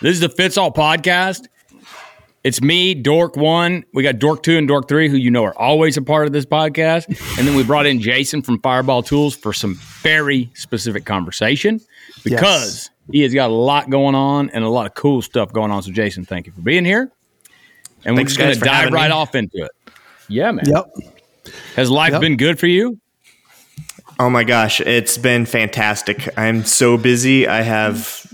This is the Fits All podcast. It's me, Dork One. We got Dork Two and Dork Three, who you know are always a part of this podcast. And then we brought in Jason from Fireball Tools for some very specific conversation because yes. he has got a lot going on and a lot of cool stuff going on. So, Jason, thank you for being here. And Thanks we're just going to dive right me. off into it. Yeah, man. Yep. Has life yep. been good for you? Oh my gosh, it's been fantastic. I'm so busy. I have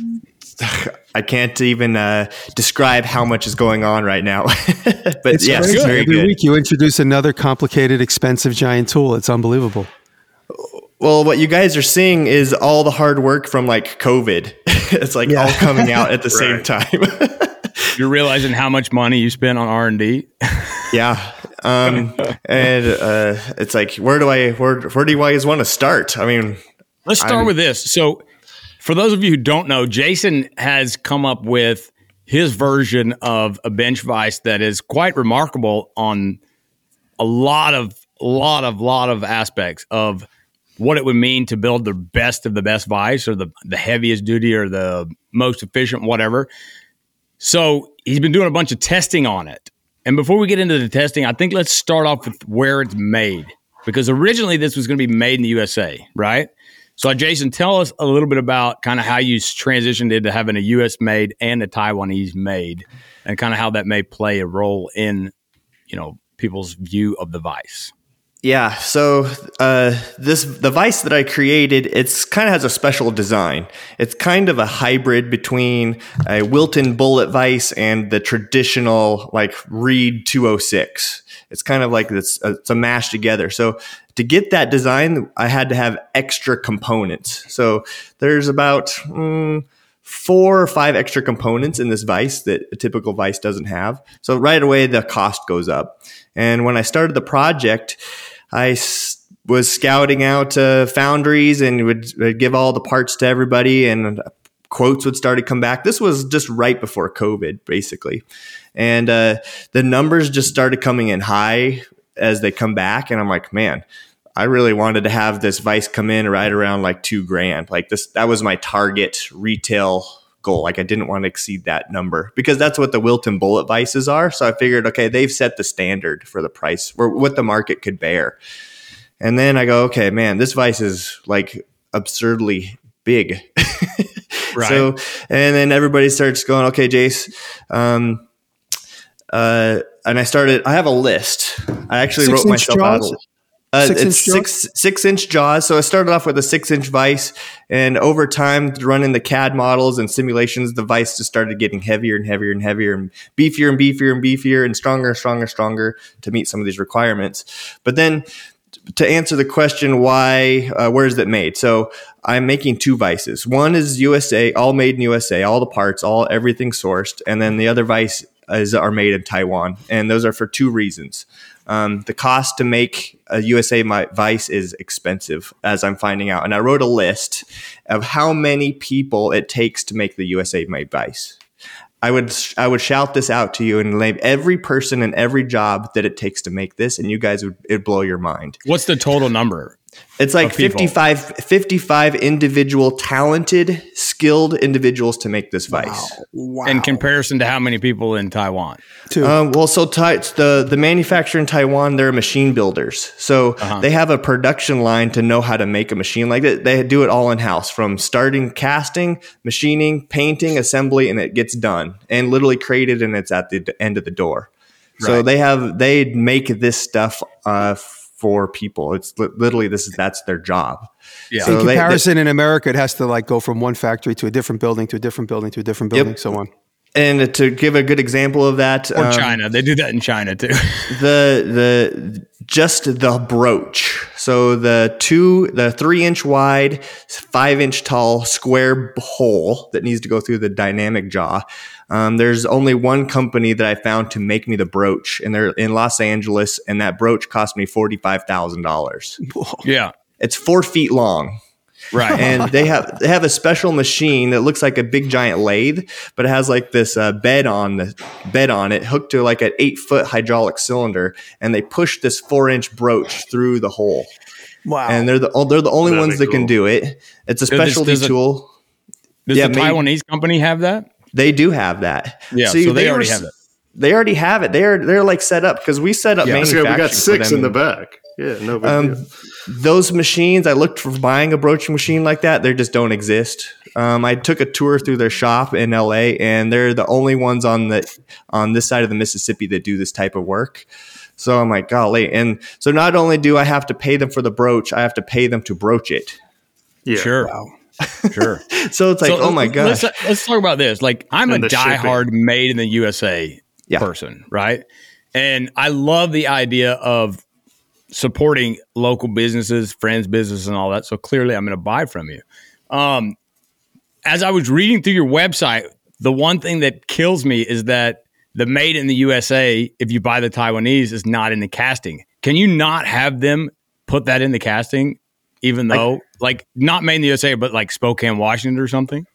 I can't even uh, describe how much is going on right now. but it's yes, crazy. very Every good. week you introduce another complicated, expensive giant tool. It's unbelievable. Well, what you guys are seeing is all the hard work from like COVID. it's like yeah. all coming out at the same time. You're realizing how much money you spent on R and D. Yeah, um, and uh, it's like where do I where where do you guys want to start? I mean, let's start I'm, with this. So for those of you who don't know, Jason has come up with his version of a bench vise that is quite remarkable on a lot of lot of lot of aspects of what it would mean to build the best of the best vise or the, the heaviest duty or the most efficient whatever. So he's been doing a bunch of testing on it. And before we get into the testing i think let's start off with where it's made. Because originally this was going to be made in the usa right so, Jason, tell us a little bit about kind of how you transitioned into having a U.S. made and a Taiwanese made, and kind of how that may play a role in, you know, people's view of the vice. Yeah, so uh, this the vice that I created, it's kind of has a special design. It's kind of a hybrid between a Wilton bullet vice and the traditional like Reed 206. It's kind of like it's, it's a mash together. So to get that design, I had to have extra components. So there's about mm, four or five extra components in this vice that a typical vice doesn't have. So right away, the cost goes up. And when I started the project, I s- was scouting out uh, foundries and would, would give all the parts to everybody and quotes would start to come back. This was just right before COVID, basically. And uh, the numbers just started coming in high as they come back. And I'm like, man, I really wanted to have this vice come in right around like two grand. Like this, that was my target retail goal. Like I didn't want to exceed that number because that's what the Wilton bullet vices are. So I figured, okay, they've set the standard for the price or what the market could bear. And then I go, okay, man, this vice is like absurdly big. right. So, and then everybody starts going, okay, Jace, um, uh, and I started. I have a list. I actually six wrote myself jaws? out. Uh, six it's six jaws? six inch jaws. So I started off with a six inch vise, and over time, running the CAD models and simulations, the vise just started getting heavier and heavier and heavier, and beefier and beefier and beefier, and stronger and stronger and stronger to meet some of these requirements. But then, to answer the question, why? Uh, where is it made? So I'm making two vices. One is USA, all made in USA, all the parts, all everything sourced, and then the other vice is, are made in Taiwan, and those are for two reasons. Um, the cost to make a USA my Vice is expensive, as I'm finding out. And I wrote a list of how many people it takes to make the USA made Vice. I would I would shout this out to you and name every person and every job that it takes to make this, and you guys would it blow your mind. What's the total number? It's like 55, 55 individual talented, skilled individuals to make this vice. Wow. wow. In comparison to how many people in Taiwan? Um, well, so the the manufacturer in Taiwan, they're machine builders, so uh-huh. they have a production line to know how to make a machine like that. They do it all in house, from starting casting, machining, painting, assembly, and it gets done and literally created, and it's at the end of the door. Right. So they have they make this stuff. Uh, for people. It's literally this is that's their job. Yeah. So in comparison, they, they, in America, it has to like go from one factory to a different building to a different building to a different building, yep. so on. And to give a good example of that, or um, China, they do that in China too. the the just the broach. So the two, the three inch wide, five inch tall square hole that needs to go through the dynamic jaw um, there's only one company that I found to make me the broach, and they're in Los Angeles, and that broach cost me forty five thousand dollars. Yeah, it's four feet long. Right, and they have they have a special machine that looks like a big giant lathe, but it has like this uh, bed on the bed on it, hooked to like an eight foot hydraulic cylinder, and they push this four inch broach through the hole. Wow! And they're the they're the only That'd ones that cool. can do it. It's a specialty does, does tool. A, does yeah, the Taiwanese company have that? They do have that. Yeah, so they already were- have it. They already have it. They're they're like set up because we set up Yeah. So manufacturing. we got six in the back. Yeah, no Um, those machines, I looked for buying a broaching machine like that. They just don't exist. Um, I took a tour through their shop in LA, and they're the only ones on the on this side of the Mississippi that do this type of work. So I'm like, golly! And so not only do I have to pay them for the broach, I have to pay them to broach it. Yeah. Sure. Sure. So it's like, So, oh my gosh! Let's, let's talk about this. Like, I'm And a the shipping. diehard made in the USA Yeah. person, right? And I love the idea of supporting local businesses, friends' business, and all that. So clearly, I'm going to buy from you. Um, as I was reading through your website, the one thing that kills me is that the made in the USA, if you buy the Taiwanese, is not in the casting. Can you not have them put that in the casting, even though, like, not made in the USA, but like Spokane, Washington, or something?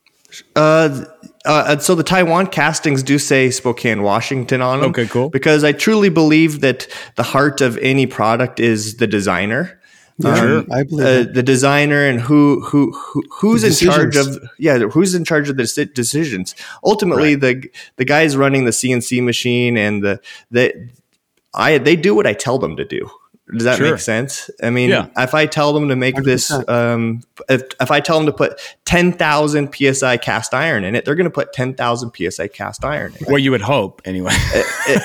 Uh, uh, so the Taiwan castings do say Spokane, Washington on them. Okay, cool. Because I truly believe that the heart of any product is the designer. Yeah, I believe uh, the designer and who who, who who's The in charge of yeah who's in charge of the decisions ultimately the the guys running the cnc machine and the the i they do what i tell them to do does that Sure. make sense i mean Yeah. if i tell them to make this 100%. um if, if i tell them to put 10000 psi cast iron in it they're going to put 10000 psi cast iron in it Well, you would hope, anyway.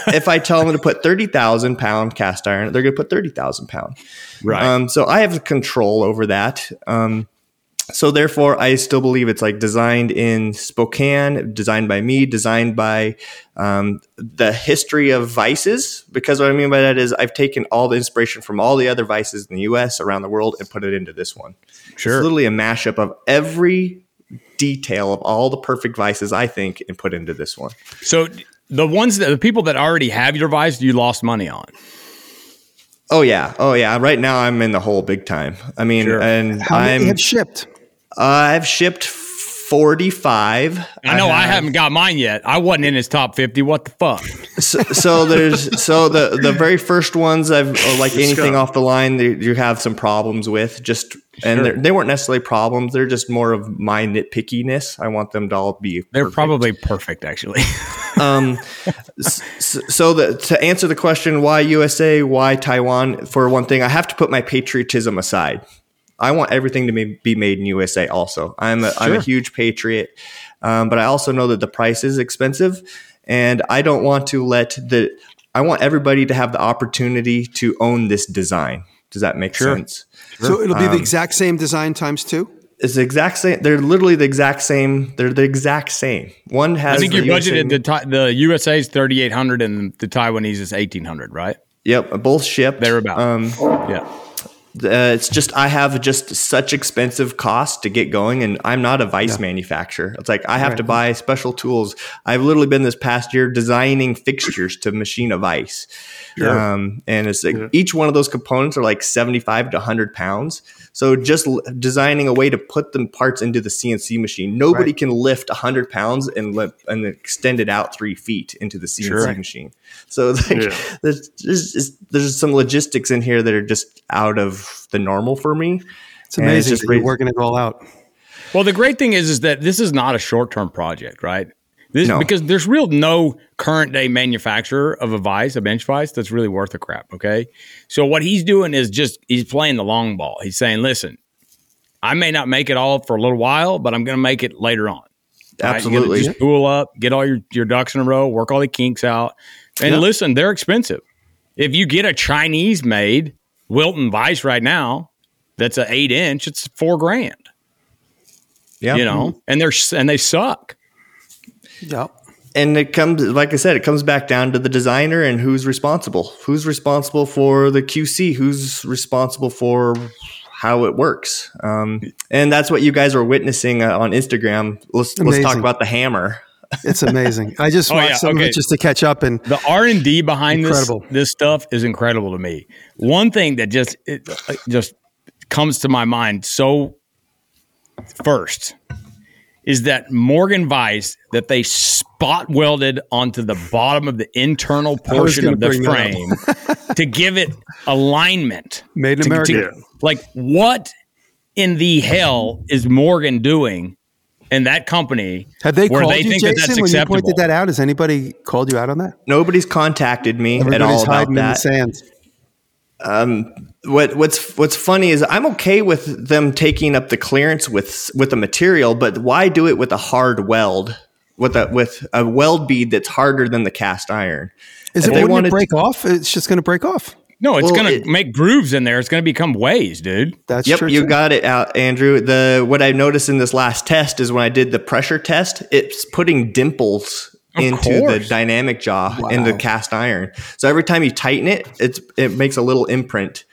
If i tell them to put 30000 pound cast iron they're going to put 30000 pound right. um, so I have control over that. Um, so therefore, I still believe it's like designed in Spokane, designed by me, designed by um, the history of vices. Because what I mean by that is I've taken all the inspiration from all the other vices in the U.S. around the world and put it into this one. sure. It's literally a mashup of every detail of all the perfect vices I think and put into this one. So the ones that the people that already have your vice, you lost money on. Oh yeah, oh yeah. Right now I'm in the hole big time. I mean, Sure. and How many I'm have shipped? I've shipped 45. I know I haven't got mine yet. I wasn't in his top fifty. What the fuck? So, so there's so the the very first ones I've uh, like anything go. off the line that you have some problems with just and they're- they weren't necessarily problems. They're just more of my nitpickiness. I want them to all be. They're perfect. probably perfect, actually. Um, s- s- so the, to answer the question, why USA, why Taiwan? For one thing, I have to put my patriotism aside. I want everything to be be made in USA. Also, I'm a, I'm a huge patriot, um, but I also know that the price is expensive, and I don't want to let the. I want everybody to have the opportunity to own this design. Does that make Sure. sense? So it'll be Um, the exact same design times two. It's the exact same. They're literally the exact same. They're the exact same. One has. I think you the USA budgeted the Ti- the USA's thirty eight hundred and the Taiwanese is eighteen hundred, right? Yep, both shipped. They're about. Um, Yeah. Uh, it's just I have just such expensive costs to get going, and I'm not a vice manufacturer. It's like I have to buy special tools. I've literally been this past year designing fixtures to machine a vice, um, and it's like each one of those components are like 75 to 100 pounds. So just l- designing a way to put the parts into the CNC machine, nobody Right. can lift 100 pounds and and extend it out three feet into the CNC Sure. machine. So it's like Yeah. there's, there's there's some logistics in here that are just out of the normal for me. It's And it's amazing just that you're raised- working it all out. Well, the great thing is, is that this is not a short term project, right? This, No. Because there's real no current day manufacturer of a vice, a bench vice, that's really worth a crap. Okay. So what he's doing is just he's playing the long ball. He's saying, listen, I may not make it all for a little while, but I'm going to make it later on. Right? Absolutely. just spool up, get all your, your ducks in a row, work all the kinks out. And Yeah. listen, they're expensive. If you get a Chinese made Wilton Vice right now, that's an eight inch, it's four grand Yeah. you know, and they're and they suck. Yep. And it comes, like I said, it comes back down to the designer and who's responsible. Who's responsible for the QC? Who's responsible for how it works? Um, and that's what you guys are witnessing uh, on Instagram. Let's, let's talk about the hammer. It's amazing. I just Oh, watched yeah, some of it just to catch up and The R and D behind this Incredible. this stuff is incredible to me. One thing that just it uh, just comes to my mind so first is that Morgan Vice that they spot welded onto the bottom of the internal portion of the frame to give it alignment. made in to- America. to- like what in the hell is Morgan doing in that company Have they where called they you, think Jason, that that's when you pointed that out? Has anybody called you out on that? Nobody's contacted me at all Everybody's about hiding in the that. sand. Um, what what's what's funny is I'm okay with them taking up the clearance with with the material, but why do it with a hard weld? With a with a weld bead that's harder than the cast iron. Is If it they wouldn't wanted it to- break off? It's just going to break off. No, it's Well, going it- to make grooves in there. It's going to become ways, dude. That's Yep, true. you too. got it out, Andrew. The what I noticed in this last test is when I did the pressure test, it's putting dimples Of into the dynamic jaw in the cast iron. So every time you tighten it, it's it makes a little imprint.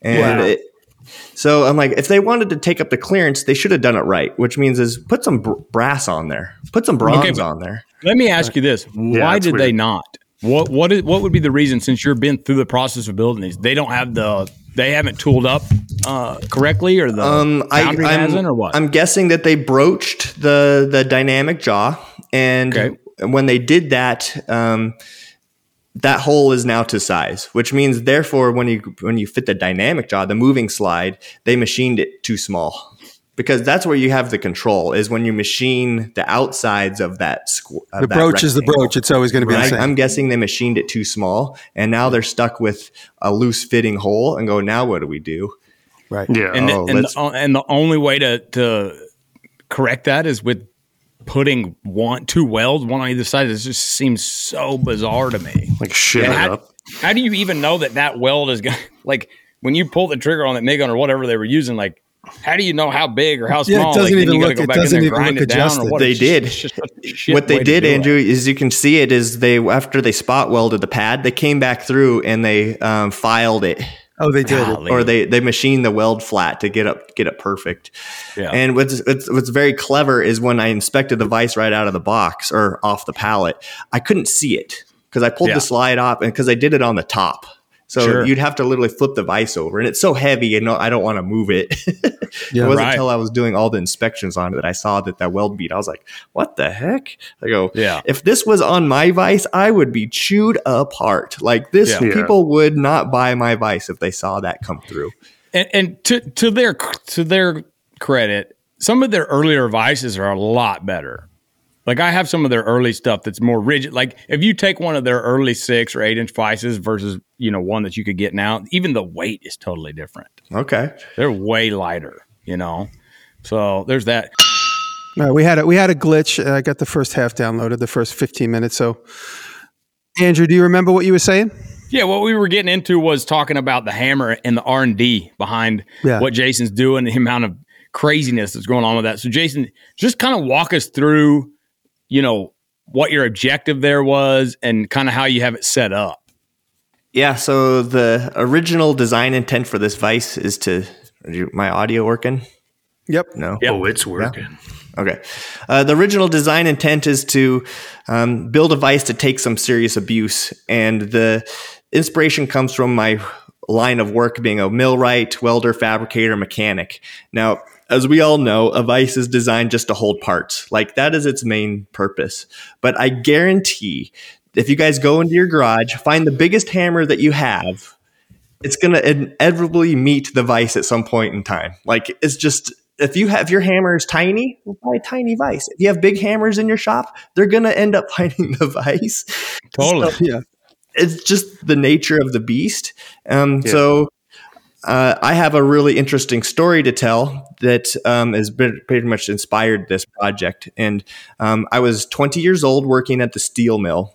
And Wow. it, so I'm like, if they wanted to take up the clearance, they should have done it right. Which means is put some br- brass on there, put some bronze Okay, on there. Let me ask you this: Why it's did they not? What what is what would be the reason? Since you've been through the process of building these, they don't have the they haven't tooled up uh, correctly, or the Um, I, foundry hasn't, or I'm, what? I'm guessing that they broached the the dynamic jaw, and Okay. when they did that, um, that hole is now to size, which means therefore when you when you fit the dynamic jaw, the moving slide, they machined it too small. Because that's where you have the control is when you machine the outsides of that. Squ- of The that broach is the rectangle. broach. It's always going to be the same. I'm guessing they machined it too small, and now they're stuck with a loose fitting hole, and go now what do we do? right. Yeah. and, oh, the, and, the, and the only way to to correct that is with putting one two welds one on either side. This just seems so bizarre to me. like shit And it how, up. how do you even know that that weld is going? to Like when you pull the trigger on that MIG gun or whatever they were using, like how do you know how big or how small? Yeah, it doesn't like, then even you gotta look- go it doesn't even grind look it down or adjusted. what? They It's just- did. it's just such a shit what they did. Andrew, is you can see it is they after they spot welded the pad, they came back through and they um, filed it, Oh, they did. Golly. or they they machined the weld flat to get up get it perfect. Yeah. And what's, what's what's very clever is when I inspected the vise right out of the box or off the pallet, I couldn't see it because I pulled Yeah. the slide off and because I did it on the top. So Sure. you'd have to literally flip the vise over, and it's so heavy, and no, I don't want to move it. Yeah. it wasn't Right. until I was doing all the inspections on it that I saw that that weld bead. I was like, "What the heck?" I go, Yeah. If this was on my vise, I would be chewed apart. Like this, Yeah. Yeah. people would not buy my vise if they saw that come through. and, and to to their to their credit, some of their earlier vices are a lot better. Like I have some of their early stuff that's more rigid. Like if you take one of their early six or eight inch vices versus you know one that you could get now, even the weight is totally different. Okay. They're way lighter, you know. So there's that. No, we had a, we had a glitch. Uh, I got the first half downloaded, the first 15 minutes. So, Andrew, do you remember what you were saying? Yeah, what we were getting into was talking about the hammer and the R and D behind Yeah. what Jason's doing, the amount of craziness that's going on with that. So, Jason, just kind of walk us through, you know, what your objective there was and kind of how you have it set up. Yeah. So the original design intent for this vice is to. Are you- my audio working? Yep. No. Yeah. Oh, it's working. Okay. Uh, the original design intent is to um, build a vice to take some serious abuse, and the inspiration comes from my line of work being a millwright, welder, fabricator, mechanic. Now, as we all know, a vice is designed just to hold parts. Like that is its main purpose. But I guarantee if you guys go into your garage, find the biggest hammer that you have, it's going to inevitably meet the vice at some point in time. Like it's just if you have your hammer is tiny, well, buy a tiny vice. If you have big hammers in your shop, they're going to end up finding the vice. Totally. Yeah. It's just the nature of the beast. Um, So uh, I have a really interesting story to tell that um, has been pretty much inspired this project. And um, I was 20 years old working at the steel mill,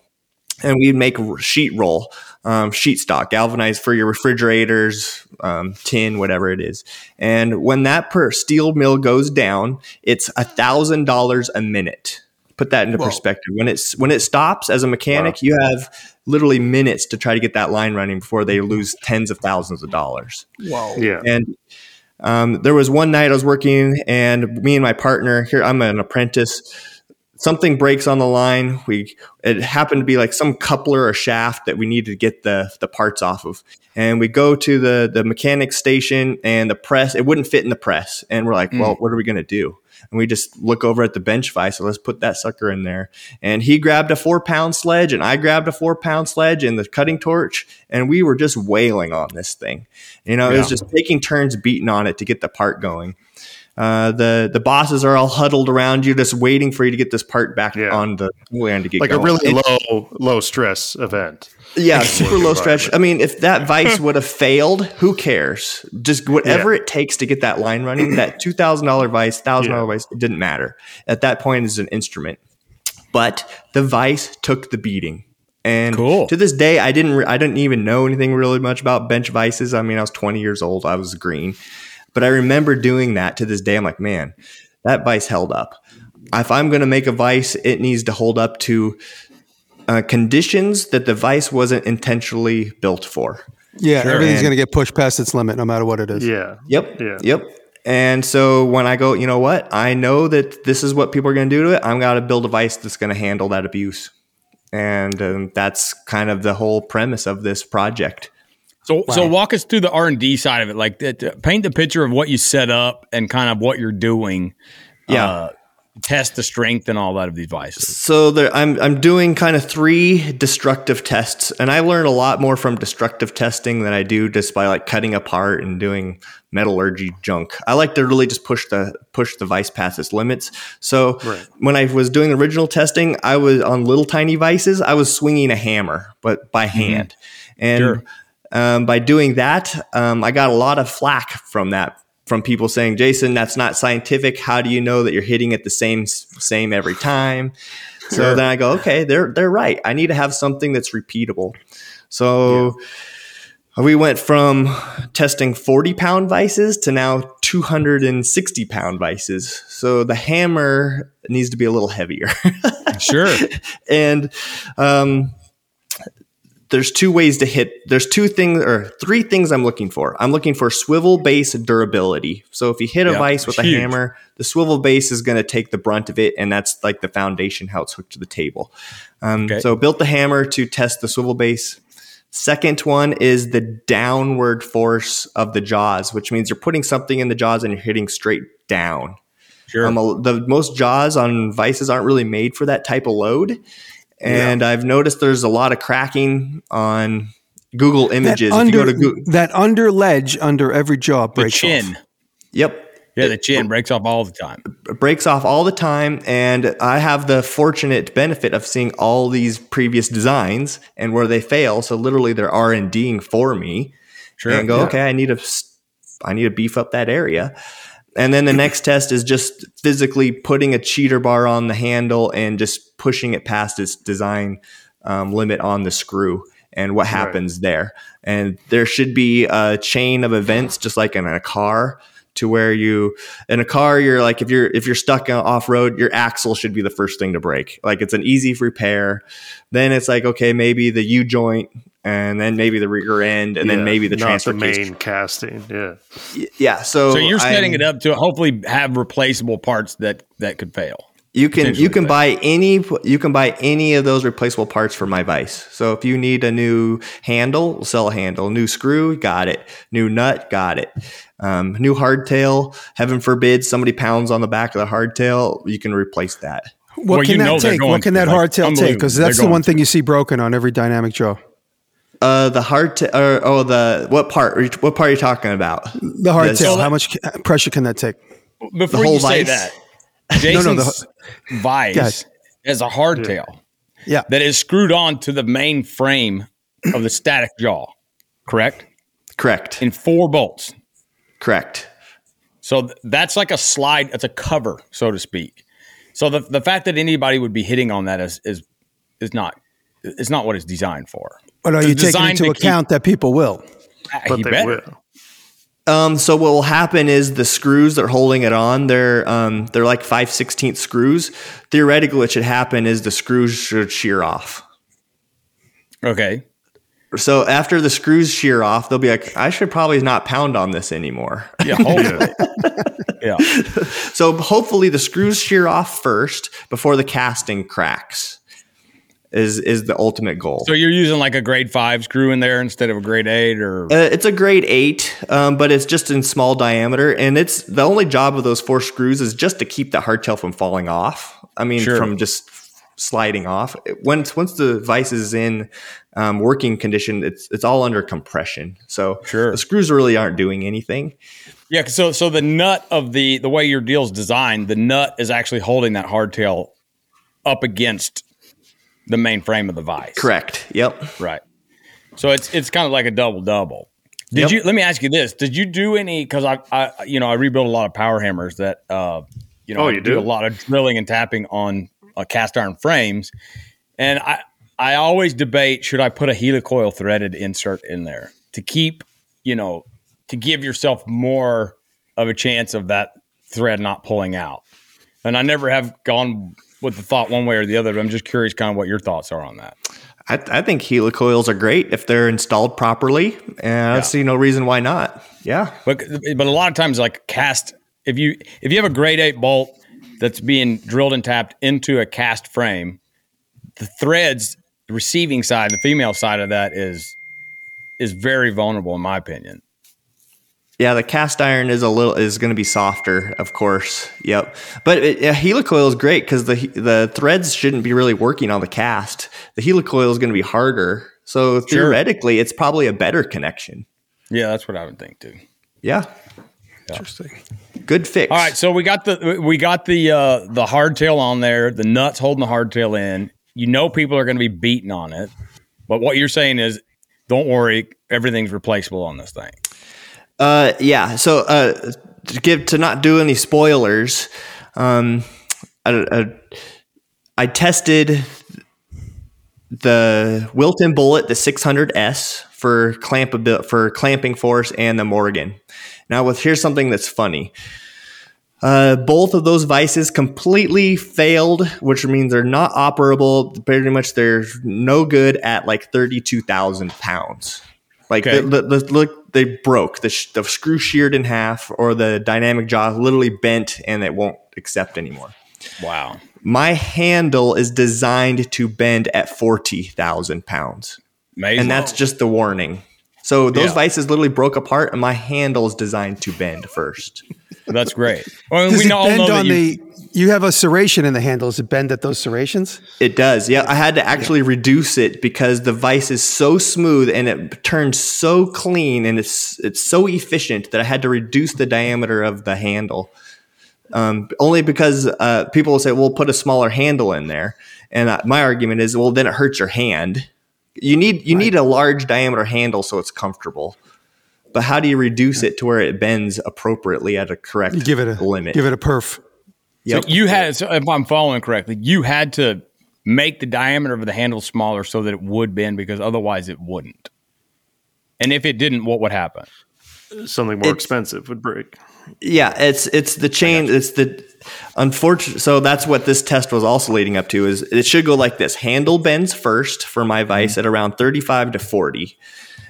and we'd make sheet roll, um, sheet stock, galvanized for your refrigerators, um, tin, whatever it is. And when that per steel mill goes down, it's a thousand dollars a minute. Put that into perspective. When it's when it stops as a mechanic, you have literally minutes to try to get that line running before they lose tens of thousands of dollars. Wow. Yeah. And um, there was one night I was working, and me and my partner here, I'm an apprentice. Something breaks on the line. We it happened to be like some coupler or shaft that we needed to get the the parts off of, and we go to the the mechanic station, and the press it wouldn't fit in the press, and we're like, well, what are we gonna do? And we just look over at the bench vise. So let's put that sucker in there. And he grabbed a four pound sledge, and I grabbed a four pound sledge and the cutting torch, and we were just wailing on this thing. You know, it was just taking turns beating on it to get the part going. Uh, the the bosses are all huddled around you, just waiting for you to get this part back Yeah. on the land to get Like a really low low stress event. Yeah, super low stretch. I mean, if that vice would have failed, who cares? Just whatever Yeah. it takes to get that line running. That two thousand dollar vice, thousand dollar Yeah. vice, it didn't matter. At that point, it's an instrument. But the vice took the beating. And Cool. to this day, I didn't. Re- I didn't even know anything really much about bench vices. I mean, I was 20 years old. I was green, but I remember doing that. To this day, I'm like, man, that vice held up. If I'm going to make a vice, it needs to hold up to uh, conditions that the vice wasn't intentionally built for. Yeah, everything's going to get pushed past its limit, no matter what it is. Yeah. Yep. Yeah. Yep. And so when I go, you know what? I know that this is what people are going to do to it. I'm going to build a vice that's going to handle that abuse. And um, that's kind of the whole premise of this project. So, so walk us through the R and D side of it. Like, that- uh, paint the picture of what you set up and kind of what you're doing. Yeah. Uh, test the strength and all that of these devices. So there, I'm I'm doing kind of three destructive tests, and I learned a lot more from destructive testing than I do just by like cutting apart and doing metallurgy junk. I like to really just push the push the vice past its limits. So Right. when I was doing the original testing, I was on little tiny vices. I was swinging a hammer, but by hand, and Sure. um, by doing that, um, I got a lot of flack from that from people saying, "Jason, that's not scientific. How do you know that you're hitting it the same same every time?" So then I go, "Okay, they're they're right. I need to have something that's repeatable." So we went from testing 40 pound vices to now 260 pound vices. So the hammer needs to be a little heavier. Sure. and um, there's two ways to hit. There's two things or three things I'm looking for. I'm looking for swivel base durability. So if you hit a Yeah, vice with a huge. hammer, the swivel base is going to take the brunt of it, and that's like the foundation how it's hooked to the table. Um, Okay. So built the hammer to test the swivel base. Second one is the downward force of the jaws, which means you're putting something in the jaws and you're hitting straight down. Sure. Um, the most jaws on vices aren't really made for that type of load, and I've noticed there's a lot of cracking on Google That Images. if you under, go to Google, that under ledge under every jaw the breaks chin. off. yep, Yeah, the chin breaks off all the time. breaks off all the time, and I have the fortunate benefit of seeing all these previous designs and where they fail. So literally, they're R and Ding for me, Sure. and go, yeah. okay, I need to, s- I need to beef up that area. And then the next test is just physically putting a cheater bar on the handle and just pushing it past its design um, limit on the screw and what happens there. And there should be a chain of events, just like in a car, to where you in a car you're like if you're if you're stuck off road, your axle should be the first thing to break. Like it's an easy repair. Then it's like okay, maybe the U joint. And then maybe the rear end, and then maybe the not transfer the case main casting. Yeah. Yeah so So you're setting I'm- it up to hopefully have replaceable parts that that could fail. you can you can fail. buy any you can buy any of those replaceable parts for my vice so if you need a new handle we'll sell a handle new screw got it new nut got it um, new hardtail heaven forbid somebody pounds on the back of the hardtail you can replace that What Well, can you know that they're take? What can that like, hardtail take? Because that's the one thing you see broken on every dynamic jaw. Uh, the hard or oh the what part are you- what part are you talking about The hardtail. tail. how much ca- pressure can that take? Before whole you say vice? that, Jason's no, the- vice Guys. has a hardtail Yeah. that is screwed on to the main frame of the static jaw, correct? correct In four bolts. correct So th- that's like a slide, it's a cover, so to speak. So the, the fact that anybody would be hitting on that is is is not is not what it's designed for. But are you taking into to keep- account that people will? Ah, But he they better. will. Um, so what will happen is the screws that are holding it on, they're um, they're like five sixteenth screws. Theoretically, what should happen is the screws should shear off. Okay. So after the screws shear off, they'll be like, I should probably not pound on this anymore. Yeah, hopefully. yeah. so hopefully the screws shear off first before the casting cracks. Is is the ultimate goal. So you're using like a grade five screw in there instead of a grade eight or Uh, it's a grade eight, um, but it's just in small diameter, and it's the only job of those four screws is just to keep the hardtail from falling off. I mean, Sure. from just sliding off. Once once the vise is in um, working condition, it's it's all under compression. So Sure. the screws really aren't doing anything. Yeah, so so the nut of the the way your deal's designed, the nut is actually holding that hardtail up against the main frame of the vise. Correct. Yep. Right. So it's it's kind of like a double double. Did Yep. you? Let me ask you this: Did you do any? Because I, I, you know, I rebuild a lot of power hammers that, uh, you know, Oh, I you do do? a lot of drilling and tapping on uh, cast iron frames, and I, I always debate should I put a helicoil threaded insert in there to keep, you know, to give yourself more of a chance of that thread not pulling out. And I never have gone with the thought one way or the other. But I'm just curious, kind of what your thoughts are on that. I, I think helicoils are great if they're installed properly, and I see no reason why not. Yeah. But but a lot of times, like cast, if you if you have a grade eight bolt that's being drilled and tapped into a cast frame, the threads, the receiving side, the female side of that is is very vulnerable, in my opinion. Yeah, the cast iron is a little is going to be softer, of course. Yep, but it, yeah, helicoil is great because the the threads shouldn't be really working on the cast. The helicoil is going to be harder, so theoretically, it's probably a better connection. Yeah, that's what I would think too. Yeah, Interesting. good fix. All right, so we got the we got the uh, the hardtail on there, the nuts holding the hardtail in. You know, people are going to be beating on it, but what you're saying is, don't worry, everything's replaceable on this thing. Uh, yeah. So uh, to give to not do any spoilers, um, I, I, I tested the Wilton Bullet, the 600S for clamp for clamping force, and the Morgan. Now, with here's something that's funny. Uh, both of those vices completely failed, which means they're not operable. Pretty much, they're no good at like thirty-two thousand pounds. Like Okay. the, the, the, look, they broke. The, sh- the screw sheared in half, or the dynamic jaw literally bent, and it won't accept anymore. Wow. My handle is designed to bend at forty thousand pounds, Amazing. and that's just the warning. So those Yeah. vices literally broke apart, and my handle is designed to bend first. that's great. Well, Does we it all bend know on you, the? You have a serration in the handle. Does it bend at those serrations? It does. Yeah, I had to actually reduce it because the vise is so smooth and it turns so clean and it's it's so efficient that I had to reduce the diameter of the handle. Um, only because uh, people will say, "Well, put a smaller handle in there," and uh, my argument is, "Well, then it hurts your hand. You need you need a large diameter handle so it's comfortable." But how do you reduce it to where it bends appropriately at a correct You give it a limit? Give it a perf. Yep. So you had, so if I'm following correctly, you had to make the diameter of the handle smaller so that it would bend because otherwise it wouldn't. And if it didn't, what would happen? Something more It's- expensive would break. Yeah, it's it's the chain. It's the unfortunate. So that's what this test was also leading up to. Is it should go like this: handle bends first for my vice at around thirty-five to forty,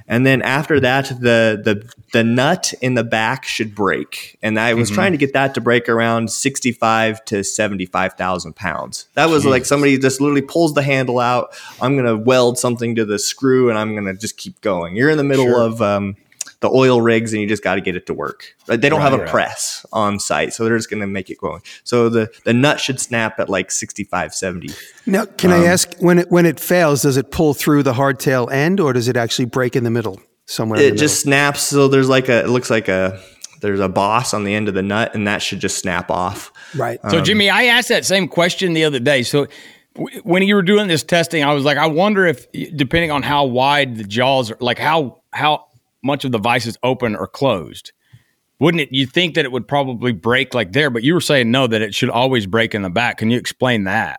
and then after that, the the the nut in the back should break. And I was trying to get that to break around sixty-five to seventy-five thousand pounds. That was like somebody just literally pulls the handle out. I'm gonna weld something to the screw, and I'm gonna just keep going. You're in the middle Sure. of um, the oil rigs and you just got to get it to work. Like, They don't have a Right, right. press on site, so they're just going to make it going. So the, the nut should snap at like 65, 70. Now, can Um, I ask when it when it fails, does it pull through the hardtail end, or does it actually break in the middle somewhere? It the just snaps. So there's like a, it looks like a, there's a boss on the end of the nut and that should just snap off. right. Um, So, Jimmy, I asked that same question the other day. So, when you were doing this testing, I was like, I wonder if, depending on how wide the jaws are, like how how much of the vice is open or closed, wouldn't it? You think that it would probably break like there, but you were saying no, that it should always break in the back. Can you explain that?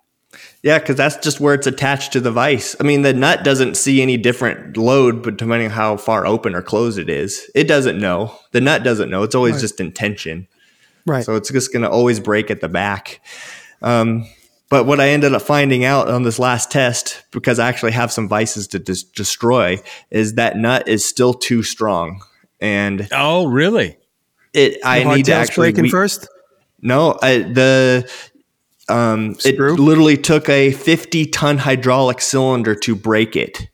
Yeah, because that's just where it's attached to the vise. I mean, the nut doesn't see any different load, but depending on how far open or closed it is, it doesn't know. The nut doesn't know. It's always just in tension. right. So it's just going to always break at the back. Um, but what I ended up finding out on this last test, because I actually have some vices to dis- destroy, is that nut is still too strong, and Oh, really? it I The need to hardtail's actually breaking we- first. no I, the um it Screw? literally took a 50 ton hydraulic cylinder to break it.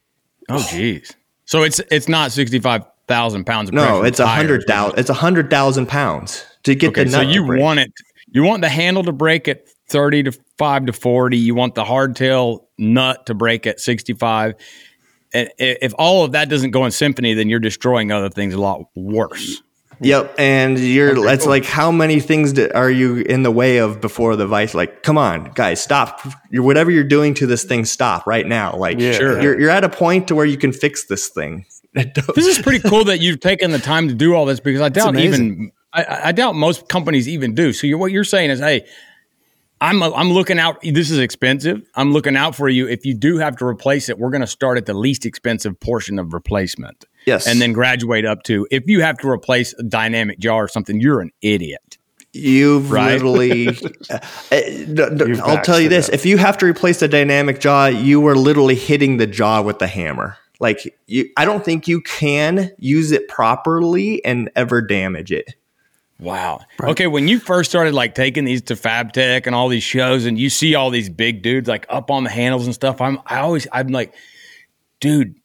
Oh, geez. So it's it's not sixty five thousand pounds of No, it's a hundred thousand. It's a hundred thousand pounds to get Okay, the so nut. to you break. want it. You want the handle to break at thirty to five to forty. You want the hardtail nut to break at sixty five. And if all of that doesn't go in symphony, then you're destroying other things a lot worse. Yep, and you're. it's like how many things do, are you in the way of before the vice? Like, come on, guys, stop! You're, whatever you're doing to this thing, stop right now. Like, Yeah. Sure. you're you're at a point to where you can fix this thing. This is pretty cool that you've taken the time to do all this because I doubt even I, I doubt most companies even do. So you're, what you're saying is, hey, I'm I'm looking out. This is expensive. I'm looking out for you. If you do have to replace it, we're going to start at the least expensive portion of replacement. Yes. and then graduate up to if you have to replace a dynamic jaw or something, you're an idiot. You've Right? literally. uh, uh, no, no, You've I'll tell you this: out. if you have to replace the dynamic jaw, you are literally hitting the jaw with the hammer. Like, you, I don't think you can use it properly and ever damage it. Wow. Okay, when you first started like taking these to FabTech and all these shows, and you see all these big dudes like up on the handles and stuff, I'm I always I'm like, dude,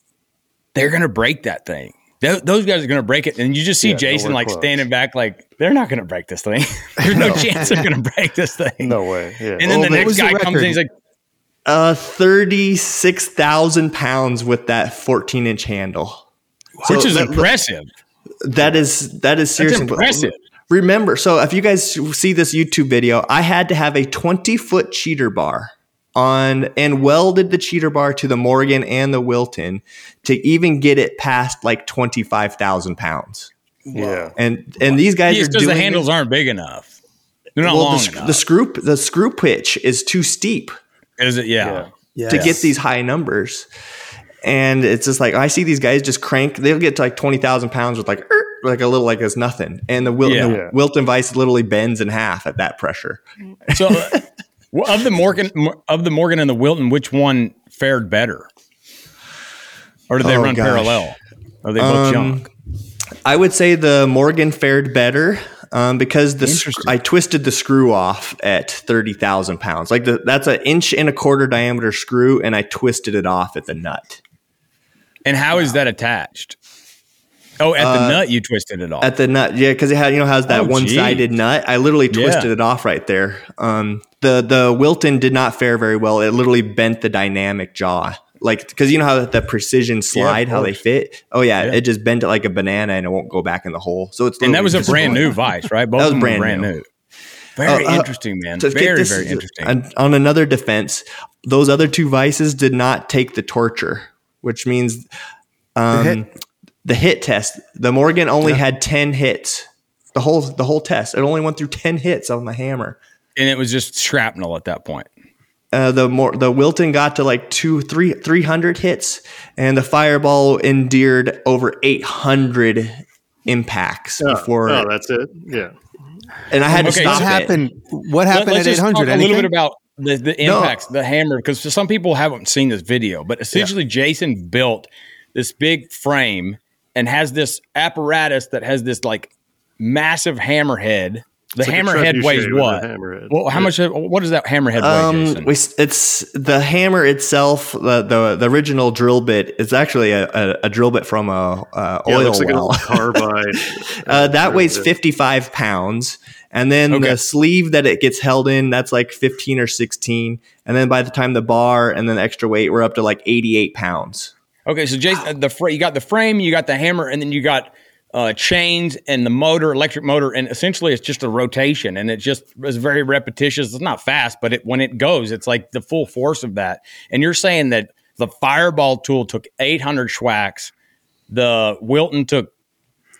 they're gonna break that thing. Th- those guys are gonna break it, and you just see Yeah, Jason nowhere like close. standing back, like they're not gonna break this thing. There's no chance they're gonna break this thing. No way. Yeah. And then Well, the next was the guy comes in, he's like, Uh, thirty-six thousand pounds with that fourteen inch handle. which So is that- impressive. That is that is seriously impressive. Remember, so if you guys see this YouTube video, I had to have a twenty foot cheater bar on and welded the cheater bar to the Morgan and the Wilton to even get it past like twenty five thousand pounds. yeah. And and these guys It's are because doing the handles it- aren't big enough. They're not well, long the, sc- enough. the screw the screw pitch is too steep. is it? Yeah. Yeah. Yeah. to get these high numbers. And it's just like I see these guys just crank. They'll get to like twenty thousand pounds with like er, like a little like it's nothing. And the, Wil- Yeah. the Yeah. Wilton Vice literally bends in half at that pressure. So, of the Morgan of the Morgan and the Wilton, which one fared better, or did they Oh, run gosh. parallel? Are they both Um, junk? I would say the Morgan fared better um, because the sc- I twisted the screw off at thirty thousand pounds. Like the, that's an inch and a quarter diameter screw, and I twisted it off at the nut. And how is that attached? Oh, at the nut, you twisted it off. uh, At the nut, yeah, because it had you know has that Oh, one sided nut. I literally twisted Yeah. it off right there. Um, the the Wilton did not fare very well. It literally bent the dynamic jaw, like because you know how the precision slide, how they fit. Oh yeah, Yeah. it just bent it like a banana, and it won't go back in the hole. So it's and that was a brand new vice, right? Both That was of them brand brand new. new. Very Uh, uh, interesting, man. to get Very, this- very interesting. On, on another defense, those other two vices did not take the torture, which means um, the, hit? hit. test. The Morgan only had ten hits. The whole the whole test. It only went through ten hits on the hammer. and it was just shrapnel at that point. Uh, the more the Wilton got to like two three three hundred hits, and the Fireball endured over eight hundred impacts Oh, before. oh, that's it. Yeah. and I had to Okay, stop. What happened? What happened let's at 800? a little bit about the, the No. impacts, the hammer, because some people haven't seen this video, but essentially Jason built this big frame and has this apparatus that has this like massive hammerhead. The like hammerhead weighs trebuchet with what? hammerhead. Well, how Yeah. much? What does that hammerhead weigh, Um, Jason? we, it's the hammer itself. The, the the original drill bit is actually a, a, a drill bit from a, a Yeah, it oil looks like an carbide. uh, that weighs fifty five pounds, and then Okay. the sleeve that it gets held in that's like fifteen or sixteen, and then by the time the bar and then the extra weight, we're up to like eighty eight pounds. Okay, so Jason, the fra- you got the frame, you got the hammer, and then you got uh, chains and the motor, electric motor, and essentially it's just a rotation, and it just is very repetitious. It's not fast, but it, when it goes, it's like the full force of that. And you're saying that the Fireball tool took 800 schwacks, the Wilton took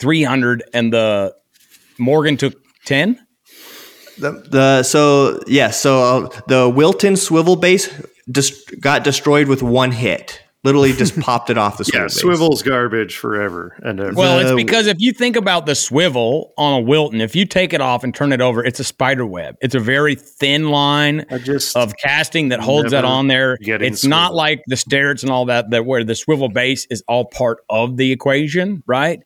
300, and the Morgan took 10. The, the so yeah, so uh, the Wilton swivel base just got destroyed with one hit. Literally just popped it off the swivel. Yeah, base. swivel's garbage forever and ever. Well, it's because if you think about the swivel on a Wilton, if you take it off and turn it over, it's a spider web. It's a very thin line just of casting that holds that on there. getting It's not like the Starretts and all that, that where the swivel base is all part of the equation, right?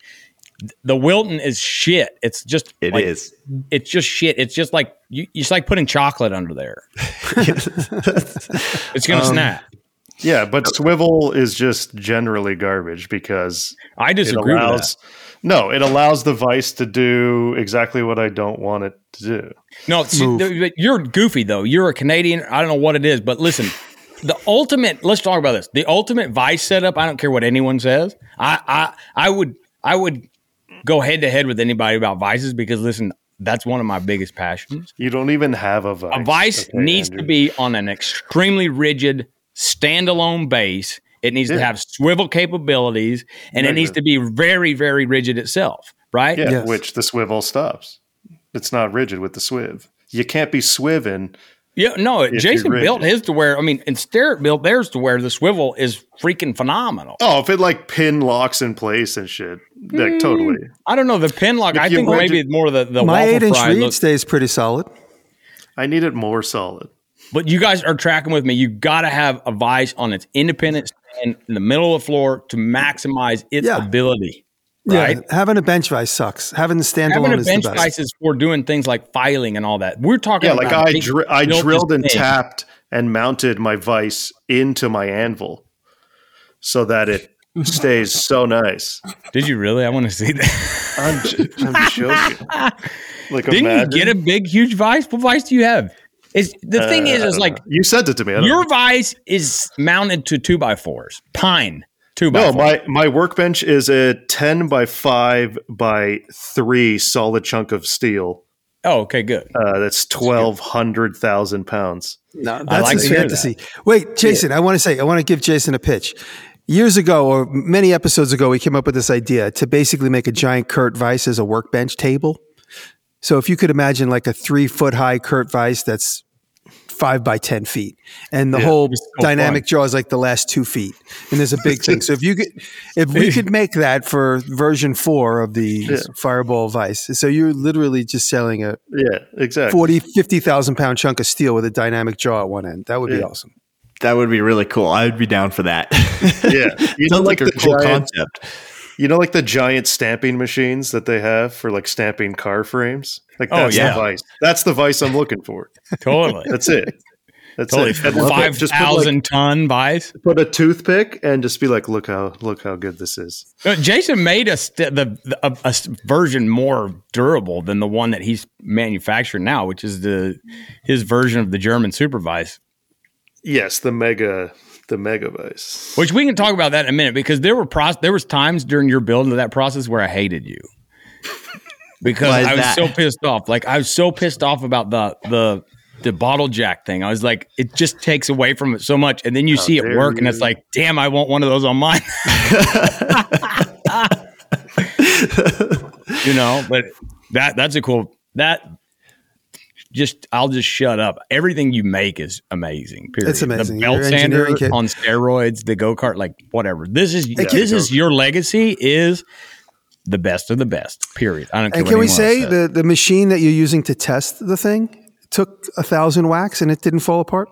The Wilton is shit. It's just It like, is. It's just shit. It's just like you, it's like putting chocolate under there. it's Um, gonna snap. Yeah, but swivel is just generally garbage because I it disagree with that. allows. No, it allows the vice to do exactly what I don't want it to do. No, see, th- you're goofy though. You're a Canadian. I don't know what it is, but listen, the ultimate. Let's talk about this. The ultimate vice setup. I don't care what anyone says. I I I would I would go head to head with anybody about vices because listen, that's one of my biggest passions. You don't even have a vice. A vice Okay, needs Andrew. to be on an extremely rigid standalone base. It needs to have swivel capabilities, and it needs to be very very rigid itself. Right? Yeah, Yes. which the swivel stops. It's not rigid with the swiv. You can't be swiving. Yeah, no, you're Jason built his to where I mean, and Sterrett built theirs to where the swivel is freaking phenomenal. Oh, if it like pin locks in place and shit, like hmm, totally. I don't know the pin lock. If I think would maybe ju- more the the My waffle eight inch fry read look. stays pretty solid. I need it more solid. But you guys are tracking with me. You got to have a vice on its independent stand in the middle of the floor to maximize its Yeah. ability. Right? Yeah, having a bench vice sucks. Having the Having standalone a is bench the best. vice is for doing things like filing and all that. We're talking Yeah, like about I big dri- I drilled and thing. tapped and mounted my vice into my anvil so that it stays so nice. Did you really? I want to see that. I'm, j- I'm joking. Like Didn't imagine. you get a big, huge vice? What vice do you have? Is the thing is, Uh, is like you sent it to me. Your know. vice is mounted to two by fours, pine two by No, fours. my my workbench is a ten by five by three solid chunk of steel. oh, okay, good. Uh, that's twelve hundred thousand pounds. No, I that's like his to hear fantasy. Wait, Jason, I want to say, I want to give Jason a pitch. Years ago, or many episodes ago, we came up with this idea to basically make a giant Kurt Vice as a workbench table. So if you could imagine like a three foot high Kurt Vice that's five by 10 feet, and the whole so dynamic jaw is like the last two feet, and there's a big thing. So if you could, if we could make that for version four of the Fireball Vice, so you're literally just selling a Yeah, exactly. 40, 50,000 pound chunk of steel with a dynamic jaw at one end. That would be awesome. That would be really cool. I would be down for that. Yeah, you know, Sounds like like a cool giant, concept. You know, like the giant stamping machines that they have for like stamping car frames. Like Oh, that's yeah. the vice. That's the vice I'm looking for. Totally. That's it. That's totally. it. Five put, like, ton vice. put a toothpick and just be like, look how look how good this is. Uh, Jason made a, st- the, the a, a version more durable than the one that he's manufacturing now, which is the his version of the German supervise. Yes, the mega the mega vice. Which we can talk about that in a minute because there were pros- there was times during your build of that process where I hated you because I was that? so pissed off. Like I was so pissed off about the the the bottle jack thing. I was like, it just takes away from it so much, and then you see it dare work, and it's like, damn, I want one of those on mine. you know, but that that's a cool that. Just I'll just shut up. Everything you make is amazing. Period. It's amazing. The belt Your sander on steroids, the go kart, like whatever. This is can- this is your legacy. Is the best of the best. Period. I don't care. And what can we say says. the, the machine that you're using to test the thing took a thousand whacks and it didn't fall apart?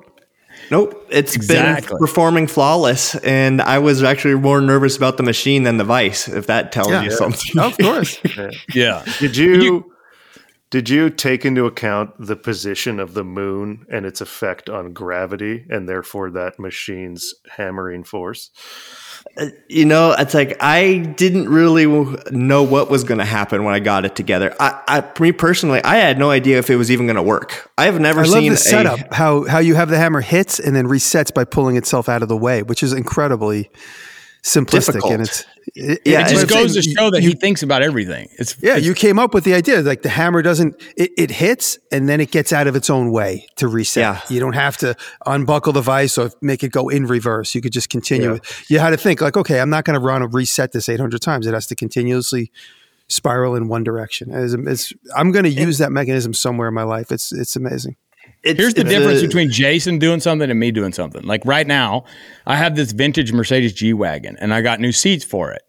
Nope, it's Exactly. been performing flawless, and I was actually more nervous about the machine than the vice. If that tells Yeah. you something. Of course. Yeah. Did you, did you take into account the position of the moon and its effect on gravity and therefore that machine's hammering force? Uh, you know, it's like I didn't really know what was going to happen when I got it together. I, I, me personally, I had no idea if it was even going to work. I have never I love seen the a- setup, how, how you have the hammer hits and then resets by pulling itself out of the way, which is incredibly simplistic. Difficult. And it's, it, Yeah, It just goes to show that you- he thinks about everything. It's Yeah, it's- you came up with the idea like the hammer doesn't it, it hits and then it gets out of its own way to reset. Yeah. You don't have to unbuckle the vice or make it go in reverse. You could just continue. You had to think like, okay, I'm not going to run a reset this 800 times. It has to continuously spiral in one direction. It's, it's, I'm going to use that mechanism somewhere in my life. It's it's amazing. It's- Here's the difference a- between Jason doing something and me doing something. Like right now, I have this vintage Mercedes G Wagon and I got new seats for it.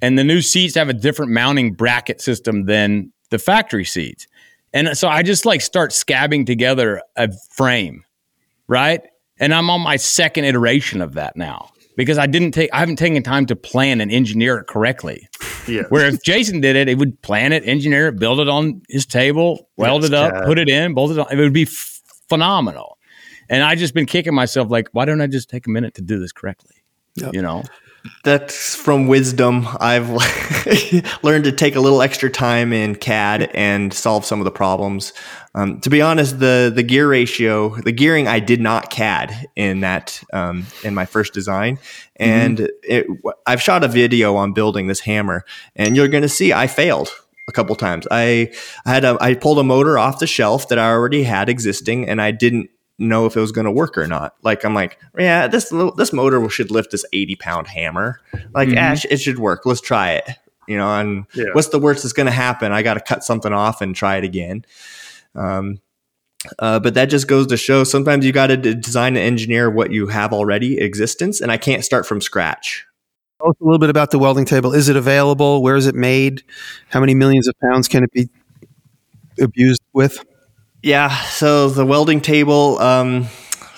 And the new seats have a different mounting bracket system than the factory seats. And so I just like start scabbing together a frame, right? And I'm on my second iteration of that now because I didn't take, I haven't taken time to plan and engineer it correctly. Yeah. Where if Jason did it, he would plan it, engineer it, build it on his table, weld Yes, it up, put it in, bolt it on. It would be f- phenomenal. And I just been kicking myself like, why don't I just take a minute to do this correctly? Yep. You know, That's from wisdom. I've learned to take a little extra time in CAD and solve some of the problems. Um, to be honest, the the gear ratio, the gearing, I did not CAD in that um, in my first design, and it, I've shot a video on building this hammer, and you're going to see I failed a couple times. I, I had a I pulled a motor off the shelf that I already had existing, and I didn't know if it was going to work or not. Like I'm like, yeah, this this motor should lift this 80 pound hammer. Like, ah, sh- it should work. Let's try it. You know, and Yeah. what's the worst that's going to happen? I got to cut something off and try it again. Um, uh, but that just goes to show sometimes you got to d- design and engineer what you have already existence, and I can't start from scratch. Tell us a little bit about the welding table. Is it available? Where is it made? How many millions of pounds can it be abused with? Yeah, so the welding table, um,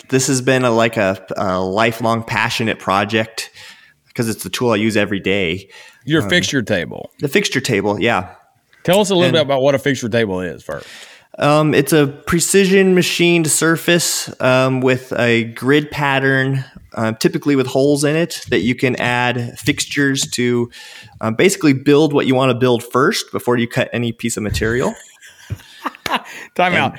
this has been a, like a, a lifelong passionate project because it's the tool I use every day. your fixture table. The fixture table, yeah. Tell us a little And- bit about what a fixture table is first. Um, it's a precision machined surface um, with a grid pattern, uh, typically with holes in it that you can add fixtures to um, basically build what you want to build first before you cut any piece of material. Time out.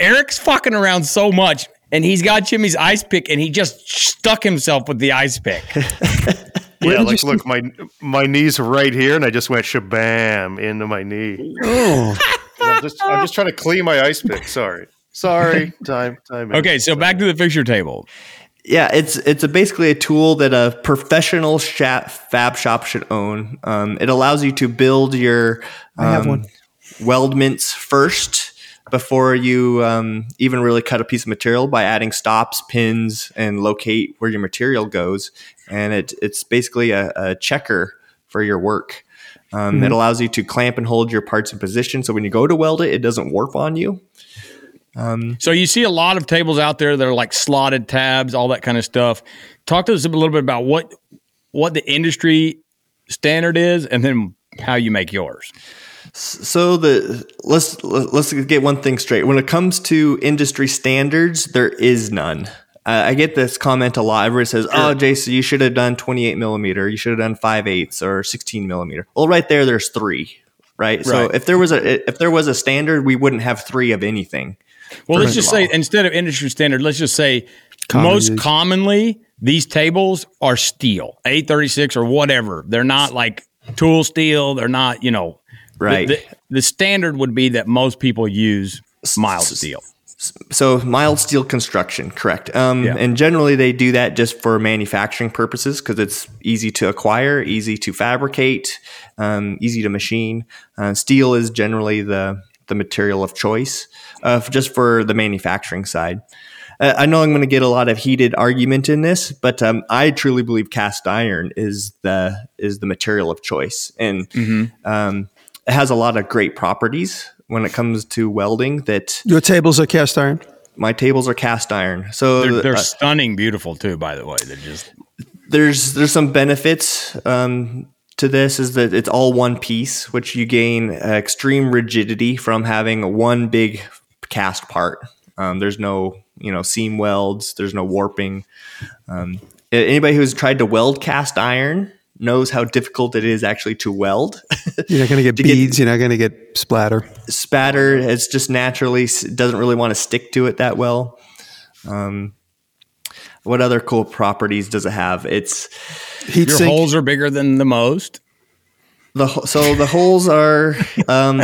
Eric's fucking around so much, and he's got Jimmy's ice pick, and he just stuck himself with the ice pick. Yeah, like look, my my knees are right here, and I just went shabam into my knee. Oh, I'm just I'm just trying to clean my ice pick. Sorry, sorry. Time time. Okay, so back to the fixture table. Yeah, it's it's a basically a tool that a professional sha- fab shop should own. Um, it allows you to build your um, I have one. weldments first before you um, even really cut a piece of material by adding stops, pins, and locate where your material goes. And it it's basically a, a checker for your work. Um, It allows you to clamp and hold your parts in position, so when you go to weld it, it doesn't warp on you. Um, So you see a lot of tables out there that are like slotted tabs, all that kind of stuff. Talk to us a little bit about what what the industry standard is, and then how you make yours. So the let's let's get one thing straight. When it comes to industry standards, there is none. Uh, I get this comment a lot. Everybody says, "Oh, Jason, you should have done 28 millimeter. You should have done 5 eighths or 16 millimeter." Well, right there, there's three. Right. So Right. if there was a if there was a standard, we wouldn't have three of anything. Well, let's just of say instead of industry standard, let's just say Common most use. commonly these tables are steel, A thirty six or whatever. They're not like tool steel. They're not, you know, the- Right. The, the standard would be that most people use mild steel. So mild steel construction, correct? Um, Yeah. And generally, they do that just for manufacturing purposes because it's easy to acquire, easy to fabricate, um, easy to machine. Uh, steel is generally the the material of choice, uh, just for the manufacturing side. Uh, I know I'm going to get a lot of heated argument in this, but um, I truly believe cast iron is the is the material of choice, and um, it has a lot of great properties when it comes to welding that your tables are cast iron. my tables are cast iron. So They're, they're uh, stunning, beautiful too. By the way, they're just there's there's some benefits um, to this is that it's all one piece, which you gain uh, extreme rigidity from having one big cast part. Um, there's no you know seam welds. There's no warping. Um, anybody who's tried to weld cast iron knows how difficult it is actually to weld. You're not going to get To get- beads. you're not going to get splatter. Spatter it's just naturally doesn't really want to stick to it that well. Um, what other cool properties does it have? It's Heat your sink. holes are bigger than the most. the so the holes are um,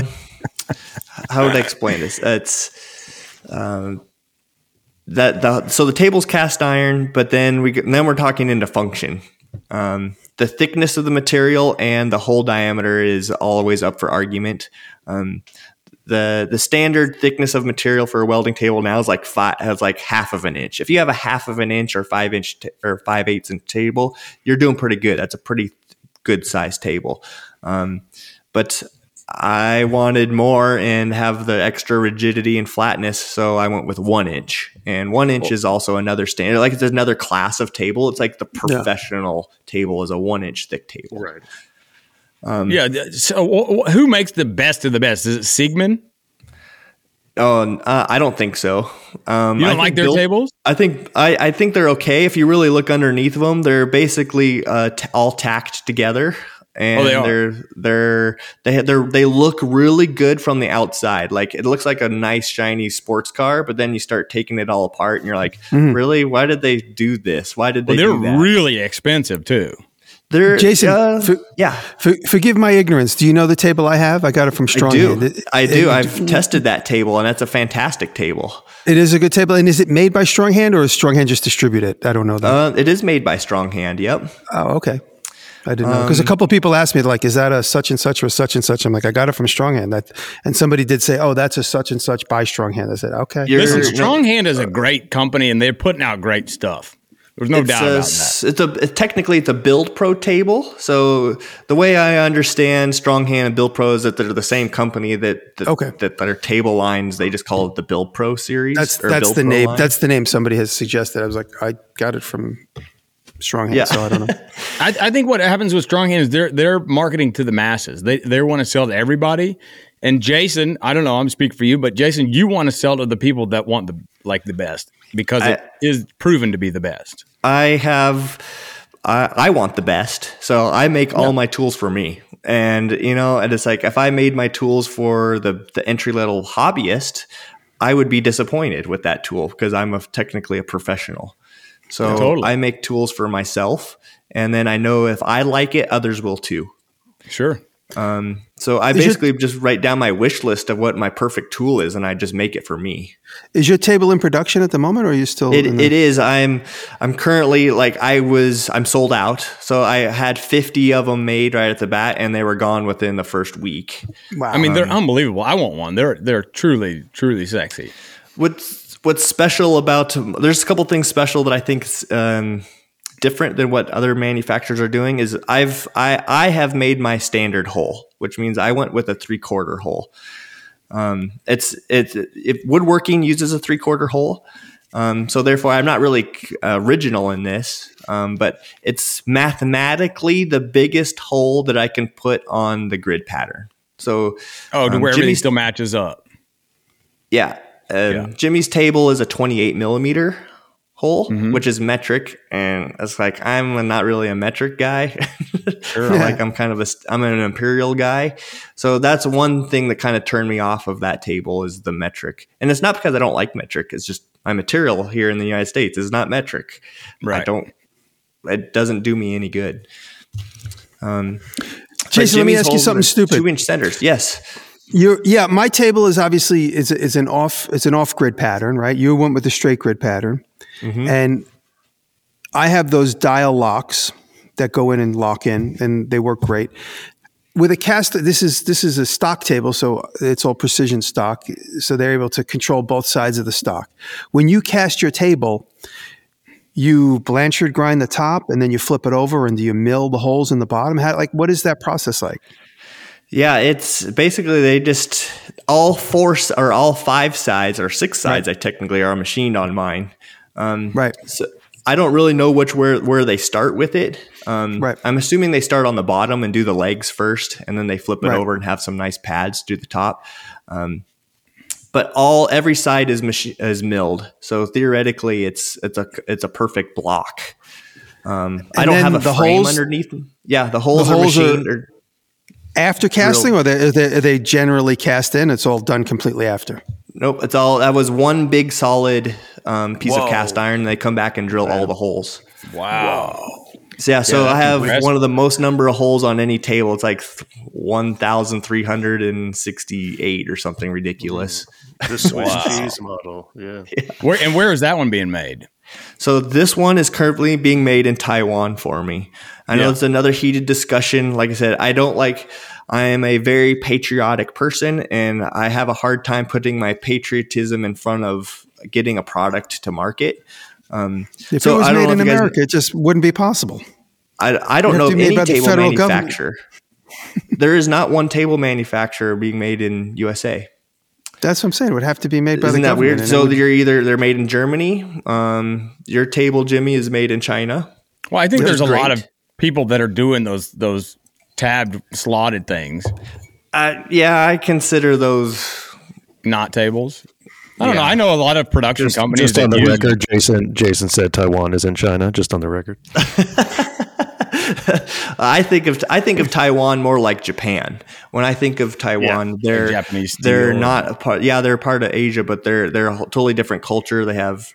how would I explain this? It's um, that the so the table's cast iron, but then we then we're talking into function. Um, the thickness of the material and the hole diameter is always up for argument. Um, the the standard thickness of material for a welding table now is like five has like half of an inch. If you have a half of an inch or five inch t- or five eighths inch table, you're doing pretty good. That's a pretty good size table. Um, but I wanted more and have the extra rigidity and flatness, so I went with one inch. And one inch is also another standard. Like it's another class of table. It's like the professional table is a one inch thick table. Right. Um, yeah. So wh- wh- who makes the best of the best? Is it Siegmund? Oh, uh, I don't think so. Um, You I don't like their Bill- tables? I think I, I think they're okay if you really look underneath them. They're basically uh, t- all tacked together, and Oh, they are. they're they're they they're they look really good from the outside. Like it looks like a nice shiny sports car, but then you start taking it all apart, and you're like, really? Why did they do this? Why did they? Well, they're do that? really expensive too. They're Jason, uh, for- yeah. For, forgive my ignorance. Do you know the table I have? I got it from I Strong do. Hand. It- I do. it- I've tested that table, and that's a fantastic table. It is a good table. And is it made by Strong Hand or is Strong Hand just distribute it? I don't know that. Uh, it is made by Strong Hand. Yep. oh, okay. I didn't know because a um, couple of people asked me like, "Is that a such and such or such and such?" I'm like, "I got it from Strong Hand." That, and somebody did say, "Oh, that's a such and such by Strong Hand." I said, "Okay." You're- Listen, no- Strong Hand is a great company, and they're putting out great stuff. There's no it's doubt a, about that. It's a it's technically it's a Build Pro table. So the way I understand Strong Hand and Build Pro is that they're the same company that that, Okay. that their table lines they just call it the Build Pro series. That's or that's Build the Pro name. line. That's the name somebody has suggested. I was like, I got it from Strong Hand, Yeah. so I don't know. I, I think what happens with Strong Hand is they're they're marketing to the masses. They they want to sell to everybody. And Jason, I don't know, I'm speaking for you, but Jason, you want to sell to the people that want the like the best because it I- is proven to be the best. I have I, I want the best. So I make all my tools for me. And you know, and it's like if I made my tools for the the entry level hobbyist, I would be disappointed with that tool because I'm a, technically a professional. So Yeah, totally. I make tools for myself, and then I know if I like it, others will too. Sure. Um, so I Is your- basically just write down my wish list of what my perfect tool is, and I just make it for me. Is your table in production at the moment, or are you still? It, in the- it is. I'm I'm currently like I was. I'm sold out. So I had 50 of them made right at the bat, and they were gone within the first week. wow. I mean, they're um, unbelievable. I want one. They're they're truly truly sexy. What's What's special about? There's a couple things special that I think is um, different than what other manufacturers are doing. Is I've I I have made my standard hole, which means I went with a three quarter hole. Um, it's it's if woodworking uses a three quarter hole. Um, so therefore, I'm not really uh, original in this, um, but it's mathematically the biggest hole that I can put on the grid pattern. So, Oh, to um, where everything still matches up. yeah, um, Yeah. Jimmy's table is a 28 millimeter hole, Mm-hmm. which is metric, and it's like I'm not really a metric guy. like I'm kind of a st- I'm an imperial guy, so that's one thing that kind of turned me off of that table is the metric, and it's not because I don't like metric. It's just my material here in the United States is not metric. Right. I Right. don't. It doesn't do me any good. Um, Jason, let me ask you something stupid. Two inch centers, yes. You're, yeah, my table is obviously is is an off it's an off grid pattern, right? You went with the straight grid pattern, mm-hmm. and I have those dial locks that go in and lock in, and they work great. With a cast, this is this is a stock table, so it's all precision stock. So they're able to control both sides of the stock. When you cast your table, you Blanchard grind the top, and then you flip it over, and do you mill the holes in the bottom? How, like, what is that process like? Yeah, it's basically they just all four or all five sides or six sides. I technically are machined on mine. Um, Right. So I don't really know which where where they start with it. Um, Right. I'm assuming they start on the bottom and do the legs first, and then they flip it Right. over and have some nice pads to the top. Um, but all every side is machi- is milled, so theoretically it's it's a it's a perfect block. Um, I don't have a the frame holes- underneath. Yeah, the holes, holes are are- machined. or, After casting, or they, are they, are they generally cast in? It's all done completely after. Nope, it's all that was one big solid um, piece Whoa. of cast iron. And they come back and drill all the holes. Wow. So yeah, so that's I have impressive. one of the most number of holes on any table. It's like one thousand three hundred and sixty-eight or something ridiculous. The Swiss cheese model. Yeah. Where and where is that one being made? So this one is currently being made in Taiwan for me. I know Yeah. it's another heated discussion. Like I said, I don't like. I am a very patriotic person, and I have a hard time putting my patriotism in front of getting a product to market. Um, If so it was I don't made in if you guys- America, it just wouldn't be possible. I, I don't know have of to be any by the table manufacturer. there is not one table manufacturer being made in USA. That's what I'm saying. It would have to be made by the government. Isn't that weird? So it would- you're either they're made in Germany. Um, your table, Jimmy, is made in China. Well, I think Which there's is a lot of people that are doing those those tabbed slotted things. Uh, yeah, I consider those not tables. I don't Yeah. know. I know a lot of production Just, companies just on the use- record, Jason Jason said Taiwan is in China. Just on the record. I think of I think of Taiwan more like Japan. When I think of Taiwan, they're Japanese they're not a part. Yeah, they're a part of Asia, but they're they're a totally different culture. They have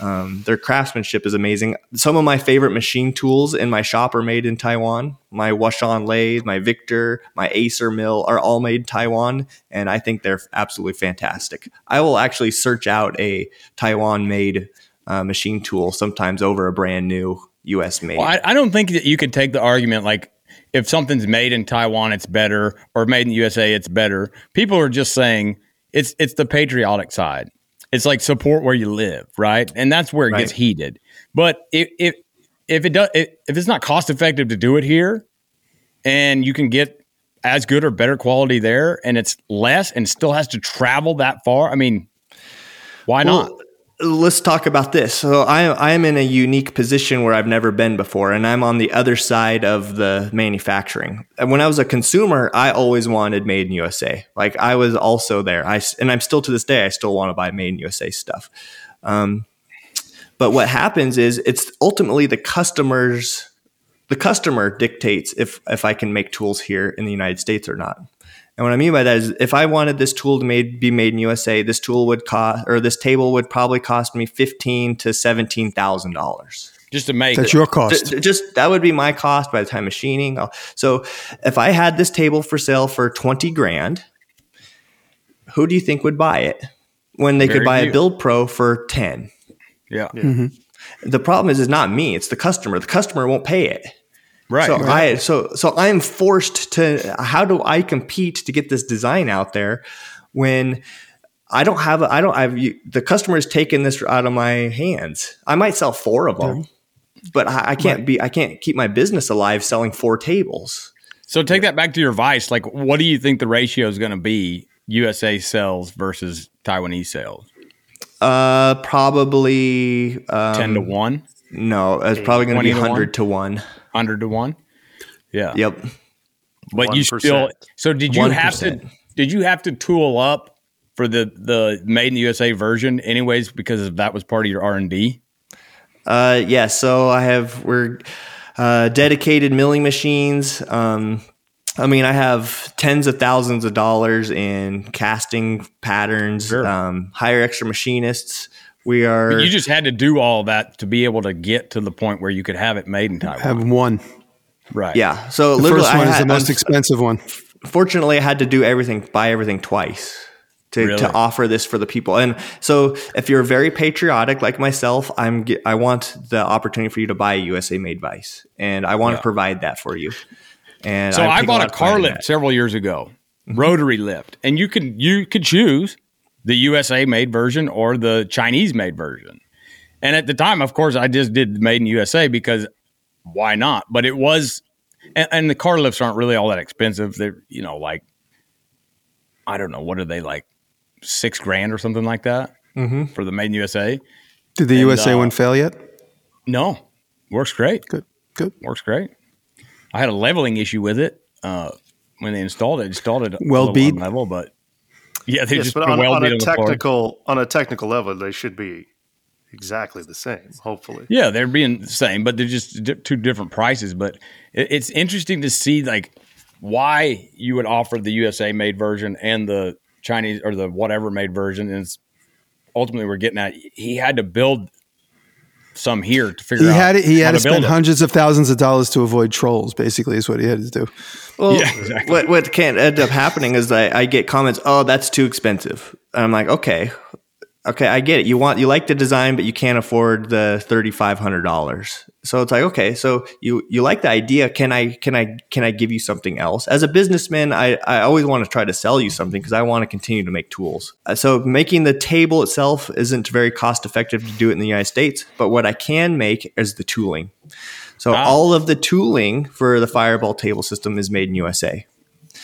um, their craftsmanship is amazing. Some of my favorite machine tools in my shop are made in Taiwan. My Washan lathe, my Victor, my Acer mill are all made in Taiwan, and I think they're absolutely fantastic. I will actually search out a Taiwan made uh, machine tool sometimes over a brand new U.S. made. Well, I, I don't think that you could take the argument like if something's made in Taiwan, it's better, or made in the USA, it's better. People are just saying it's it's the patriotic side. It's like support where you live, right? And that's where it gets heated. But if if if it does if if it's not cost effective to do it here, and you can get as good or better quality there, and it's less, and still has to travel that far, I mean, why not? Let's talk about this. So I I am in a unique position where I've never been before, and I'm on the other side of the manufacturing. And when I was a consumer, I always wanted made in USA. Like I was also there. I and I'm still to this day. I still want to buy made in USA stuff. Um, but what happens is it's ultimately the customers. The customer dictates if if I can make tools here in the United States or not. And what I mean by that is, if I wanted this tool to made, be made in USA, this tool would cost, or this table would probably cost me fifteen to seventeen thousand dollars. Just to make That's it. your cost. Just that would be my cost by the time machining. Uh, so, if I had this table for sale for twenty grand, who do you think would buy it when they Very could buy few. a Build Pro for ten? yeah, mm-hmm. The problem is, is not me; it's the customer. The customer won't pay it. Right. So I so so I am forced to. How do I compete to get this design out there when I don't have? a- I don't. I've the customer is taking this out of my hands. I might sell four of them, but I, I can't be. I can't keep my business alive selling four tables. So take that back to your vice. Like, what do you think the ratio is going to be? USA sales versus Taiwanese sales, Uh, probably um, ten to one, No, it's probably going to 20 be to one? hundred to one. hundred to one. Yeah, Yep. but you still. So did you have to? Did you have to tool up for the the made in the USA version, anyways, because that was part of your R and D? Uh, yeah. So I have we're uh, dedicated milling machines. Um, I mean, I have tens of thousands of dollars in casting patterns. Sure. Um, hire extra machinists. We are. You just had to do all that to be able to get to the point where you could have it made in Taiwan. Have one. right. yeah. So The literally, first I one is the most I'm- expensive one. fortunately, I had to do everything, buy everything twice to, Really? to offer this for the people. And so, if you're very patriotic like myself, I'm I want the opportunity for you to buy a USA made vice, and I want Yeah. to provide that for you. And So I, take bought lot a car lift several years ago, rotary lift, and you could you could choose the USA made version or the Chinese made version. And at the time, of course, I just did made in USA because why not? But it was, and, and the car lifts aren't really all that expensive. They're you know like I don't know what are they like six grand or something like that for the made in USA. Did the And, USA uh, one fail yet? No, works great. Good. Good. Works great. I had a leveling issue with it uh, when they installed it. Installed it Well beat? level, but yeah, they Yes, just but on, well on beat a on technical on a technical level, they should be exactly the same. Hopefully, Yeah, they're being the same, but they're just di- two different prices. But it, it's interesting to see like why you would offer the USA made version and the Chinese or the whatever made version. And it's ultimately we're getting at he had to build some here to figure He out. had it, he had to build spend it. hundreds of thousands of dollars to avoid trolls. Basically, is what he had to do. Well, Yeah, exactly. what what can end up happening is I, I get comments, oh, that's too expensive. And I'm like, okay, okay, I get it. You want you like the design, but you can't afford the thirty five hundred dollars. So it's like, okay, so you you like the idea. Can I can I can I give you something else? As a businessman, I, I always want to try to sell you something because I want to continue to make tools. Uh, So making the table itself isn't very cost effective to do it in the United States, but what I can make is the tooling. So Ah. all of the tooling for the Fireball table system is made in USA.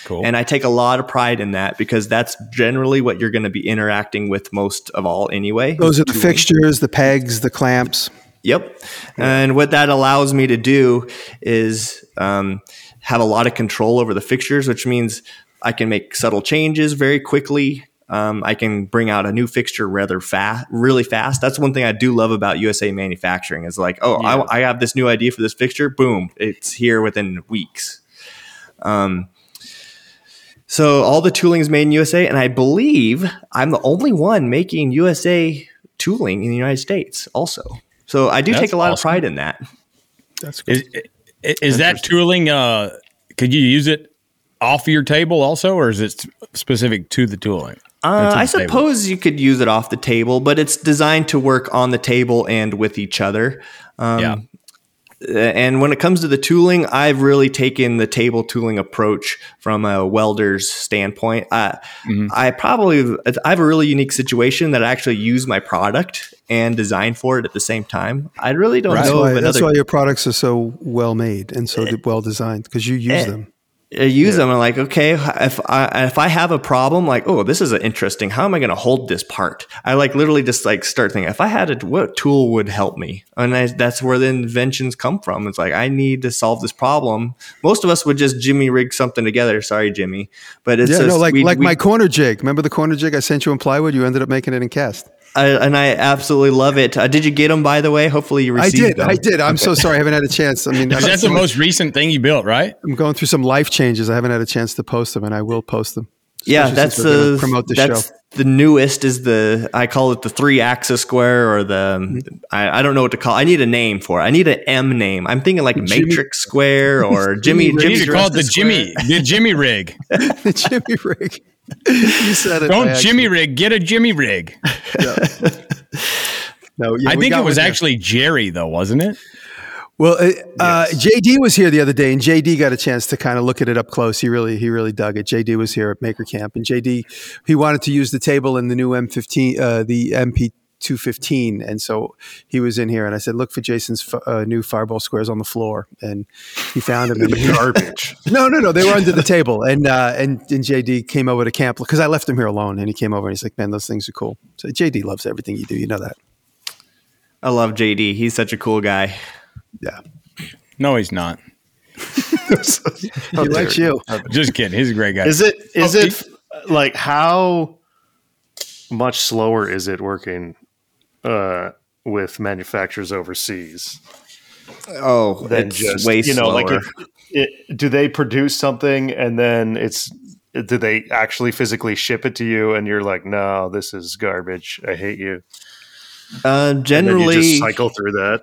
Cool. And I take a lot of pride in that because that's generally what you're going to be interacting with most of all anyway. Those are the fixtures, the pegs, the clamps. Yep. And what that allows me to do is um, have a lot of control over the fixtures, which means I can make subtle changes very quickly. Um, I can bring out a new fixture rather fast, really fast. That's one thing I do love about USA manufacturing is like, oh, I, I have this new idea for this fixture. Boom, it's here within weeks. Um, so all the tooling is made in USA, and I believe I'm the only one making USA tooling in the United States. Also, so I do That's take a lot awesome. of pride in that. That's cool. Is, is, is that tooling? Uh, could you use it off your table also, or is it specific to the tooling? Uh, I the table? suppose you could use it off the table, but it's designed to work on the table and with each other. Um, Yeah. And when it comes to the tooling, I've really taken the table tooling approach from a welder's standpoint. I, Mm-hmm. I probably I have a really unique situation that I actually use my product and design for it at the same time. I really don't That's know why, of that's why your products are so well made and so well designed because you use Eh. them. I use them. I'm like, okay, if I if I have a problem, like, oh, this is interesting. How am I going to hold this part? I like literally just like start thinking, if I had a what tool would help me, and I, that's where the inventions come from. It's like I need to solve this problem. Most of us would just Jimmy rig something together. Sorry, Jimmy, but it's Yeah, just, no, like we- like we- my corner jig. Remember the corner jig I sent you in plywood? You ended up making it in cast. I, and I absolutely love it. Uh, did you get them by the way? Hopefully you received them. I did. them. I did. I'm so sorry. I haven't had a chance. I mean, Is that the most recent thing you built, right? I'm going through some life changes. I haven't had a chance to post them, and I will post them. Yeah, that's since we're gonna the promote the that's show. the newest is the I call it the three axis square or the I, I don't know what to call. I need a name for it. I need an M name. I'm thinking like matrix square or Jimmy. You Jimmy need to call it the Jimmy, the Jimmy rig. the Jimmy rig. you said it. Don't Jimmy rig, get a Jimmy rig. No, yeah, I think it was actually Jerry, though, wasn't it? Well, uh, uh, JD was here the other day, and JD got a chance to kind of look at it up close. He really, he really dug it. JD was here at Maker Camp, and JD he wanted to use the table in the new M15, uh, the MP. 215 and so he was in here and i said look for jason's f- uh, new fireball squares on the floor and he found them in the Garbage. no no no they were under the table and uh, and, and jd came over to camp because i left him here alone and he came over and he's like man those things are cool so jd loves everything you do you know that I love JD. He's such a cool guy. yeah No, he's not. he likes you Just kidding. He's a great guy. Is it is Oh, it like how much slower is it working uh, with manufacturers overseas. Oh, than it's just way you know slower. like if, it, do they produce something and then it's do they actually physically ship it to you and you're like no this is garbage. I hate you. Uh, then you generally, just cycle through that.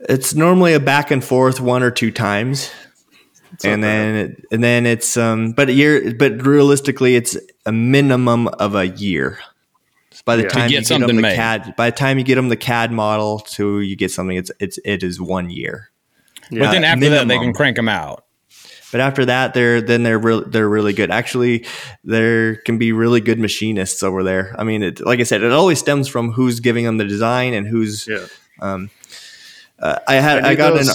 It's normally a back and forth one or two times. and then it, and then it's um but a year but realistically it's a minimum of a year by the Yeah. Time get you get them the made. CAD by the time you get them the CAD model to you get something it's it's it is one year but then after that, they can crank them out. but after that they're then they're real they're really good actually there can be really good machinists over there I mean it, like I said it always stems from who's giving them the design and who's yeah uh, I had I, need got those- an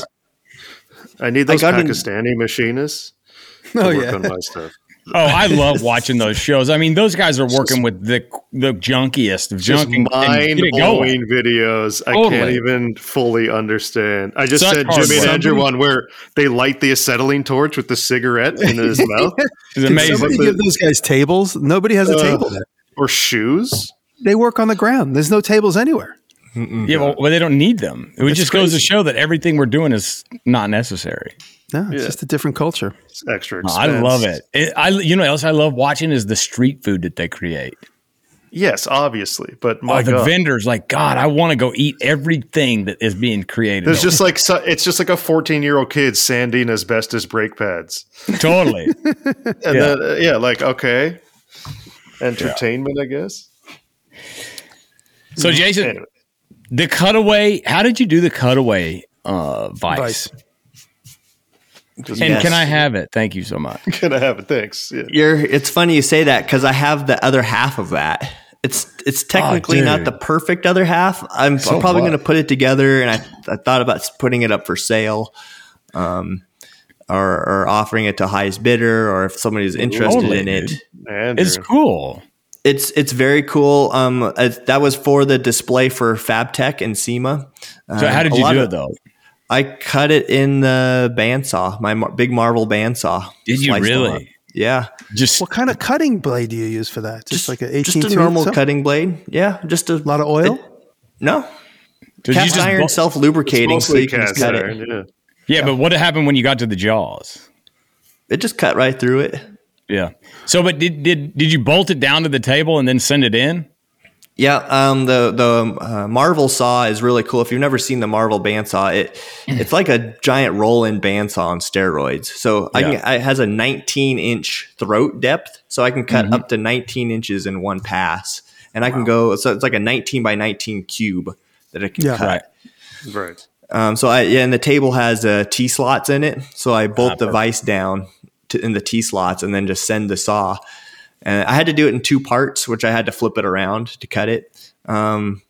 I need those got an- Pakistani machinists to Oh, work yeah. on my stuff Oh, I love watching those shows. I mean, those guys are working with the the junkiest of just junk and, and mind get it going. blowing videos. I can't even fully understand. I just Such said Jimmy and work. Andrew one where they light the acetylene torch with the cigarette in his mouth It's Can amazing. somebody give those guys tables nobody has a Uh, table there or shoes. they work on the ground there's no tables anywhere Yeah, well, well, they don't need them. It just goes to show that everything we're doing is not necessary. No it's Yeah. just a different culture It's extra. Oh, Expense. I love it. it. I you know what else I love watching is the street food that they create. Yes, obviously, but my oh, the God. vendors like God, I want to go eat everything that is being created. There's just like so- it's just like a 14 year old kid sanding asbestos brake pads, totally. and Yeah. then uh, yeah, like okay, entertainment, I guess. So Jason, Anyway, the cutaway. How did you do the cutaway uh, vice? Vice. Just And Yes. can I have it? Thank you so much. gonna have it. Thanks. Yeah. You're. It's funny you say that because I have the other half of that. It's it's technically not the perfect other half. I'm So probably going to put it together, and I I thought about putting it up for sale, um, or or offering it to highest bidder, or if somebody's interested Totally, in it. Andrew. It's cool. It's it's very cool. Um, it, that was for the display for FabTech and SEMA. So how did you do it though? I cut it in the bandsaw, my mar- big Marvel bandsaw. Did you really? Yeah, Just What kind of cutting blade do you use for that? Just, like an 18 just a normal something? cutting blade. Yeah, just a A lot of oil? no did you cast just iron bu- self lubricating, so you can just cut iron, it. yeah. Yeah, but what happened when you got to the jaws? It just cut right through it. Yeah. So, but did did did you bolt it down to the table and then send it in? Yeah, um, the the uh, Marvel saw is really cool. If you've never seen the Marvel bandsaw, it it's like a giant roll-in bandsaw on steroids. So I can, it has a 19 inch throat depth, so I can cut Mm-hmm. up to 19 inches in one pass, and I can go. So it's like a 19 by 19 cube that I can Yeah. cut. Right. Right. Um, so I yeah, and the table has uh, T slots in it. So I bolt Ah, the perfect. vise down to, in the T slots and then just send the saw. And I had to do it in two parts, which I had to flip it around to cut it. Um,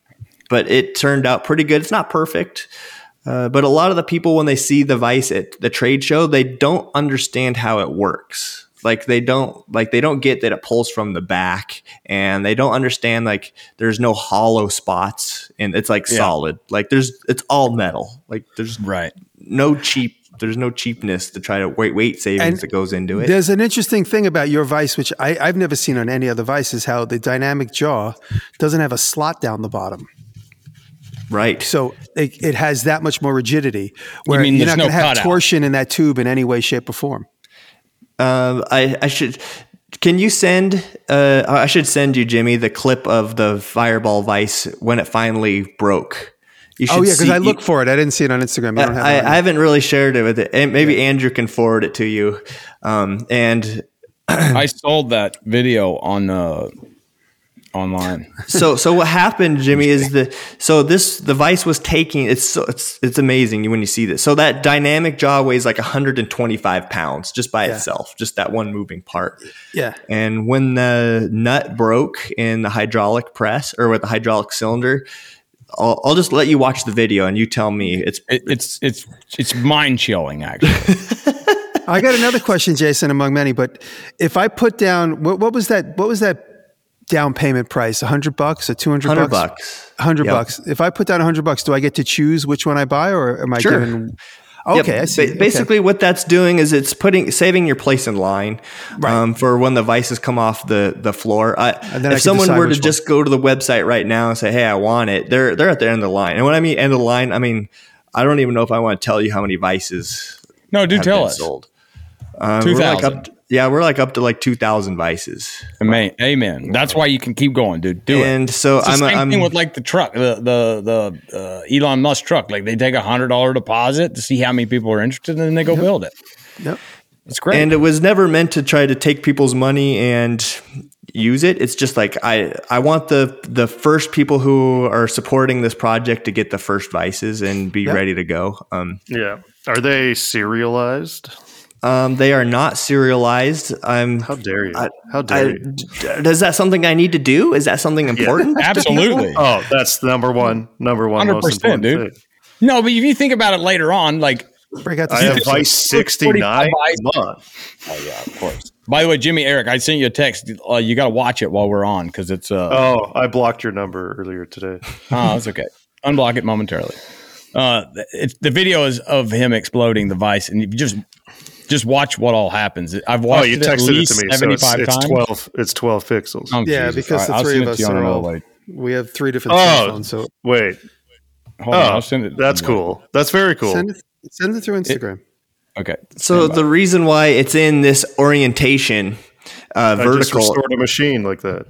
but it turned out pretty good. It's not perfect. Uh, but a lot of the people, when they see the vice at the trade show, they don't understand how it works. Like they don't like they don't get that it pulls from the back, and they don't understand like there's no hollow spots, and it's like Yeah. solid. Like there's it's all metal. Like there's Right. no cheap. There's no cheapness to try to weight weight savings And that goes into it. There's an interesting thing about your vice, which I, I've never seen on any other vice, is how the dynamic jaw doesn't have a slot down the bottom. Right. So it, it has that much more rigidity. Where mean you're there's not going to have cutout? torsion in that tube in any way, shape, or form. Um, I, I should. Can you send? Uh, I should send you, Jimmy, the clip of the fireball vice when it finally broke. You Oh yeah, because I look for it. I didn't see it on Instagram. You don't have I, it on I haven't really shared it with it. And maybe Andrew can forward it to you. Um, and I sold that video on uh, online. so so what happened, Jimmy, is the so this the vice was taking it's so it's it's amazing when you see this. So that dynamic jaw weighs like 125 pounds just by Yeah. itself, just that one moving part. yeah. And when the nut broke in the hydraulic press or with the hydraulic cylinder, I'll, I'll just let you watch the video and you tell me it's It, it's it's it's mind chilling actually. I got another question, Jason, among many. But if I put down what, what was that? What was that down payment price? A hundred bucks? A two hundred 100 bucks? bucks. Hundred Yep. bucks. If I put down a hundred bucks, do I get to choose which one I buy, or am I Sure. given? Yep. Okay, I see. Ba- Okay. Basically, what that's doing is it's putting saving your place in line um, for when the vices come off the the floor. I, And then if can someone were to one. just go to the website right now and say, "Hey, I want it," they're they're at the end of the line. And when I mean end of the line, I mean I don't even know if I want to tell you how many vices No, do have tell been us. sold. Um, we're like 2,000. up to- yeah, we're like up to like two thousand vices. Amen. Amen. That's why you can keep going, dude. Do it. And so It's the I'm, same I'm thing with like the truck, the the the uh, Elon Musk truck. Like they take a hundred dollar deposit to see how many people are interested, and then they go build it. Yep. It's great. and it was never meant to try to take people's money and use it it's just like i i want the the first people who are supporting this project to get the first vices and be Yep. ready to go um Yeah. Are they serialized? Um they are not serialized i'm How dare you? I- How I, dare you? d- is that something i need to do is that something important Absolutely. Oh, that's the number one, number one, most 100%, important dude. thing. No, but if you think about it later on, like Break out the I have. Vice 69. Come on. oh yeah, of course. By the way, Jimmy Eric, I sent you a text. Uh, you got to watch it while we're on because it's uh Oh, I blocked your number earlier today. oh, it's okay. Unblock it momentarily. Uh, it's the video is of him exploding the vice, and you just just watch what all happens. I've Oh, watched you it at texted it least to me. So seventy it's, five it's times. twelve. It's twelve pixels. Oh, Yeah, Jesus. because All right, the three of us to you on are another all. way. We have three different Oh. cell phones, so Wait. Hold on, Oh, I'll send it. that's cool. That's very cool. send it, send it through Instagram. Okay. so the reason why it's in this orientation uh, I just vertical restored a machine like that.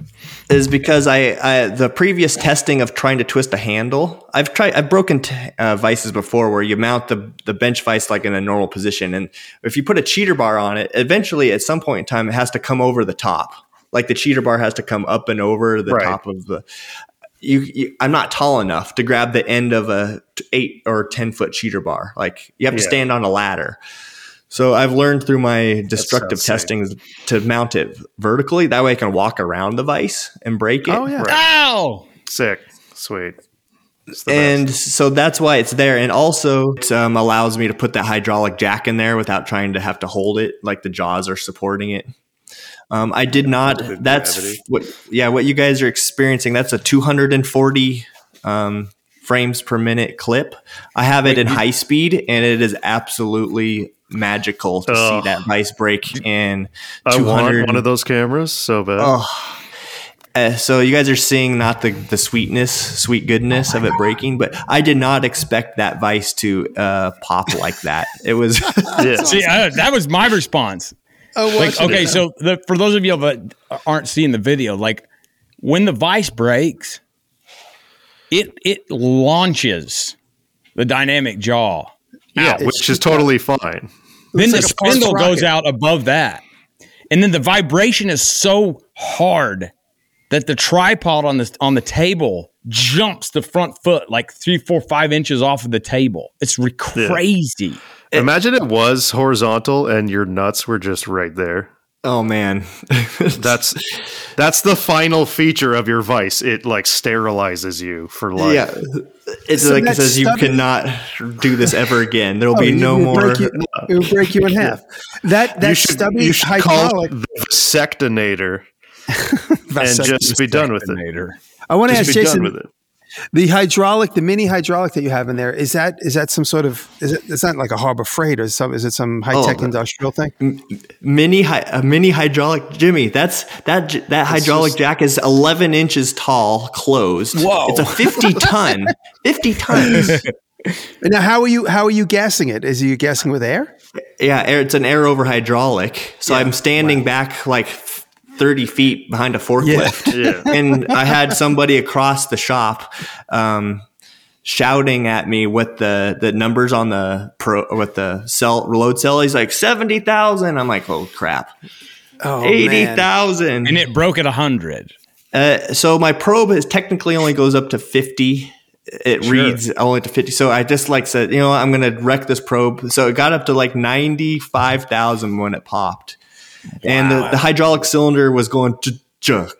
is because I, I the previous testing of trying to twist a handle. I've tried. I've broken t- uh, vices before where you mount the the bench vice like in a normal position, and if you put a cheater bar on it, eventually at some point in time it has to come over the top. Like the cheater bar has to come up and over the Right. top of the. You, you, I'm not tall enough to grab the end of a t- eight or ten foot cheater bar. Like you have to Yeah. stand on a ladder. So I've learned through my destructive sounds testing to mount it vertically. That way I can walk around the vise and break it. Oh yeah, Right. Ow! Sick. Sweet. And best. so that's why it's there and also it um, allows me to put that hydraulic jack in there without trying to have to hold it like the jaws are supporting it um, i did not that's what yeah what you guys are experiencing that's a 240 um, frames per minute clip i have it in high speed and it is absolutely magical to Ugh. see that vice break in I want one of those cameras so bad. Oh. Uh, so you guys are seeing not the, the sweetness, sweet goodness of it breaking, but I did not expect that vice to uh, pop like that. It was yeah. See, uh, that was my response. Oh, Like, okay, so the, for those of you that aren't seeing the video, like when the vice breaks, it it launches the dynamic jaw. yeah, out. which is totally fine. Then the like a spindle goes out above that, and then the vibration is so hard that the tripod on the on the table jumps the front foot like three, four, five inches off of the table. It's re- crazy. Imagine it was horizontal and your nuts were just right there. Oh man, That's that's the final feature of your vice. It like sterilizes you for life. yeah. It's So like it that says you cannot do this ever again. There will Oh, be no would more. You, it would break you in half. That that you should, stubby you should call hydraulic. it the vasectonator and just be done with it. I want to ask be Jason done with it. The hydraulic, the mini hydraulic that you have in there. Is that is that some sort of is it? It's not like a Harbor Freight or some. Is it some high tech Oh, industrial thing? mini hy- a mini hydraulic Jimmy. That's that that hydraulic jack is 11 inches tall, closed. Whoa. It's a 50 ton, 50 tons. And now, how are you? How are you gassing it? Is you gassing with air? Yeah, air, it's an air over hydraulic. So I'm standing back like 30 feet behind a forklift. Yeah. and I had somebody across the shop um, shouting at me with the the numbers on the pro with the cell load cell. He's like seventy thousand. I'm like, oh crap, Oh, eighty man. thousand. And it broke at 100. Uh, so my probe is technically only goes up to 50. It reads only to 50. So I just like said, you know, what, I'm going to wreck this probe. So it got up to like 95,000 when it popped. And the, the hydraulic cylinder was going to jug,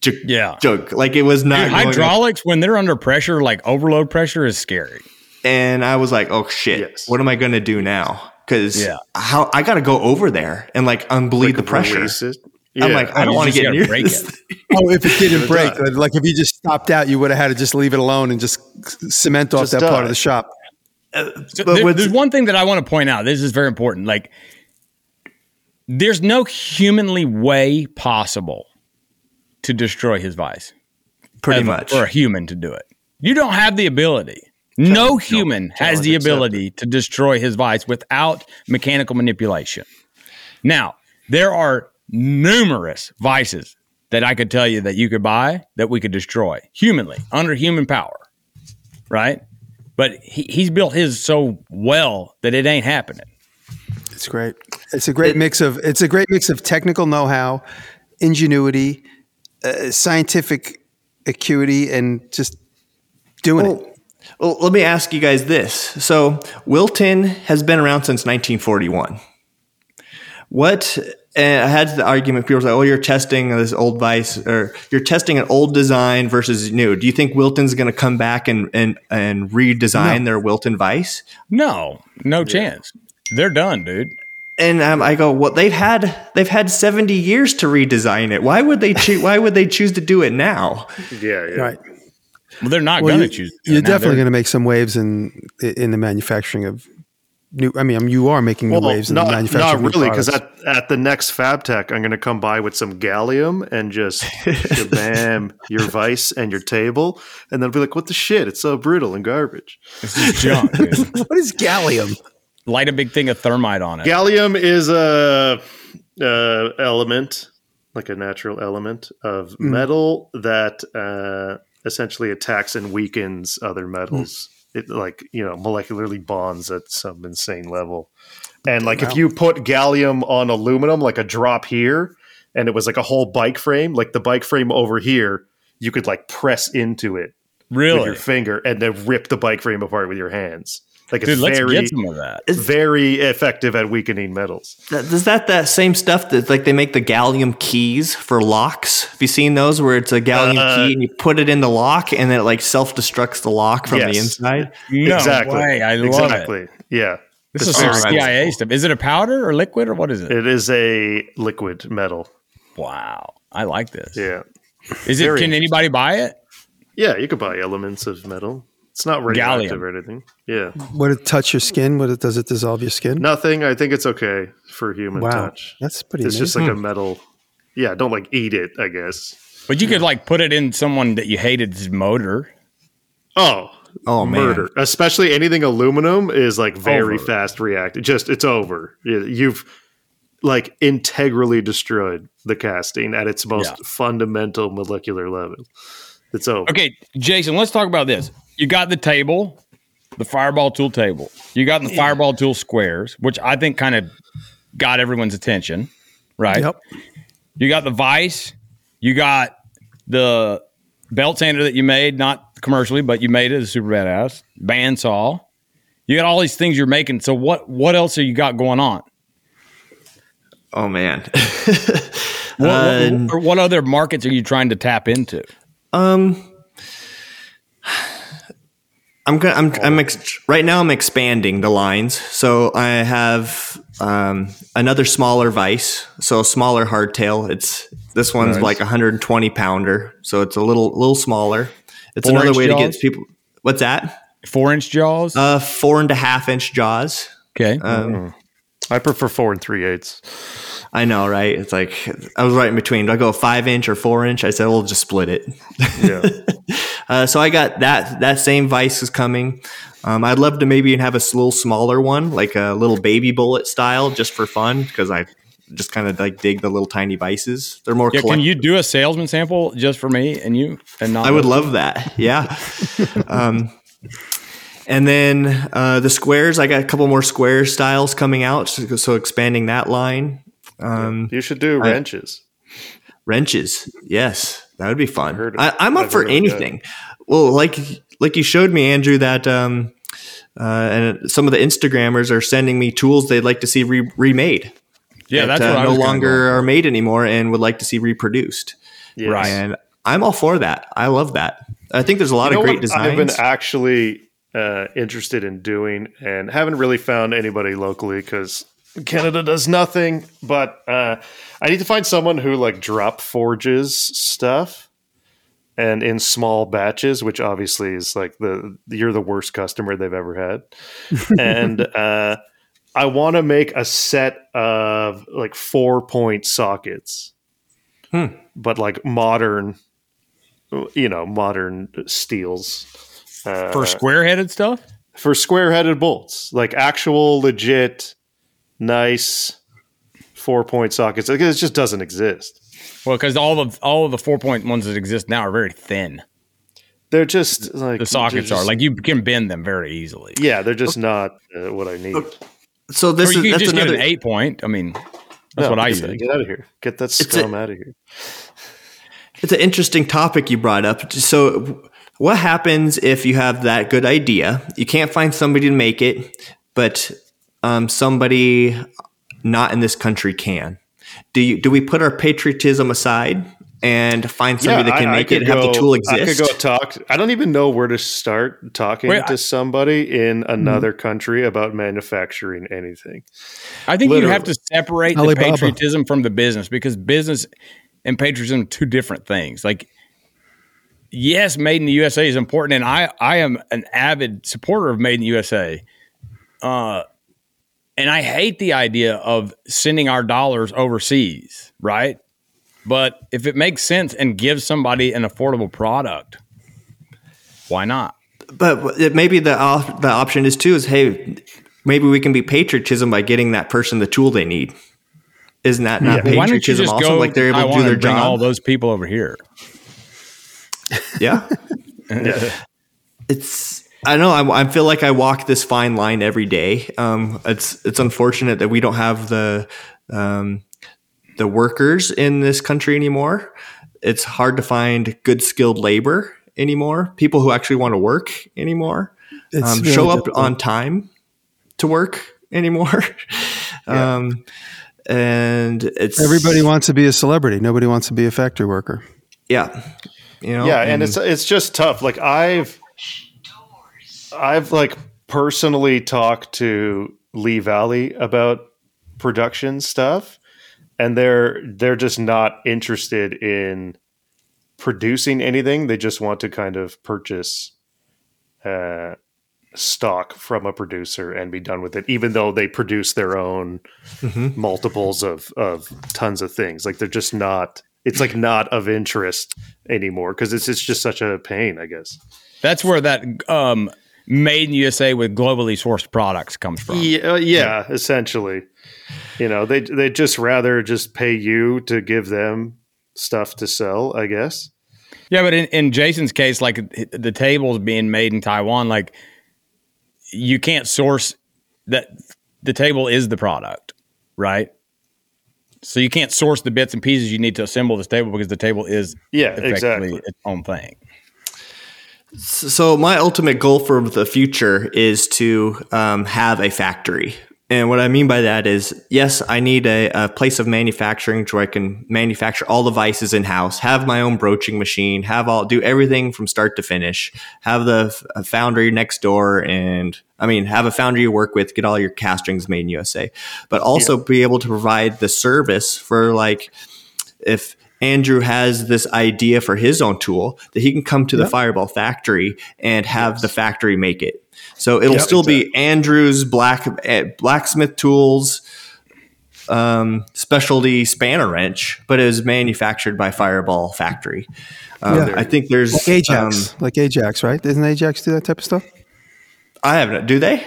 jug, Yeah. jug. Like it was not Dude, going hydraulics, when they're under pressure, like overload pressure, is scary. and I was like, "Oh shit! Yes. What am I going to do now?" Because Yeah. how I got to go over there and like unbleed the pressure. Release it. I'm like, I don't want to get gotta near break this. it. thing. Oh, if it didn't break, like if you just stopped out, you would have had to just leave it alone and just cement off Just that die. part of the shop. Uh, so But there- what's- there's one thing that I want to point out. This is very important. Like, there's no humanly way possible to destroy his vice. Pretty much. For a human to do it. You don't have the ability. No human has the challenge ability to destroy his vice without mechanical manipulation. Now, there are numerous vices that I could tell you that you could buy that we could destroy humanly under human power, right? But he, he's built his so well that it ain't happening. It's great. It's a great mix of it's a great mix of technical know-how, ingenuity, uh, scientific acuity, and just doing it. Well, well, let me ask you guys this. So, Wilton has been around since 1941. What and I had the argument people say, "Oh, you're testing this old vice, or you're testing an old design versus new." Do you think Wilton's going to come back and and and redesign their Wilton vice? No, no chance. They're done, dude. And um, I go, "Well, they've had they've had 70 years to redesign it. Why would they choo- Why would they choose to do it now?" Yeah, yeah. Right. Well, they're not Well, going to choose. to you're definitely going to make some waves in in the manufacturing of new. I mean, you are making new Well, waves in the not, manufacturing. not really, because at, at the next Fab Tech, I'm going to come by with some gallium and just bam your vice and your table, and then be like, "What the shit? It's so brutal and garbage." This is junk. what is gallium? Light a big thing of thermite on it. Gallium is a, uh element, like a natural element of Hmm. metal that uh, essentially attacks and weakens other metals. Hmm. It like you know molecularly bonds at some insane level. And like if you put gallium on aluminum, like a drop here, and it was like a whole bike frame, like the bike frame over here, you could like press into it with really, your finger and then rip the bike frame apart with your hands. Like it's dude. Let's very, get some of that. very effective at weakening metals. Is that that same stuff that like they make the gallium keys for locks? Have you seen those where it's a gallium Uh, key and you put it in the lock and then it like self destructs the lock from the inside? No exactly. way. I love exactly. it. Yeah. This is some. CIA stuff. Is it a powder or liquid or what is it? It is a liquid metal. wow, I like this. Yeah. Is it? very Can anybody buy it? Yeah, you could buy elements of metal. It's not radioactive Gallium. or anything. Yeah, Would it touch your skin? Would it does it dissolve your skin? nothing. I think it's okay for human wow, touch. that's pretty. It's just amazing. like a hmm. metal. Yeah, don't like eat it. I guess. But you could like put it in someone that you hated's motor. Oh, Oh, man. murder! Especially anything aluminum is like very Over. fast reacting. Just it's over. You- You've like integrally destroyed the casting at its most Yeah. fundamental molecular level. It's over. Okay, Jason, let's talk about this. You got the table, the Fireball tool table. You got the Fireball tool squares, which I think kind of got everyone's attention, right? Yep. You got the vice. You got the belt sander that you made, not commercially, but you made it. It's super badass. Bandsaw. You got all these things you're making. So what? What else have you got going on? Oh man. What, Uh, what, or what other markets are you trying to tap into? Um, I'm gonna. I'm. I'm ex- right now. I'm expanding the lines. So I have um, another smaller vice. So a smaller hardtail. It's this one's Nice. like a 120 pounder. So it's a little little smaller. It's Four another way to get people. What's that? Four inch jaws. Uh, four and a half inch jaws. okay. Um, I prefer four and three eighths. I know, right? It's like I was right in between. Do I go five inch or four inch? I said, we'll just split it. Yeah. Uh, so I got that. That same vice is coming. Um, I'd love to maybe have a little smaller one, like a little baby bullet style, just for fun, because I just kind of like dig the little tiny vices. They're more. yeah, can you do a salesman sample just for me and you and not? I would love that. Yeah. um, and then uh, the squares, I got a couple more square styles coming out, so, so expanding that line. Um, You should do I- wrenches. Wrenches, yes, that would be fun. of- I, I'm up I've for heard of that. anything. Well, like like you showed me, Andrew, that um, uh, and some of the Instagrammers are sending me tools they'd like to see re- remade. Yeah, that, that's what uh, I no was longer going are made anymore and would like to see reproduced. Yes. Right. And I'm all for that. I love that. I think there's a lot You of great what I've been actually uh, interested in doing, and haven't really found anybody locally because Canada does nothing. But uh, I need to find someone who like drop forges stuff, and in small batches, which obviously is like the you're the worst customer they've ever had, and. Uh, I want to make a set of like four point sockets, Hmm. but like modern, you know, modern steels. Uh, for square headed stuff. for square headed bolts, like actual legit, nice four point sockets. Like, it just doesn't exist. Well, because all of all of the four point ones that exist now are very thin. They're just like The sockets they're like you can bend them very easily. yeah, they're just not uh, what I need. so Or this you is that's just another. get an eight point. I mean, that's No, what I get, use. Get out of here. Get that It's a- out of here. It's an interesting topic you brought up. So, what happens if you have that good idea? You can't find somebody to make it, but um, somebody not in this country can. Do you? Do we put our patriotism aside and find somebody that can I- I make could it? Have the go- tool I could go talk. I don't even know where to start talking Wait, to I- somebody in another country about manufacturing anything. I think you have to separate the patriotism from the business because business and patriotism are two different things. Like, yes, made in the USA is important, and I I am an avid supporter of made in the USA. Uh, and I hate the idea of sending our dollars overseas, right? But if it makes sense and gives somebody an affordable product, why not? But it- maybe the op- the option is too is hey, maybe we can be patriotism by getting that person the tool they need. Isn't that not you patriotism? Also, like they're able to do their bring job. all those people over here? Yeah. Yeah. it's I know I, I feel like I walk this fine line every day. Um, it's it's unfortunate that we don't have the um, the workers in this country anymore. It's hard to find good skilled labor anymore. People who actually want to work anymore. It's Um, really show up difficult. on time to work anymore. um, and it's Everybody wants to be a celebrity. Nobody wants to be a factory worker. yeah, you know, yeah and it's it's just tough like i've i've like personally talked to lee valley about production stuff and they're they're just not interested in producing anything they just want to kind of purchase uh, stock from a producer and be done with it, even though they produce their own Mm-hmm. multiples of of tons of things. Like they're just not. It's like not of interest anymore because it's it's just such a pain. I guess. That's where that um, made in USA with globally sourced products comes from. Yeah, uh, yeah, essentially. You know, they they just rather just pay you to give them stuff to sell. I guess. Yeah, but in, in Jason's case, like the tables being made in Taiwan, like you can't source that. The table is the product, right? So you can't source the bits and pieces you need to assemble this table because the table is Yeah, exactly. its own thing. So my ultimate goal for the future is to um, have a factory. And what I mean by that is, yes, I need a, a place of manufacturing where I can manufacture all the vices in house, have my own broaching machine, have all do everything from start to finish, have the foundry next door, and I mean, have a foundry you work with, get all your castings made in USA, but also be able to provide the service for like if Andrew has this idea for his own tool that he can come to the Fireball factory and have the factory make it. So it'll Yep, still be Andrew's black eh, blacksmith tools um, specialty spanner wrench, but it was manufactured by Fireball Factory. Um, Yeah. I think there's Like Ajax, um, like Ajax, right? Doesn't Ajax do that type of stuff? I haven't. Do they?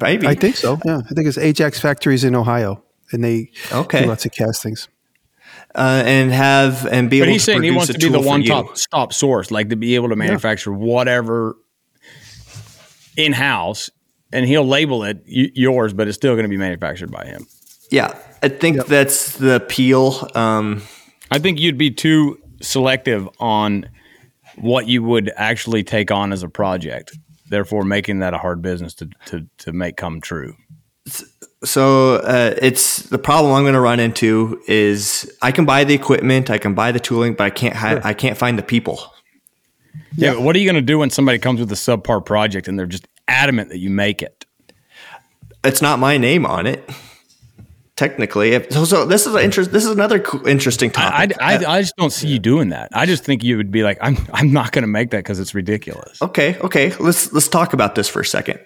Maybe. I think so. Yeah, I think it's Ajax factories in Ohio, and they Okay. do lots of castings. Uh, and have and be But able he's to saying he wants to be the one top stop source, like to be able to manufacture whatever in house, and he'll label it y- yours, but it's still going to be manufactured by him. Yeah, I think that's the appeal. Um, I think you'd be too selective on what you would actually take on as a project, therefore making that a hard business to to, to make come true. So uh, it's the problem I'm going to run into is I can buy the equipment, I can buy the tooling, but I can't ha- I can't find the people. Yeah. but what are you going to do when somebody comes with a subpar project and they're just adamant that you make it? It's not my name on it. Technically, If- so, so this is an interest. This is another co- interesting topic. I, I, I just don't see you doing that. I just think you would be like, I'm I'm not going to make that because it's ridiculous. Okay, okay. Let's let's talk about this for a second.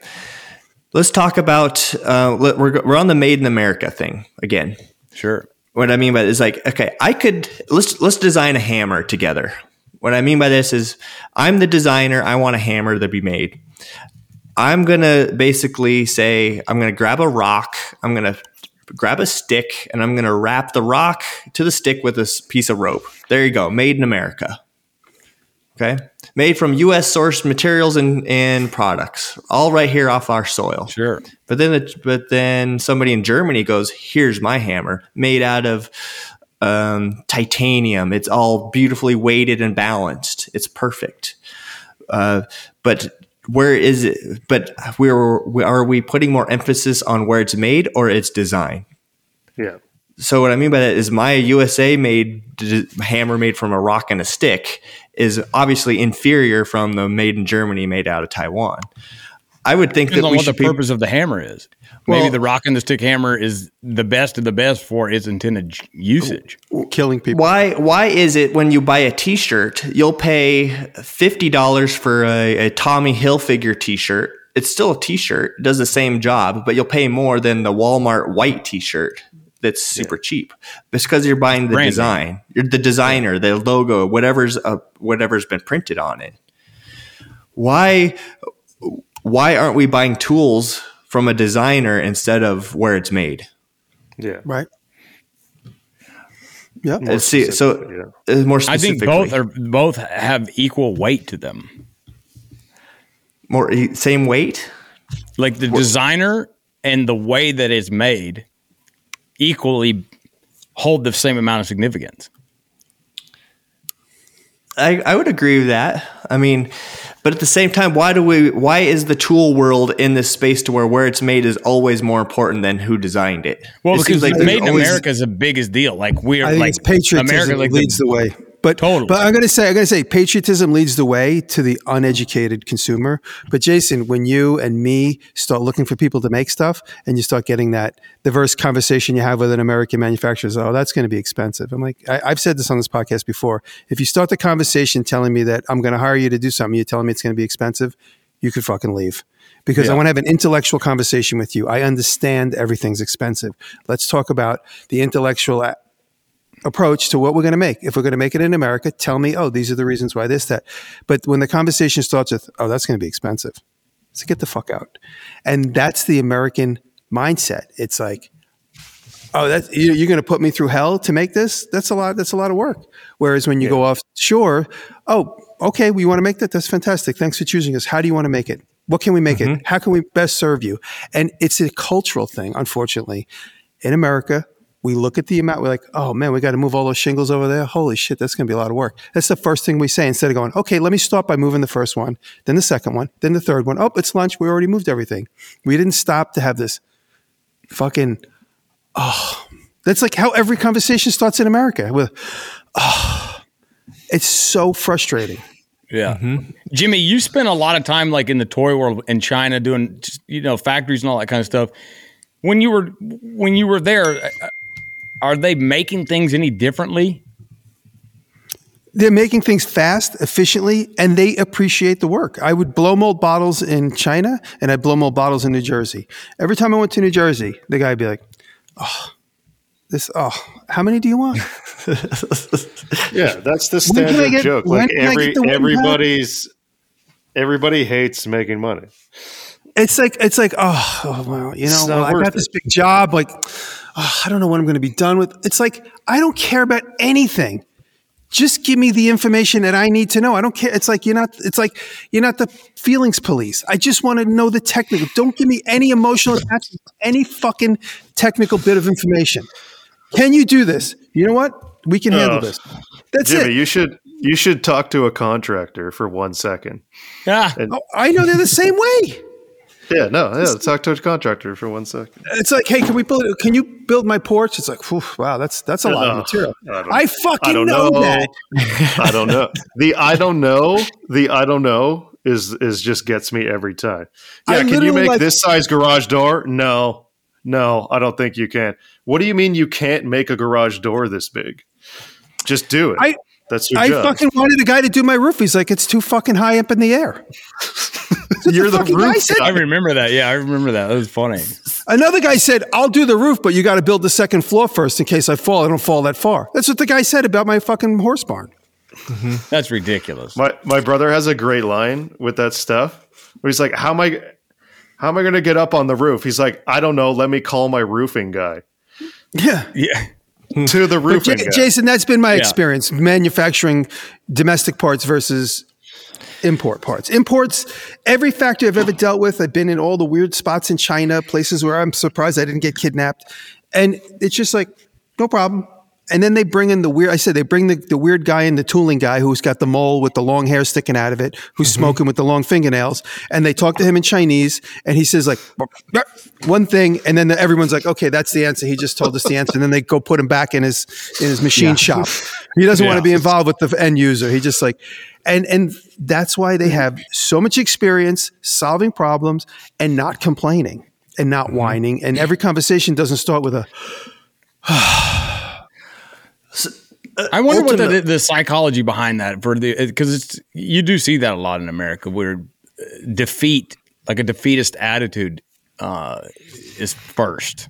Let's talk about uh, we're we're on the Made in America thing again. Sure. What I mean by this is like, okay, I could let's let's design a hammer together. What I mean by this is, I'm the designer. I want a hammer to be made. I'm gonna basically say I'm gonna grab a rock. I'm gonna grab a stick, and I'm gonna wrap the rock to the stick with this piece of rope. There you go, made in America. Okay, made from U.S. sourced materials and, and products, all right here off our soil. Sure. But then, it, but then somebody in Germany goes, "Here's my hammer, made out of um, titanium. It's all beautifully weighted and balanced. It's perfect." Uh, but where is it? But we're are we putting more emphasis on where it's made or its design? Yeah. So what I mean by that is my USA made hammer made from a rock and a stick is obviously inferior from the made in Germany made out of Taiwan. I would think Depends that on we what the be purpose of the hammer is. Maybe Well- the rock and the stick hammer is the best of the best for its intended usage. Killing people. Why why is it when you buy a t-shirt, you'll pay $50 for a, a Tommy Hilfiger t-shirt? It's still a t-shirt, does the same job, but you'll pay more than the Walmart white t-shirt that's super cheap. It's because you're buying the Branding. design. You're the designer, the logo, whatever's uh, whatever's been printed on it. Why why aren't we buying tools from a designer instead of where it's made? Yeah. Right. Yeah. See, so specifically, uh, more I think both are both have equal weight to them. more same weight. Like the designer and the way that it's made equally hold the same amount of significance. I, I would agree with that. I mean, but at the same time, why do we? Why is the tool world in this space to where where it's made is always more important than who designed it? Well, It because seems like made there's in always- America is the biggest deal. Like we're I think like it's patriotism America, like that leads the, way. But Totally. but I'm going to say I'm to say patriotism leads the way to the uneducated consumer. But Jason, when you and me start looking for people to make stuff, and you start getting that diverse conversation you have with an American manufacturer, is, oh, that's going to be expensive. I'm like, I, I've said this on this podcast before. If you start the conversation telling me that I'm going to hire you to do something, you're telling me it's going to be expensive. you could fucking leave because I want to have an intellectual conversation with you. I understand everything's expensive. Let's talk about the intellectual approach to what we're going to make. If we're going to make it in America, tell me, oh, these are the reasons why this, that. But when the conversation starts with, oh, that's going to be expensive, so get the fuck out. And that's the American mindset. It's like, oh, that you- you're going to put me through hell to make this. That's a lot. That's a lot of work. Whereas when you go offshore, oh, okay, we want to make that. That's fantastic. Thanks for choosing us. How do you want to make it? What can we make it? Mm-hmm. How can we best serve you? And it's a cultural thing, unfortunately. In America, we look at the amount. We're like, oh man, we got to move all those shingles over there. Holy shit, that's going to be a lot of work. That's the first thing we say instead of going, okay, let me start by moving the first one, then the second one, then the third one. Oh, it's lunch. We already moved everything. We didn't stop to have this fucking oh that's like how every conversation starts in america with oh it's so frustrating Yeah. Jimmy, you spent a lot of time like in the toy world in China doing you know factories and all that kind of stuff. When you were when you were there, uh, are they making things any differently? they're making things fast efficiently and they appreciate the work i would blow mold bottles in china and i blow mold bottles in new jersey every time i went to new jersey the guy would be like oh this oh how many do you want Yeah, that's the When can I standard get- joke. when Like can I every get the one pack? everybody's everybody hates making money. it's like it's like oh, oh well you know well, I worth got this big job like oh, I don't know what I'm going to be done with. It's like I don't care about anything. Just give me the information that I need to know. I don't care. It's like you're not it's like you're not the feelings police. I just want to know the technical don't give me any emotional attachment any fucking technical bit of information. Can you do this? You know what? We can handle Ugh. this. That's Jimmy, it. you should you should talk to a contractor for one second. Yeah. oh, I know they're the same way Yeah, no, yeah, talk to a contractor for one second. It's like, hey, can we build? Can you build my porch? It's like, wow, that's that's a lot of material. I I fucking I don't know, know. that. I don't know. The I don't know, the I don't know is is just gets me every time. I Yeah, can you make like- this size garage door? No. No, I don't think you can. What do you mean you can't make a garage door this big? Just do it. I- That's your I job. fucking wanted a guy to do my roof. He's like, it's too fucking high up in the air. You're the fucking guy roof said- I remember that. Yeah, I remember that. That was funny. Another guy said, I'll do the roof, but you got to build the second floor first in case I fall. I don't fall that far. That's what the guy said about my fucking horse barn. Mm-hmm. That's ridiculous. My my brother has a great line with that stuff. Where he's like, "How am I, how am I going to get up on the roof?" He's like, "I don't know. Let me call my roofing guy Yeah. Yeah. To the But roofing J- Jason, that's been my Yeah. experience manufacturing domestic parts versus import parts. Imports, every factory I've ever dealt with, I've been in all the weird spots in China, places where I'm surprised I didn't get kidnapped. And it's just like, no problem. And then they bring in the weird, I said, they bring the, the weird guy in, the tooling guy who's got the mole with the long hair sticking out of it, who's smoking with the long fingernails. And they talk to him in Chinese. And he says, like, one thing. And then everyone's like, okay, that's the answer. He just told us the answer. And then they go put him back in his, in his machine shop. He doesn't want to be involved with the end user. He just like, and, and that's why they have so much experience solving problems and not complaining and not whining. And every conversation doesn't start with a, I wonder what the, the psychology behind that for the because it's you do see that a lot in America where uh, defeat like a defeatist attitude uh, is first.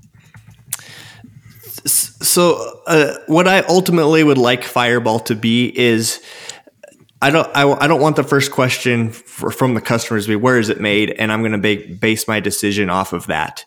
So, uh, what I ultimately would like Fireball to be is, I don't, I, I don't want the first question for, from the customers to be where is it made, and I'm going to ba- base my decision off of that.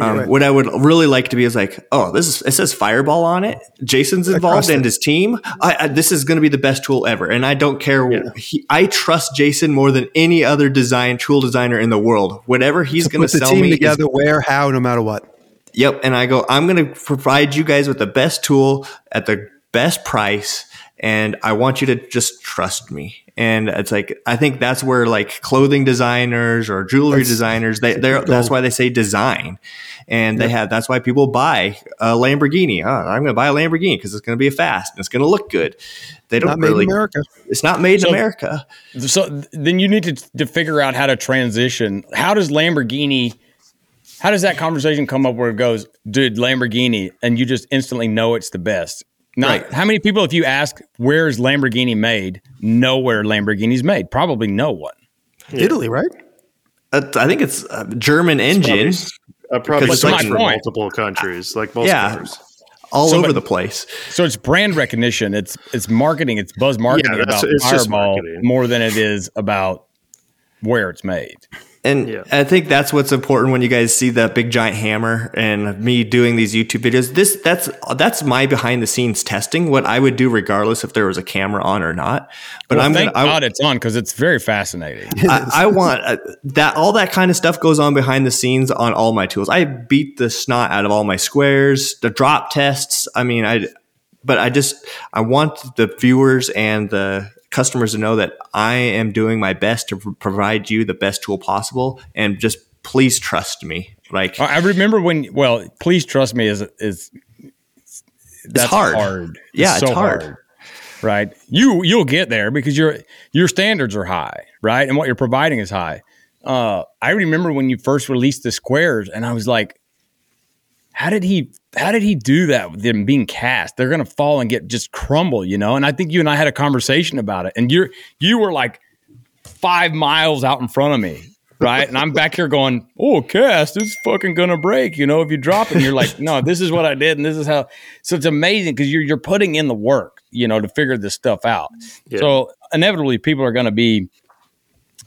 Um, right. What I would really like to be is like, oh, this is it says Fireball on it. Jason's involved and his team. I, I, this is going to be the best tool ever, and I don't care. He, I trust Jason more than any other design tool designer in the world. Whatever he's going to put the sell team me is together where, how, no matter what. Yep. And I go, I'm going to provide you guys with the best tool at the best price. And I want you to just trust me. And it's like, I think that's where like clothing designers or jewelry designers, they, they're, that's why they say design. And they have, that's why people buy a Lamborghini. Oh, I'm going to buy a Lamborghini because it's going to be fast and it's going to look good. They don't Not really, America. it's not made So- in America. So then you need to, to figure out how to transition. How does Lamborghini? How does that conversation come up where it goes, dude, Lamborghini, and you just instantly know it's the best? Not Right. how many people, if you ask where's Lamborghini made, know where Lamborghini's made? Probably no one. Italy, right? Uh, I think it's a German engine Uh, probably Because it's switched my for point. multiple countries, like most Yeah. cars. all So, over but- the place. So it's brand recognition. It's it's marketing. It's buzz marketing Yeah, about it's just Fireball marketing. more than it is about where it's made. And Yeah. I think that's what's important when you guys see that big giant hammer and me doing these YouTube videos. This that's that's my behind the scenes testing. What I would do regardless if there was a camera on or not. But Well, I'm thank gonna, I, God it's on because it's very fascinating. I, I want uh, that all that kind of stuff goes on behind the scenes on all my tools. I beat the snot out of all my squares, the drop tests. I mean, I but I just I want the viewers and the customers to know that I am doing my best to pr- provide you the best tool possible, and just please trust me. Like I remember when. Well, please trust me. Is is that's hard. Yeah, it's hard. Right. You you'll get there because your your standards are high, right? And what you're providing is high. Uh, I remember when you first released the squares, and I was like, "How did he? How did he do that with them being cast? They're gonna fall and get just crumble, you know." And I think you and I had a conversation about it, and you're you were like five miles out in front of me, right? And I'm back here going, "Oh, cast, it's fucking gonna break." You know, if you drop it, and you're like, "No, this is what I did, and this is how." So it's amazing because you're you're putting in the work, you know, to figure this stuff out. Yeah. So inevitably, people are going to be,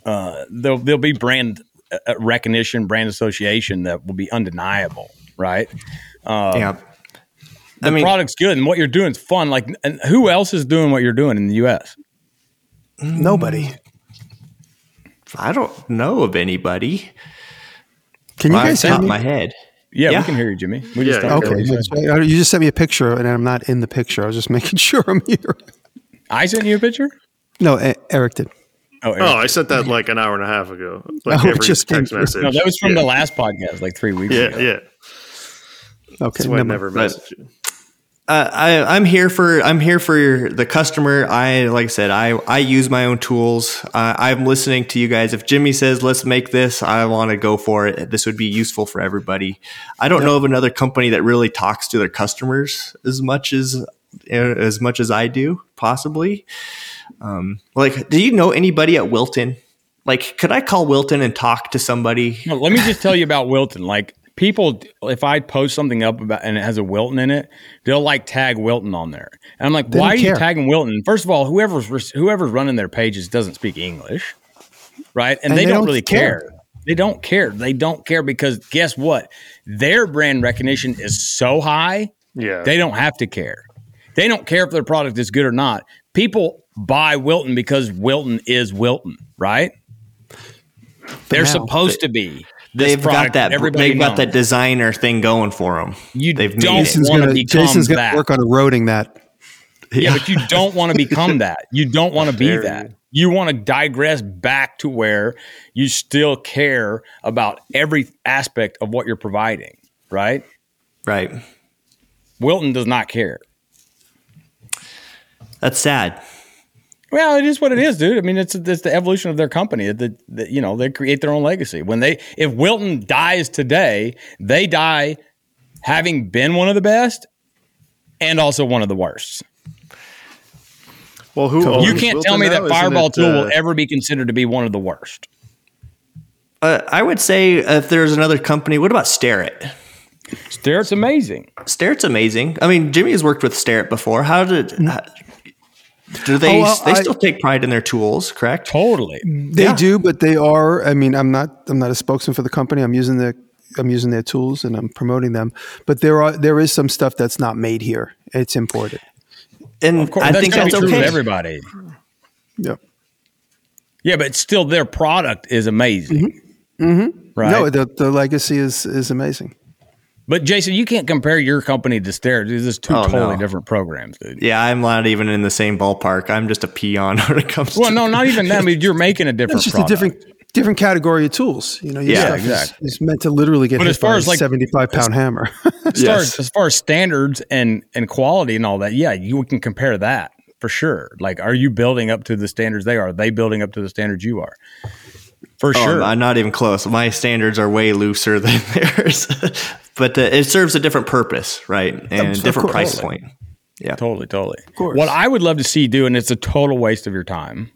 uh, there'll there'll be brand uh, recognition, brand association that will be undeniable, right? Um, yeah. The I mean, product's good, and what you're doing is fun. Like, and who else is doing what you're doing in the U.S.? Mm. Nobody. I don't know of anybody. Can you Right guys off the hear top me? my head. Yeah, Yeah. we can hear you, Jimmy. We Yeah, just yeah. Okay, hear that's right. you just sent me a picture, and I'm not in the picture. I was just making sure I'm here. I sent you a picture. No, E- Eric did. Oh, Oh, I sent that like an hour and a half ago. Like Oh, every just text message. no, that was from yeah. the last podcast, like three weeks Yeah, ago. yeah. Okay, That's why I never never mind. messaged you. Uh, I, I'm here for I'm here for the customer. I like I said, I I use my own tools. Uh, I'm listening to you guys. If Jimmy says let's make this, I want to go for it. This would be useful for everybody. I don't know of another company that really talks to their customers as much as uh, as much as I do. Possibly, um, like, do you know anybody at Wilton? Like, could I call Wilton and talk to somebody? No, let me just tell you about Wilton. Like people, if I post something up about and it has a Wilton in it, they'll like tag Wilton on there. And I'm like, They why don't are you tagging Wilton? First of all, whoever's whoever's running their pages doesn't speak English, right? And, And they, they don't, don't really care. care. They don't care. They don't care because guess what? Their brand recognition is so high, Yeah. they don't have to care. They don't care if their product is good or not. People buy Wilton because Wilton is Wilton, right? They're now, supposed to be. This They've got that. Everybody They've got knows. that designer thing going for them. You They've made don't it. Want to gonna become Jason's gonna that. work on eroding that. yeah, but you don't want to become that. You don't want to be dare that. you. You want to digress back to where you still care about every aspect of what you're providing, right? Right. Wilton does not care. That's sad. Well, it is what it is, dude. I mean, it's it's the evolution of their company. The, the, you know, they create their own legacy. When they, if Wilton dies today, they die having been one of the best and also one of the worst. Well, who owns You can't tell me now? that Isn't Fireball it, Tool will uh, ever be considered to be one of the worst. Uh, I would say if there's another company, what about Starrett? Starrett's amazing. Starrett's amazing. I mean, Jimmy has worked with Starrett before. How did how- do they? Oh, well, they I- still take pride in their tools, correct? Totally. They Yeah. do, but they are. I mean, I'm not. I'm not a spokesman for the company. I'm using the. I'm using their tools and I'm promoting them. But there are there is some stuff that's not made here. It's imported. And Of course, I that's think that's be true okay. everybody. Yep. Yeah, but still, their product is amazing. Mm-hmm. Right. No, the the legacy is is amazing. But Jason, you can't compare your company to Starrett. These are two Oh, totally no. different programs, dude. Yeah, I'm not even in the same ballpark. I'm just a peon when it comes to. Well, to no, not even that. I mean, you're making a different It's just product. a different different category of tools. You know, your Yeah, stuff is- exactly. is, meant to literally get But hit as far by as, a like- 75 pound hammer. As, far Yes. as, as far as standards and and quality and all that, yeah, you can compare that for sure. Like, are you building up to the standards they are? Are they building up to the standards you are? For Oh, sure. I'm not even close. My standards are way looser than theirs, but uh, it serves a different purpose, right? And Of a different course. price point. Yeah. Totally, totally. course. What I would love to see do, and it's a total waste of your time,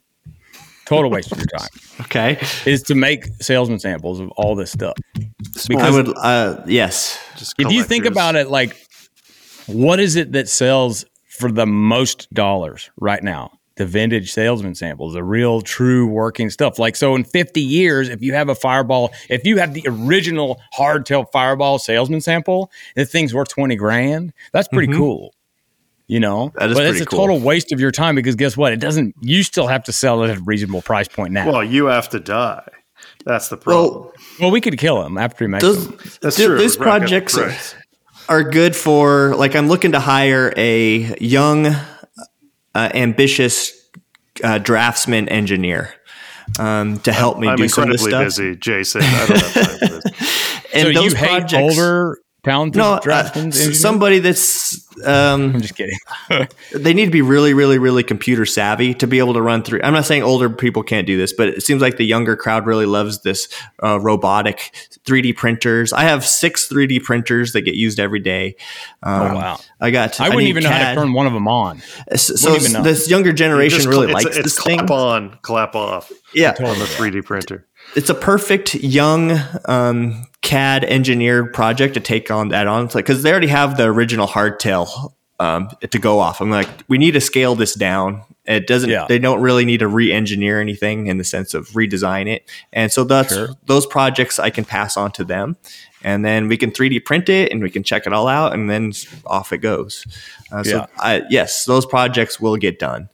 total waste of your time Okay. is to make salesman samples of all this stuff. I Because would. Uh, yes. Just if you think about it, like, what is it that sells for the most dollars right now? The vintage salesman samples, the real, true working stuff. Like, so in 50 years, if you have a fireball, if you have the original hardtail fireball salesman sample, the thing's worth 20 grand. That's pretty cool. You know, Mm-hmm. That is but it's a cool. total waste of your time because guess what? It doesn't. You still have to sell it at a reasonable price point now. Well, well, you have to die. That's the problem. Well, we could kill him after he makes those them. That's th- true. those Rack up projects the are, price. are good for like I'm looking to hire a young, uh, ambitious uh, draftsman engineer um, to help me I'm do some of this incredibly stuff. busy, Jason. I don't have time for this. And so those you hate projects, older, talented no, uh, draftsmen? s- engineers? somebody that's um, I'm just kidding. they need to be really, really, really computer savvy to be able to run through. I'm not saying older people can't do this, but it seems like the younger crowd really loves this uh, robotic 3D printers. I have six 3D printers that get used every day. Um, Oh, wow. I got. I wouldn't need even know how to turn one of them on. S- So wouldn't even know. this younger generation Just really cl- likes it's, it's this thing. clap on, clap off Yeah, on the 3D printer. it's a perfect young um, CAD engineered project to take on that on because they already have the original hardtail um, to go off. I'm like, we need to scale this down. It doesn't. Yeah. They don't really need to re-engineer anything in the sense of redesign it. And so that's Sure. those projects I can pass on to them, and then we can 3D print it and we can check it all out, and then off it goes. Uh, so Yeah. I, yes, those projects will get done,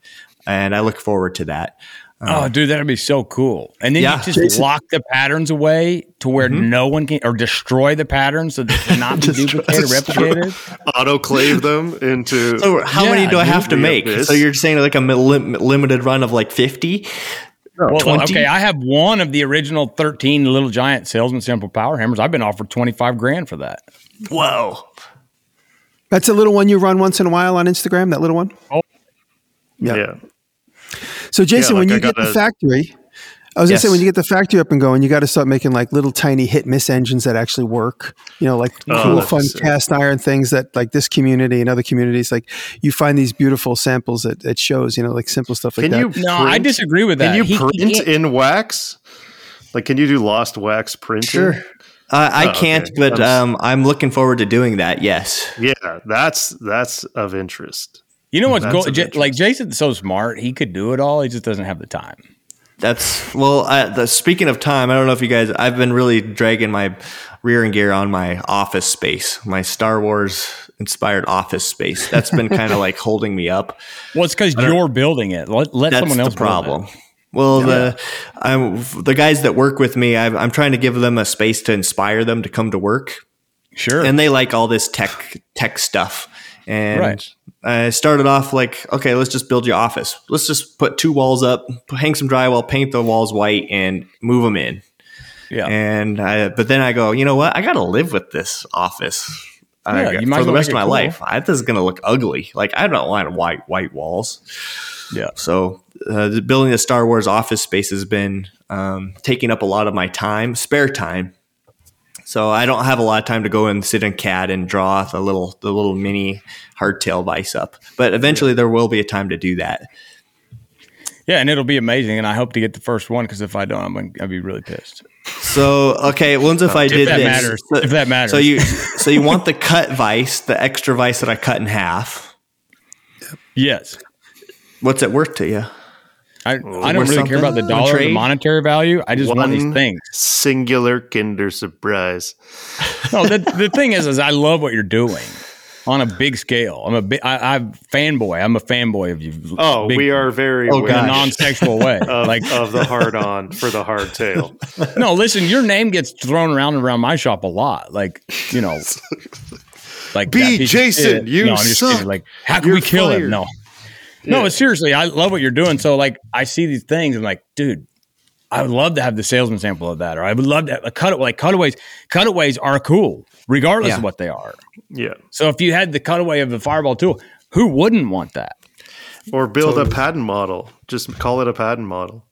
and I look forward to that. Oh, oh, dude, that'd be so cool. And then Yeah. you just Jason- lock the patterns away to where mm-hmm. no one can, or destroy the patterns so they cannot be duplicated, replicated. Autoclave them into. So how Yeah, many do I have to make? So you're saying like a lim- limited run of like 50? Well, okay, I have one of the original 13 Little Giant Salesman Sample Power Hammers. I've been offered 25 grand for that. Whoa. That's a little one you run once in a while on Instagram. That little one. Oh. yeah. Yeah. So Jason, like when you get the gotta- factory, I was gonna say when you get the factory up and going, you got to start making like little tiny hit miss engines that actually work. You know, like Oh, cool, fun sick. cast iron things that like this community and other communities like you find these beautiful samples at, at shows. You know, like simple stuff like Can that. you? No, I disagree with that. Can you He- print he- in wax? Like, can you do lost wax printing? Sure. Uh, I Oh, can't, okay. but I'm um, I'm looking forward to doing that. Yes. Yeah, that's that's of interest. You know what's? J- like Jason's so smart, he could do it all. He just doesn't have the time. That's well. I, the, speaking of time, I don't know if you guys. I've been really dragging my rear and gear on my office space, my Star Wars inspired office space. That's been kind of like holding me up. Well, it's because you're building it. Let, let someone else the build it. problem. Well, the I'm the guys that work with me. I've, I'm trying to give them a space to inspire them to come to work. Sure. and they like all this tech tech stuff. And Right. I started off like, okay, let's just build your office. Let's just put two walls up, hang some drywall, paint the walls white, and move them in. yeah. And I, but then I go, you know what? I got to live with this office. Yeah, got- you might for the rest of my cool. life. I, this is going to look ugly. Like I don't want white white walls. yeah. So uh, the- building the Star Wars office space has been um, taking up a lot of my time, spare time. So I don't have a lot of time to go and sit in CAD and draw the little the little mini hardtail vice up. But eventually there will be a time to do that. Yeah, and it'll be amazing. And I hope to get the first one because if I don't, I'm gonna I'll be really pissed. So okay, once if oh, I did that this, matters. so- If that matters. So you so you want the cut vice, the extra vice that I cut in half. Yes. What's it worth to you? I, I don't really care about the dollar, the monetary value. I just want these things. Singular Kinder Surprise. No, the, the thing is, is I love what you're doing on a big scale. I'm a big, I, I'm fanboy. I'm a fanboy of you. Oh, Big- we are very Oh, in a non-sexual way. of, like, of the hard on for the hard tail. no, listen, your name gets thrown around and around my shop a lot. Like, you know, like B. that piece of Jason, you no, I'm just suck. kidding. Like, how can You're we kill fired. him? No, no, but seriously, I love what you're doing. So, like, I see these things and like, dude, I would love to have the salesman sample of that, or I would love to have a cut. Like cutaways, cutaways are cool, regardless Yeah. of what they are. Yeah. So, if you had the cutaway of the fireball tool, who wouldn't want that? Or build a patent model. Just call it a patent model.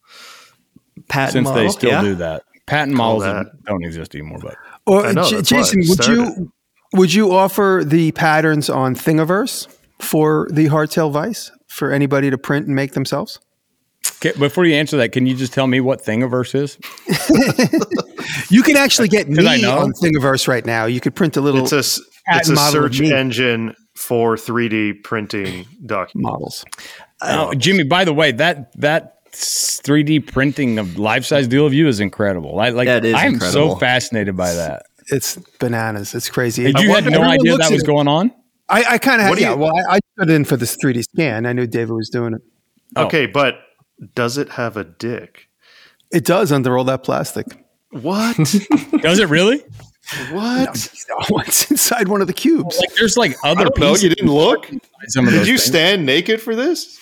Patent Since model? they still Yeah. do that, patent models that. don't exist anymore. But Or I know, J- that's why I Jason, would you would you offer the patterns on Thingiverse for the hardtail vice for anybody to print and make themselves? Okay, before you answer that, can you just tell me what Thingiverse is? You can actually get Did I me know? on Thingiverse right now. You could print a little It's a s- cat it's a search engine for 3D printing documents. models. Oh, Jimmy, by the way, that that 3D printing of life size deal of you is incredible. I like. That is I'm incredible. so fascinated by that. It's bananas. It's crazy. Did you had no idea that was it- going on? I, I kind of had. What Yeah, you- well, I, I put in for this 3D scan. I knew David was doing it. Oh. Okay, but does it have a dick? It does under all that plastic. What? Does it really? what? Oh, it's inside one of the cubes. Like, there's like I other. don't know. You didn't look. inside Some of Did you things. stand naked for this?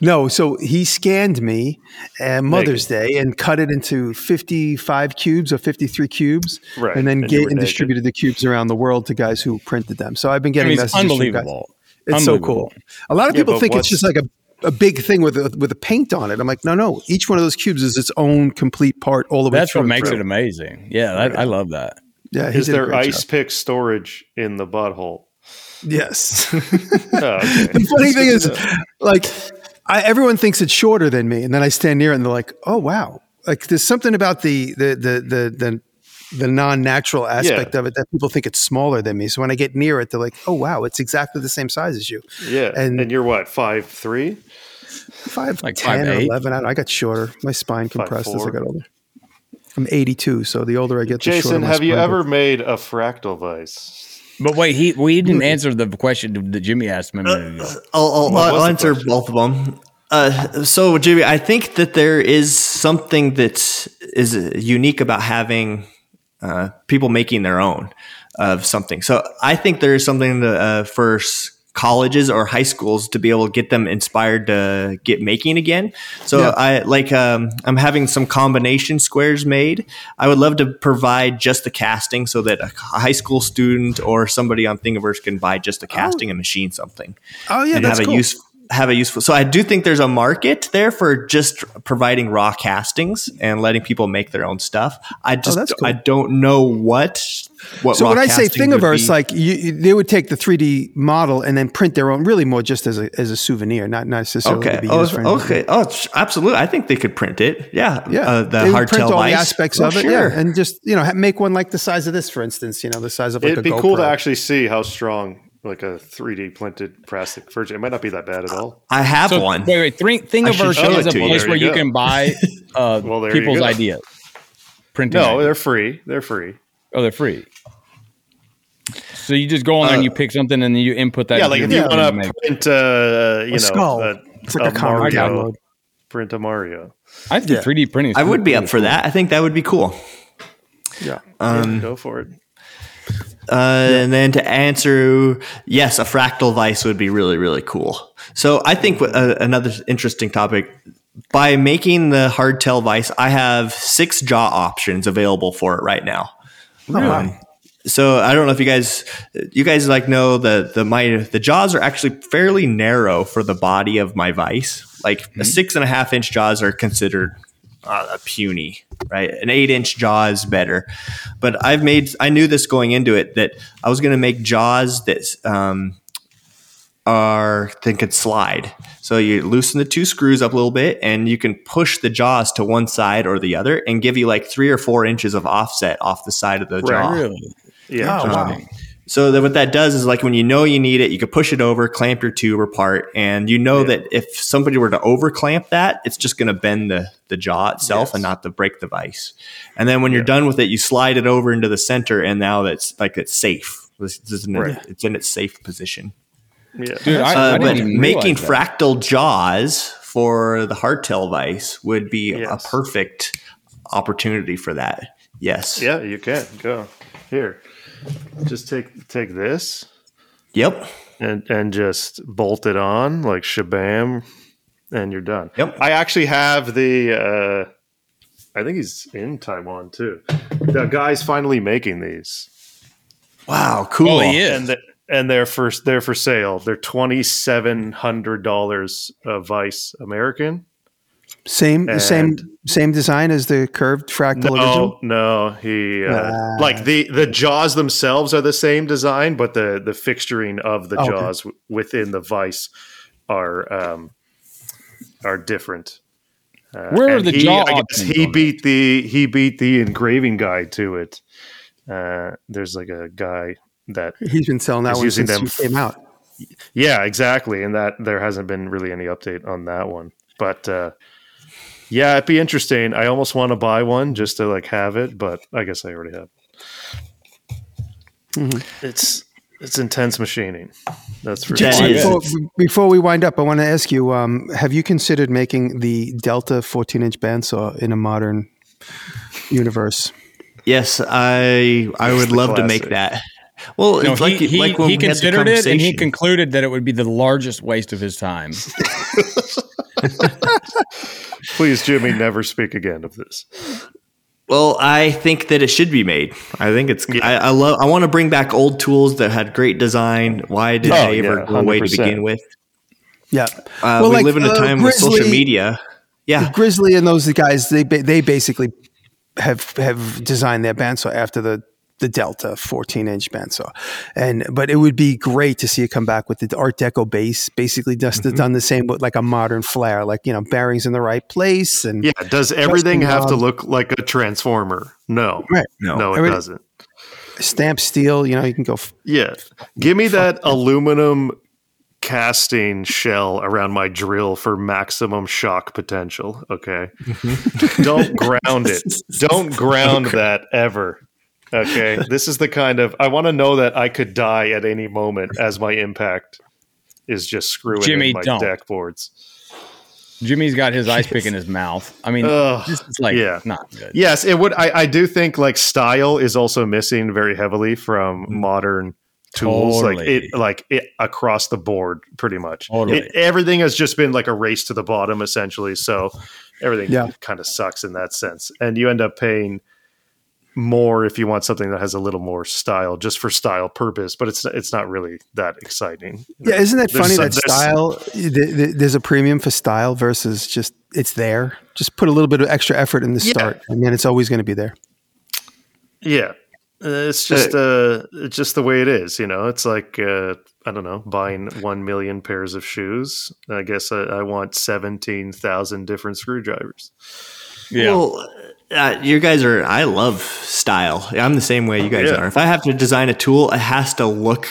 No, so he scanned me at Mother's Day and cut it into 55 cubes or 53 cubes, Right, and then and you gave and distributed the cubes around the world to guys who printed them. So I've been I getting mean, it's messages from guys. unbelievable. It's so cool. A lot of people but think it's just like a, a big thing with a, with a paint on it. I'm like, no, no. Each one of those cubes is its own complete part all the way That's through. what makes through. it amazing. Yeah, I, I love that. Yeah, Is there ice job. pick storage in the butthole? Yes. Oh, okay. the funny That's thing is, to like, I, everyone thinks it's shorter than me, and then I stand near it, and they're like, "Oh, wow!" Like, there's something about the the the the the, the non-natural aspect of it that people think it's smaller than me. So when I get near it, they're like, "Oh, wow! It's exactly the same size as you." yeah, and- and, you're what five three? Five, Like ten, or 5'8"? eleven. I, don't. I got shorter. My spine compressed as I got older. I'm 82, so the older I get, the shorter Jason, my have you ever gets. made a fractal vice? But wait, he we didn't answer the question that Jimmy asked me a minute ago. I'll, I'll, I'll answer question? both of them. Uh, so, Jimmy, I think that there is something that is unique about having uh, people making their own of something. So, I think there is something to, uh, for s- colleges or high schools to be able to get them inspired to get making again. So, Yeah. I like um, I'm having some combination squares made. I would love to provide just the casting so that a high school student or somebody on Thingiverse can buy just the casting and machine something Oh yeah, and that's have cool. a use have a useful. So I do think there's a market there for just providing raw castings and letting people make their own stuff. I just Oh, cool. I don't know what what. So raw when I say Thingiverse, like you, you- they would take the 3D model and then print their own, really more just as a as a souvenir, not necessarily to okay, be oh, used for anything. okay, oh, absolutely. I think they could print it. Yeah, Yeah, uh, They the would print hardtail all the aspects Oh, of it, sure. yeah, and just you know make one like the size of this, for instance. You know, the size of like It'd a be cool to actually see how strong like a 3D printed plastic version. It might not be that bad at all. I have So, one. Wait, wait. Three, Thingiverse show is a to you. place where you you can buy uh, Well, people's ideas. Printing. No, ideas. they're free. They're free. oh, they're free. So you just go on there and you pick something and then you input that. yeah, like if you want to print, uh, you know, skull. a, It's like a a comic Mario, download. print a Mario. I think Yeah. 3D printing. Is I would really be up for that. I think that would be cool. Yeah, Um, Yeah, go for it. Uh, And then to answer, yes, a fractal vice would be really, really cool. So I think uh, another interesting topic by making the hardtail vice, I have six jaw options available for it right now. Really? So I don't know if you guys, you guys like know that the my the jaws are actually fairly narrow for the body of my vice. Like a six and a half inch jaws are considered uh, a puny, right? An eight inch jaw is better. But I've made, I knew this going into it that I was going to make jaws that um, are that could slide. So you loosen the two screws up a little bit, and you can push the jaws to one side or the other, and give you like three or four inches of offset off the side of the jaw. Really? Yeah. Oh, wow. So that what that does is like when you know you need it, you can push it over, clamp your tube apart, and you know that if somebody were to over clamp that, it's just going to bend the the jaw itself and not to break the vice. And then when you're done with it, you slide it over into the center, and now that's like it's safe. This, this is in Right. It's in its safe position. Yeah. Dude, I, I Uh, didn't but even making realize that. fractal jaws for the hardtail vice would be Yes. a perfect opportunity for that. Yes. Yeah, you can go here. Just take take this Yep. and and just bolt it on like shabam, and you're done. Yep. I actually have the. uh I think he's in Taiwan too. The guy's finally making these, Wow. Cool. Oh, he is. and the, and they're for they're for sale. They're twenty seven hundred dollars a Vice American. Same same And- same design as the curved fractal No, original. no, he uh, Ah. like the the jaws themselves are the same design, but the the fixturing of the Okay. jaws w- within the vice are um, are different. Uh, Where are the he, jaw I guess he beat the he beat the engraving guy to it. Uh, there's like a guy that He's been selling that He's one using since them you came out. Yeah, exactly. And that there hasn't been really any update on that one. But uh, yeah, it'd be interesting. I almost want to buy one just to like have it, but I guess I already have. It's it's intense machining. That's for sure. Before, before we wind up, I want to ask you: um, Have you considered making the Delta 14-inch bandsaw in a modern universe? Yes, I I would the love to make that. Well, No, it's like he, he, like when he we had the considered it, and he concluded that it would be the largest waste of his time. Please, Jimmy, never speak again of this. Well, I think that it should be made. I think it's. I, I love. I want to bring back old tools that had great design. Why did Oh, they ever yeah, go away to begin with? Yeah. Uh, Well, we like, live in a uh, time with social media. Yeah, Grizzly and those guys, they they basically have have designed their bandsaw after the the Delta 14 inch bandsaw, and but it would be great to see it come back with the Art Deco base, basically just Mm-hmm. done the same with like a modern flair, like you know bearings in the right place and Yeah, does everything have to look like a transformer? No. right no, No, it Everything- doesn't. stamp steel. You know you can go. F- Yeah. Give me that aluminum casting shell around my drill for maximum shock potential. Okay. Don't ground it. Don't ground that ever. Okay. This is the kind of, I want to know that I could die at any moment as my impact is just screwing Jimmy, my don't. deck boards. Jimmy's got his ice pick in his mouth. I mean, Ugh, this like yeah. not good. Yes, it would. I, I do think like style is also missing very heavily from mm. modern tools, like it, like it across the board, pretty much. Totally. It, everything has just been like a race to the bottom, essentially. So everything Yeah. kind of sucks in that sense, and you end up paying more if you want something that has a little more style, just for style purpose. But it's it's not really that exciting. yeah, isn't that There's funny some- that there's- style? th- th- There's a premium for style versus just it's there. Just put a little bit of extra effort in the Yeah. start, and then it's always going to be there. Yeah. Uh, It's just uh, it's just the way it is, you know. It's like uh, I don't know, buying one million pairs of shoes. I guess I, I want seventeen thousand different screwdrivers. Yeah. Well, uh, you guys are. I love style. I'm the same way you guys Yeah. are. If I have to design a tool, it has to look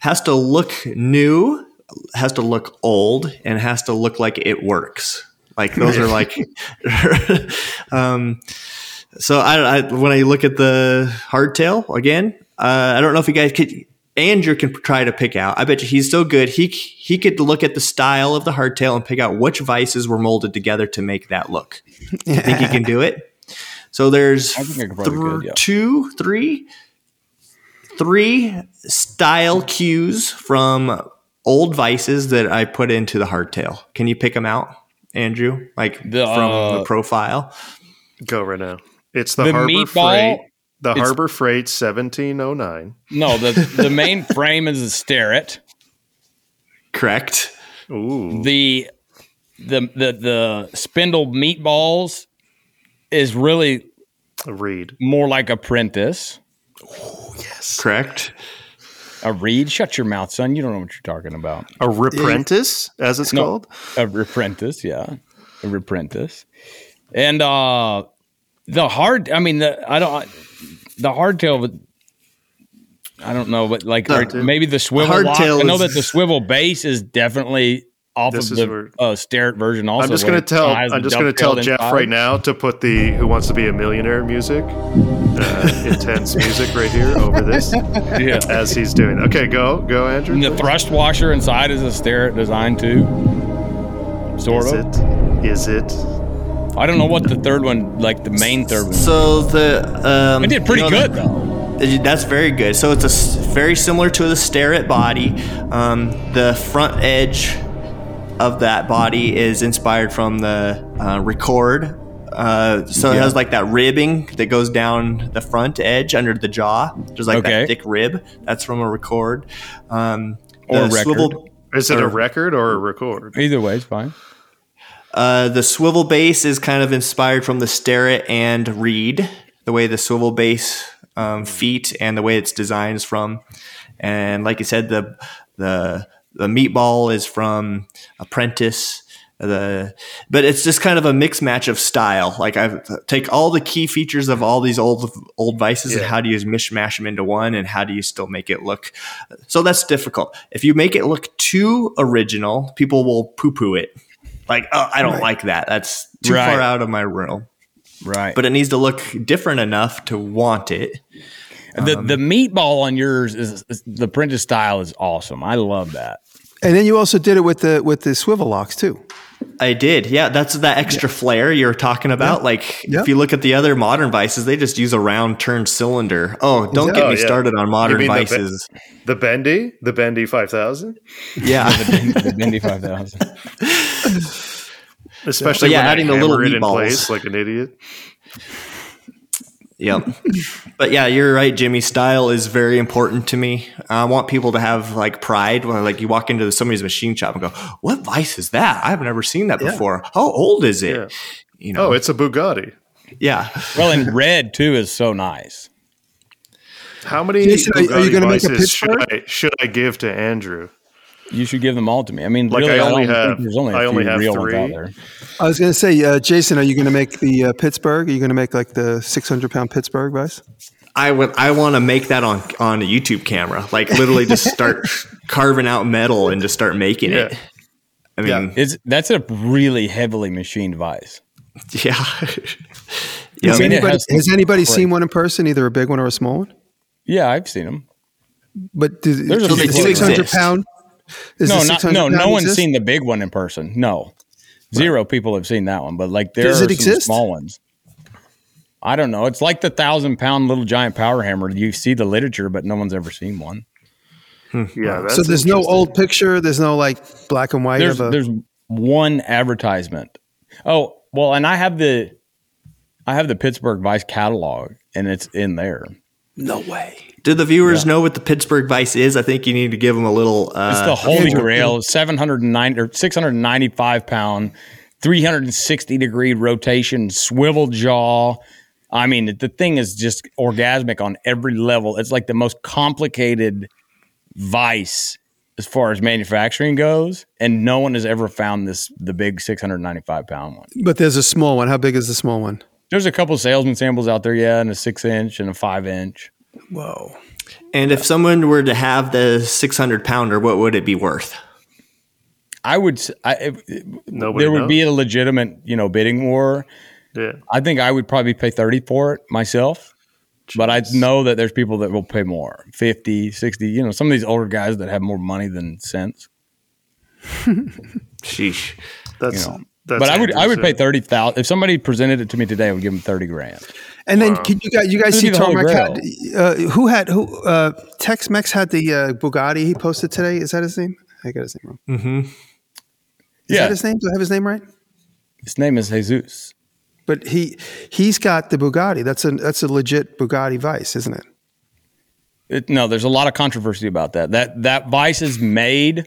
has to look new, has to look old, and has to look like it works. Like those are like. um, so I, I when I look at the hardtail again, uh, I don't know if you guys could. Andrew can try to pick out. I bet you he's so good. He he could look at the style of the hardtail and pick out which vices were molded together to make that look. I think he can do it. So there's I think I could probably yeah. two, three, three style cues from old vices that I put into the hardtail. Can you pick them out, Andrew? Like The, from uh, the profile. Go right now. It's the, The Harbor meatball, Freight. The it's- Harbor Freight seventeen oh nine. No, the the main frame is a Starrett. Correct. Ooh, The the the the spindle meatballs is really a Reed. more like apprentice. Oh, yes. Correct. A Reed. Shut your mouth, son. You don't know what you're talking about. A reprentice, as it's No. called. A apprentice, yeah, a apprentice. And uh the hard. I mean, the I don't. The hardtail. but I don't know, but like The- are- maybe the swivel. lock. hardtail I know is- that the swivel base is definitely off of the where- uh, Starrett version. Also, I'm just gonna tell. I'm just gonna tell Jeff right now to put the "Who Wants to Be a Millionaire" music, uh, intense music right here over this Yeah. as he's doing. Okay, go, go, Andrew. And the thrust washer inside is a Starrett design too. Sort Is of. it? Is it? I don't know what the third one, like the main third one. So the um, I did pretty you know, good though. That's very good. So it's a s- very similar to the Starrett body. Um, the front edge of that body is inspired from the uh, Record. Uh, so it has like that ribbing that goes down the front edge under the jaw. There's like Okay. that thick rib. That's from a Record. Um, Or the record. Is it a record or a record? Either way, it's fine. Uh, the swivel base is kind of inspired from the Starrett and Reed, the way the swivel base um, feet and the way it's designed is from. And like I said, the the the meatball is from Apprentice, The but it's just kind of a mix match of style. Like I take all the key features of all these old old vices Yeah. and how do you mishmash them into one, and how do you still make it look? So that's difficult. If you make it look too original, people will poo poo it. Like oh, I don't like that. That's too Right. far out of my realm. Right. But it needs to look different enough to want it. the um, the meatball on yours is, is the printed style is awesome. I love that. And then you also did it with the with the swivel locks too. I did. Yeah, that's that extra flair you're talking about. Like Yeah. if you look at the other modern vices, they just use a round turned cylinder. Oh, don't get Oh, me yeah. started on modern mean the be- vices. The Bendy, the Bendy five thousand, yeah. the Bendy five thousand. especially yeah, when adding I the little hammer it in meatballs. place like an idiot. Yep. But yeah, you're right, Jimmy. Style is very important to me. I want people to have like pride when like you walk into somebody's machine shop and go, "What vice is that? I've never seen that before. How old is it?" Yeah. You know. Oh, it's a Bugatti. yeah. Well, and red too is so nice. How many Jason, are- are you gonna make a vices should Pittsburgh? I, should I give to Andrew? You should give them all to me. I mean, Like, really, I I, only don't have- think there's only a I few only have real ones three. out there. I was going to say, uh, Jason, are you going to make the uh, Pittsburgh? Are you going to make like the 600 pound Pittsburgh vice? I would I want to make that on on a YouTube camera. Like literally just start carving out metal and just start making it. I mean, It's that's a really heavily machined vice. yeah. Has. I mean, anybody, has- has anybody Right. seen one in person, either a big one or a small one? Yeah, I've seen them. But do, There's a the 600 Exist. pound? Is no, not no. No one's exist? seen the big one in person. No, zero people have seen that one. But like there Does are it some exist? small ones. I don't know. It's like the thousand pound little giant power hammer. You see the literature, but no one's ever seen one. Hmm. Yeah, that's So there's no old picture. There's no like black and white There's of a. there's one advertisement. Oh well, and I have the I have the Pittsburgh Vice catalog, and it's in there. no way. Do the viewers know what the Pittsburgh Vice is? I think you need to give them a little. Uh, It's the holy grail. Seven hundred and nine or six hundred and ninety five pound, three hundred and sixty degree rotation, swivel jaw. I mean, the thing is just orgasmic on every level. It's like the most complicated vice as far as manufacturing goes, and no one has ever found this the big six hundred ninety five pound one. But there's a small one. How big is the small one? There's a couple salesman samples out there, yeah, and a six inch and a five inch. Whoa. and if someone were to have the 600 pounder, what would it be worth? I would, s- I, if, Nobody there would knows. be a legitimate, you know, bidding war. Yeah. I think I would probably pay 30 for it myself. But I know that there's people that will pay more 50, 60, you know, some of these older guys that have more money than sense. Sheesh. That's, You know. that's but I would I would pay Andrew's, 30,000 if somebody presented it to me today I would give them 30 grand. And then can you guys, you guys see would be the Holy Tarmac had, uh, who had, who, uh, Tex Mex had the uh, Bugatti he posted today. Is that his name? I got his name wrong. Is Yeah. that his name? Do I have his name right? His name is Jesus. But he, he's got the Bugatti. That's a, that's a legit Bugatti Vice, isn't it? It, no, there's a lot of controversy about that. That that Vice is made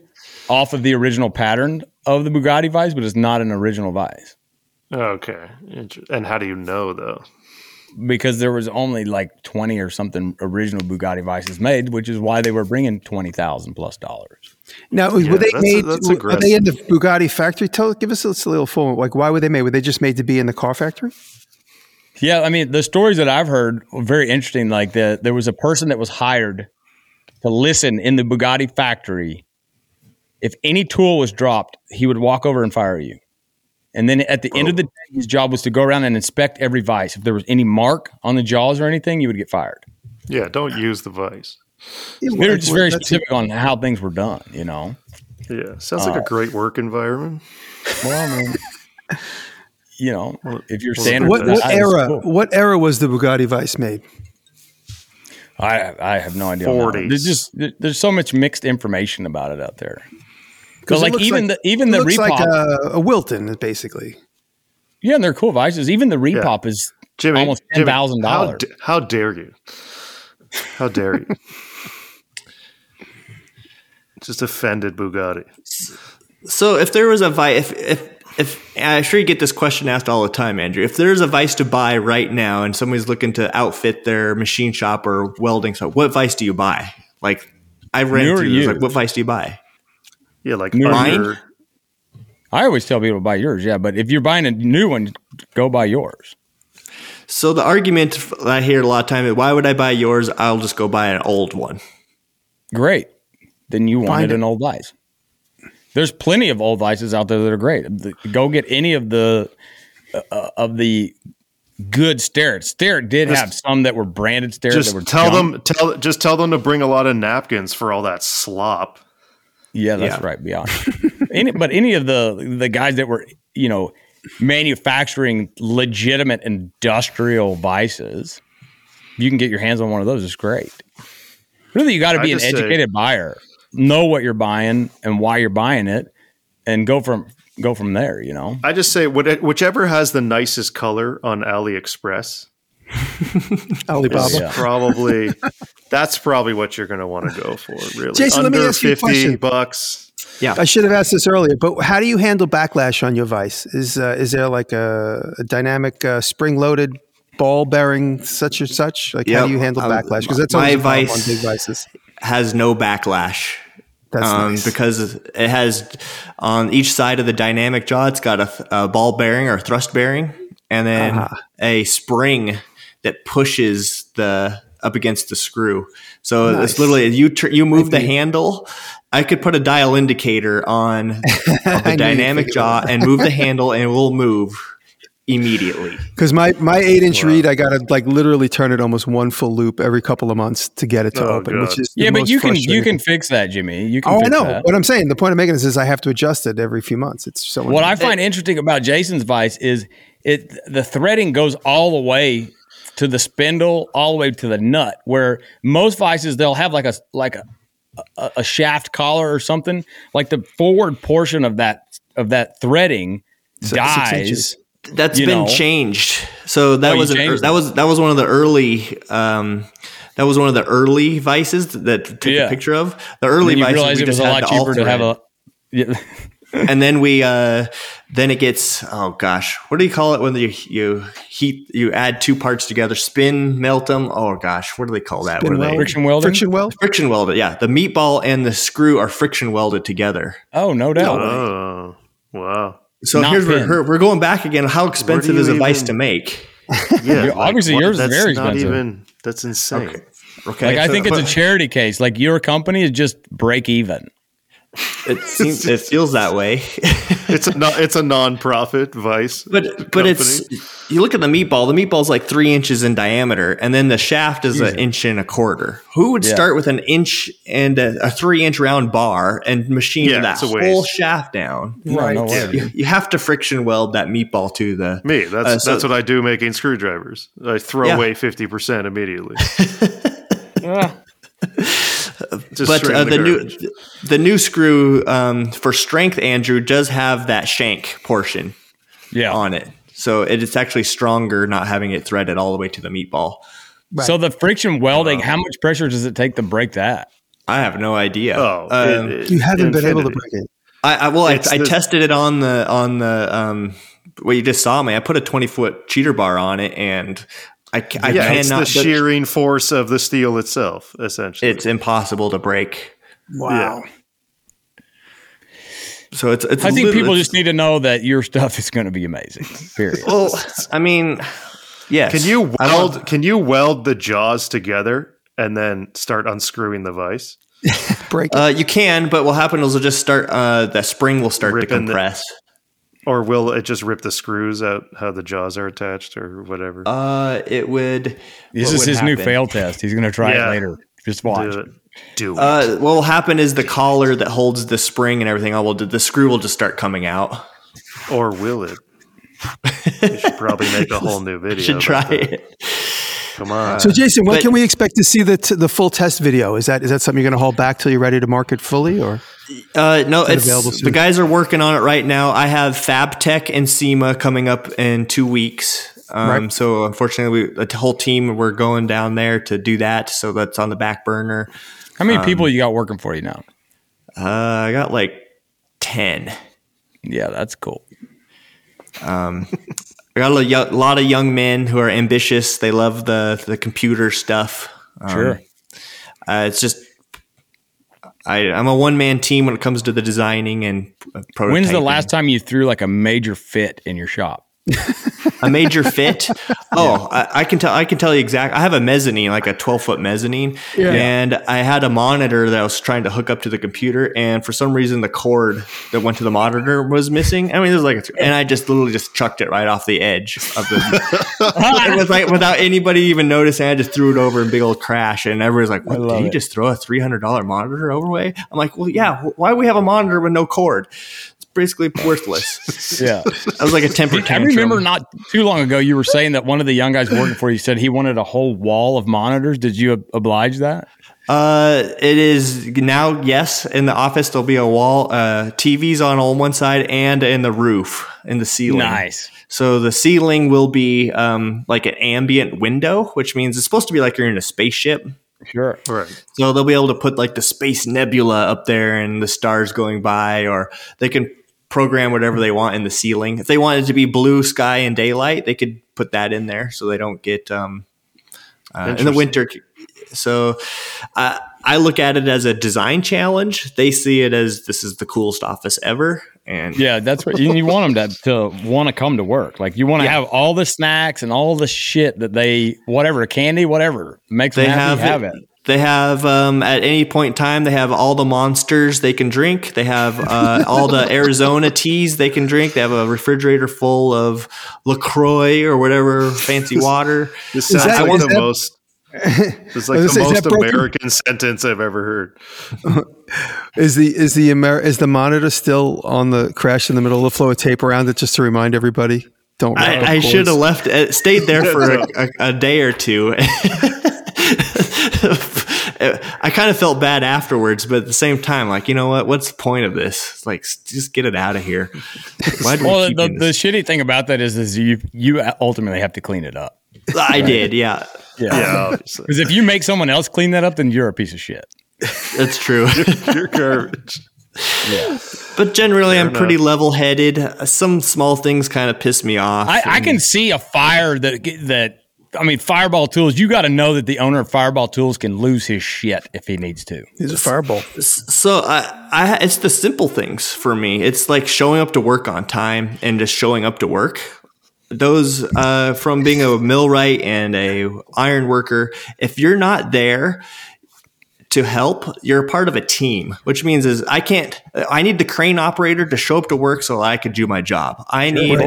off of the original pattern of the Bugatti Vice, but it's not an original Vice. Okay. And how do you know though? Because there was only like 20 or something original Bugatti Vices made, which is why they were bringing 20,000 plus dollars. Now, were they that's a- made? that's were they in the Bugatti factory? Tell, give us a little full. Like, why were they made? Were they just made to be in the car factory? Yeah, I mean, the stories that I've heard were very interesting. Like the, there was a person that was hired to listen in the Bugatti factory. If any tool was dropped, he would walk over and fire you. And then at the end of the day, his job was to go around and inspect every vice. If there was any mark on the jaws or anything, you would get fired. Yeah, don't use the vice. Yeah, They were just very specific on how things were done, you know? Yeah, sounds like Uh, a great work environment. Well, I mean, you know, if you're standard, What, what era? cool. What era was the Bugatti Vice made? I I have no idea. on that one. 40s. There's just there's so much mixed information about it out there. 'Cause like even like- the even it the looks repop, like a, a Wilton, basically. yeah, and they're cool vices. Even the repop is Jimmy, almost ten thousand dollars. d- How dare you? How dare you? Just offended Bugatti. So if there was a vice, if, if if I'm sure you get this question asked all the time, Andrew. If there's a vice to buy right now, and somebody's looking to outfit their machine shop or welding shop, what vice do you buy? Like I ran New or through, this, like what vice do you buy? Yeah, like Mine? under. I always tell people to buy yours, yeah. But if you're buying a new one, go buy yours. So the argument I hear a lot of time is, why would I buy yours? I'll just go buy an old one. Great. Then you wanted it. an old vice. There's plenty of old vices out there that are great. Go get any of the uh, of the good Starrett. Starrett did have some that were branded Starrett that were Just tell junk. them tell just tell them to bring a lot of napkins for all that slop. Yeah, that's Yeah. right. Beyond any, but any of the the guys that were you know manufacturing legitimate industrial vices, you can get your hands on one of those. It's great. Really, you got to be an just say- educated buyer, know what you're buying and why you're buying it, and go from go from there. You know, I just say what- whichever has the nicest color on AliExpress. Alibaba. Yeah. Probably that's probably what you're going to want to go for. Really, Jason, let me under ask you a fifty question. bucks. Yeah, I should have asked this earlier, but how do you handle backlash on your vice? Is uh, is there like a, a dynamic uh, spring loaded ball bearing such and such? Like how do you handle Um, backlash? Because that's my always on Vice- big vices. Has no backlash. That's um, nice. because it has on each side of the dynamic jaw, it's got a, a ball bearing or thrust bearing, and then Uh-huh. a spring that pushes the up against the screw. So Nice. it's literally you tr- you move the handle. I could put a dial indicator on of the dynamic jaw and move the handle, and it will move immediately. Because my, my eight inch Reed, I got to like literally turn it almost one full loop every couple of months to get it to Oh, open, which is yeah, but you can you can fix that, Jimmy. You can. Oh, I know. that. What I'm saying, the point I'm making is, is I have to adjust it every few months. It's so What I find interesting about Jason's vice is it the threading goes all the way to the spindle, all the way to the nut. Where most vices they'll have like a like a a, a shaft collar or something. Like the forward portion of that of that threading six dies. That's been know. changed. So that Oh, was an, that was that was one of the early um, that was one of the early vices that took Yeah. a picture of the early vices. realize we it was just a had lot cheaper to have a. Yeah. and then we uh, then it gets oh gosh, what do you call it when you you heat you add two parts together, spin, melt them? Oh gosh, what do they call that? Spin What they? weld? Friction welding. Friction weld? Friction welded. Yeah, the meatball and the screw are friction welded together. Oh no doubt. Oh, wow. So Not here's where we're, we're going back again. How expensive is a vice to make? Yeah, obviously what- yours is that's very not expensive. Even, that's insane. Okay. Okay, Like I think it's a charity case. Like your company is just break even. It seems it feels that way. It's a no, it's a non-profit vice, But but it's you look at the meatball. The meatball's like three inches in diameter, and then the shaft is an inch and a quarter. Who would Yeah. start with an inch and a, a three inch round bar and machine Yeah, that a whole shaft down? No, no. You, you have to friction weld that meatball to the me. That's Uh, so- that's what I do making screwdrivers. I throw Yeah. away fifty percent immediately. Just but uh, in the, new the new screw um, for strength, Andrew, does have that shank portion Yeah. on it, so it is actually stronger not having it threaded all the way to the meatball. So the friction welding, how much pressure does it take to break that? I have no idea. oh, Um, it- it- You haven't been able to break it. I, I well, I, It's I tested it on the on the um what you just saw me. I put a twenty foot cheater bar on it, and I, ca- I yeah, it's the shearing force of the steel itself, essentially. it's impossible to break. Wow. So it's. it's I think lit- people just need to know that your stuff is going to be amazing. Period. Well, I mean, yes. Can you weld? Can you weld the jaws together and then start unscrewing the vise? Break it. Uh, you can, but what happens is it'll just start. Uh, the spring will start to Ripping the- compress. Or will it just rip the screws out how the jaws are attached or whatever? Uh, it would. this is would his new fail test. He's going to try Yeah. it later. Just watch. Do it. Do it. Uh, what will happen is the collar that holds the spring and everything. Oh, well, the, the screw will just start coming out. or will it? you should probably make a whole new video. Should try that. it. Come on. so, Jason, when but- can we expect to see the t- the full test video? Is that is that something you're going to hold back till you're ready to market fully, or Uh, no, it's available the guys are working on it right now. I have FabTech and SEMA coming up in two weeks. Um, Right. So unfortunately, we, the whole team we're going down there to do that. So that's on the back burner. How many people you got working for you now? Uh, I got like ten. Yeah, that's cool. I got a yo- lot of young men who are ambitious. They love the the computer stuff. Um, Sure. Uh, it's just I, I'm a one man team when it comes to the designing and uh, prototyping. When's the last time you threw like a major fit in your shop? a major fit. Oh, I, I, can tell. I can tell you exactly. I have a mezzanine, like a twelve foot mezzanine, yeah. and I had a monitor that I was trying to hook up to the computer, and for some reason the cord that went to the monitor was missing. I mean, there's like, a, and I just literally just chucked it right off the edge of the. it was like without anybody even noticing. I just threw it over in big old crash, and everyone's like, "What? Did you just throw a three hundred dollar monitor away?" I'm like, "Well, yeah. Why do we have a monitor with no cord?" Basically worthless. yeah, I was like a temper tantrum. I remember not too long ago you were saying that one of the young guys working for you said he wanted a whole wall of monitors. Did you oblige that? Uh, it is now. Yes, in the office there'll be a wall, uh, TVs on on one side and in the roof, in the ceiling. Nice. So the ceiling will be um, like an ambient window, which means it's supposed to be like you're in a spaceship. Sure. Right. So they'll be able to put like the space nebula up there and the stars going by, or they can program whatever they want in the ceiling. If they wanted to be blue sky and daylight, they could put that in there so they don't get um, uh, in the winter. So uh, I look at it as a design challenge. They see it as this is the coolest office ever. And yeah, that's what you, you want them to, to want to come to work. Like you want to yeah. have all the snacks and all the shit that they, whatever candy, whatever makes they them happy, have, have it. They have um, at any point in time they have all the monsters they can drink. They have uh, all the Arizona teas they can drink. They have a refrigerator full of Lacroix or whatever fancy water. This sounds that, like the that, most. It's like the say, most American sentence I've ever heard. is the is the Amer- is the monitor still on the crash in the middle of the flow of tape around it just to remind everybody? Don't. I, I should have left. It, stayed there for a, a, a day or two. Uh, I kind of felt bad afterwards, but at the same time, like, you know what? What's the point of this? Like, just get it out of here. Why do well, we the, the shitty thing about that is, is you you ultimately have to clean it up. I right? did, yeah, yeah. Because if you make someone else clean that up, then you're a piece of shit. That's true. you're garbage. Yeah. But generally, Fair I'm enough. pretty level headed. Some small things kind of piss me off. I, I, can see a fire that that I mean, Fireball Tools, you got to know that the owner of Fireball Tools can lose his shit if he needs to. He's a fireball. So I, I, it's the simple things for me. It's like showing up to work on time and just showing up to work. Those uh, from being a millwright and a iron worker, if you're not there to help, you're part of a team, which means is I can't. I need the crane operator to show up to work so I could do my job. I need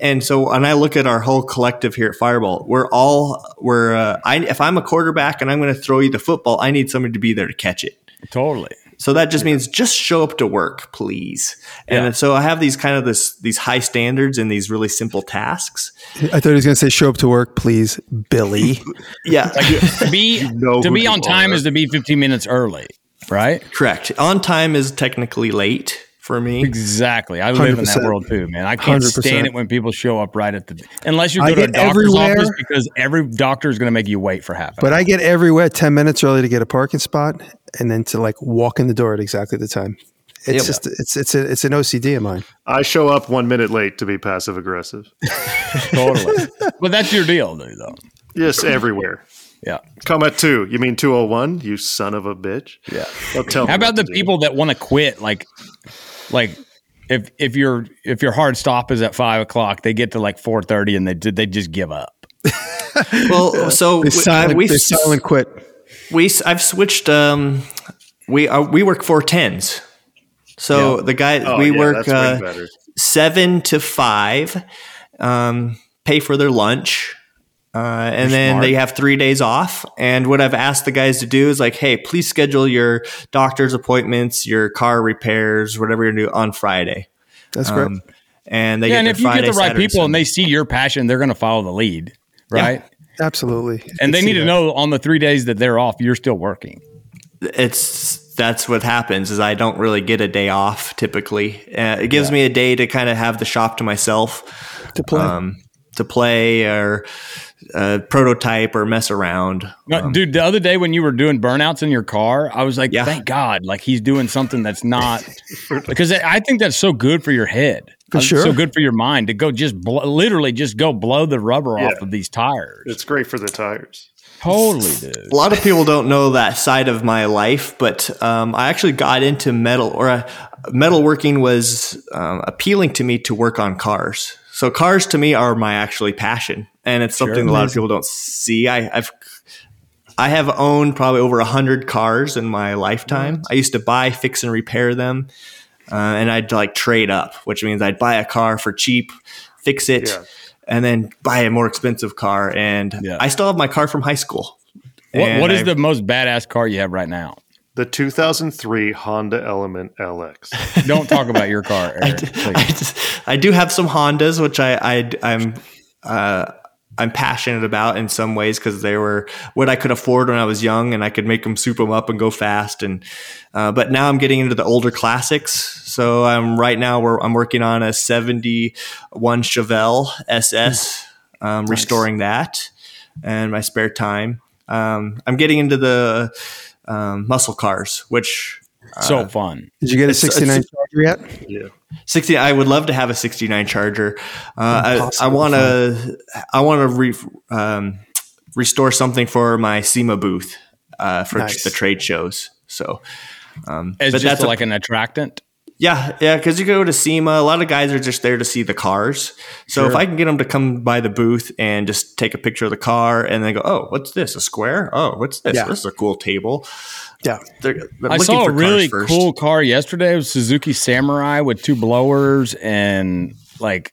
and so when I look at our whole collective here at Fireball, we're all we're uh, I, if I'm a quarterback and I'm going to throw you the football, I need somebody to be there to catch it. Totally. So that just means just show up to work, please. And yeah. so I have these kind of this these high standards and these really simple tasks. I thought he was going to say show up to work, please, Billy. yeah. Like, be to be on time are. is to be 15 minutes early, right? Correct. On time is technically late for me. Exactly. I live 100%. in that world too, man. I can't 100%. stand it when people show up right at the unless you go I to a doctor's everywhere. office because every doctor is going to make you wait for half. But hour. But I get everywhere ten minutes early to get a parking spot, and then to like walk in the door at exactly the time. It's yep. just it's it's a, it's an OCD of mine. I show up one minute late to be passive aggressive. totally. But that's your deal, though. Yes, everywhere. Yeah. Come at two. You mean 201? You son of a bitch. Yeah. Don't tell How about the people that want to quit? Like, like if if your if your hard stop is at five o'clock, they get to like four thirty and they they just give up. well, so they silent, we silent quit. We I've switched. Um, we are, we work four tens. So yeah. the guy oh, we yeah, work uh, seven to five. Um, pay for their lunch. Uh, and then smart. they have three days off. And what I've asked the guys to do is like, hey, please schedule your doctor's appointments, your car repairs, whatever you're do on Friday. That's great. Um, and they yeah, and if Friday, you get the right Saturday, people and they see your passion, they're going to follow the lead, right? Yeah, absolutely. And they need that. to know on the three days that they're off, you're still working. It's that's what happens is I don't really get a day off typically. Uh, it gives yeah. me a day to kind of have the shop to myself to play. Um, to play or uh, prototype or mess around. Um, Dude, the other day when you were doing burnouts in your car, I was like, yeah. thank God, like he's doing something that's not because I think that's so good for your head. For sure. So good for your mind to go just bl- literally just go blow the rubber yeah. off of these tires. It's great for the tires. Totally, dude. A lot of people don't know that side of my life, but um, I actually got into metal, or uh, metalworking was um, appealing to me to work on cars. So cars to me are my actually passion, and it's something a lot of people don't see. I, I've I have owned probably over a hundred cars in my lifetime. I used to buy, fix, and repair them, uh, and I'd like trade up, which means I'd buy a car for cheap, fix it, Yeah. and then buy a more expensive car. And Yeah. I still have my car from high school. What, what is I- the most badass car you have right now? The 2003 Honda Element LX. Don't talk about your car, I, Eric. d- please. I just- I do have some Hondas, which I, I I'm uh, I'm passionate about in some ways because they were what I could afford when I was young, and I could make them soup them up and go fast. And uh, but now I'm getting into the older classics. So I'm right now we're, I'm working on a '71 Chevelle SS, um, restoring that, and my spare time. Um, I'm getting into the um, muscle cars, which so fun. Did you get a It's- it's- 69 Charger yet? Yeah. 60 i would love to have a 69 charger uh, i, I want to i want to re, um, restore something for my SEMA booth uh, for Nice. the trade shows so um, As just that's a- like an attractant. Yeah yeah because you go to SEMA a lot of guys are just there to see the cars so if i can get them to come by the booth and just take a picture of the car and then go oh what's this a square oh what's this Yeah. this is a cool table Yeah. they're, they're I saw a really first. cool car yesterday. It was Suzuki Samurai with two blowers and like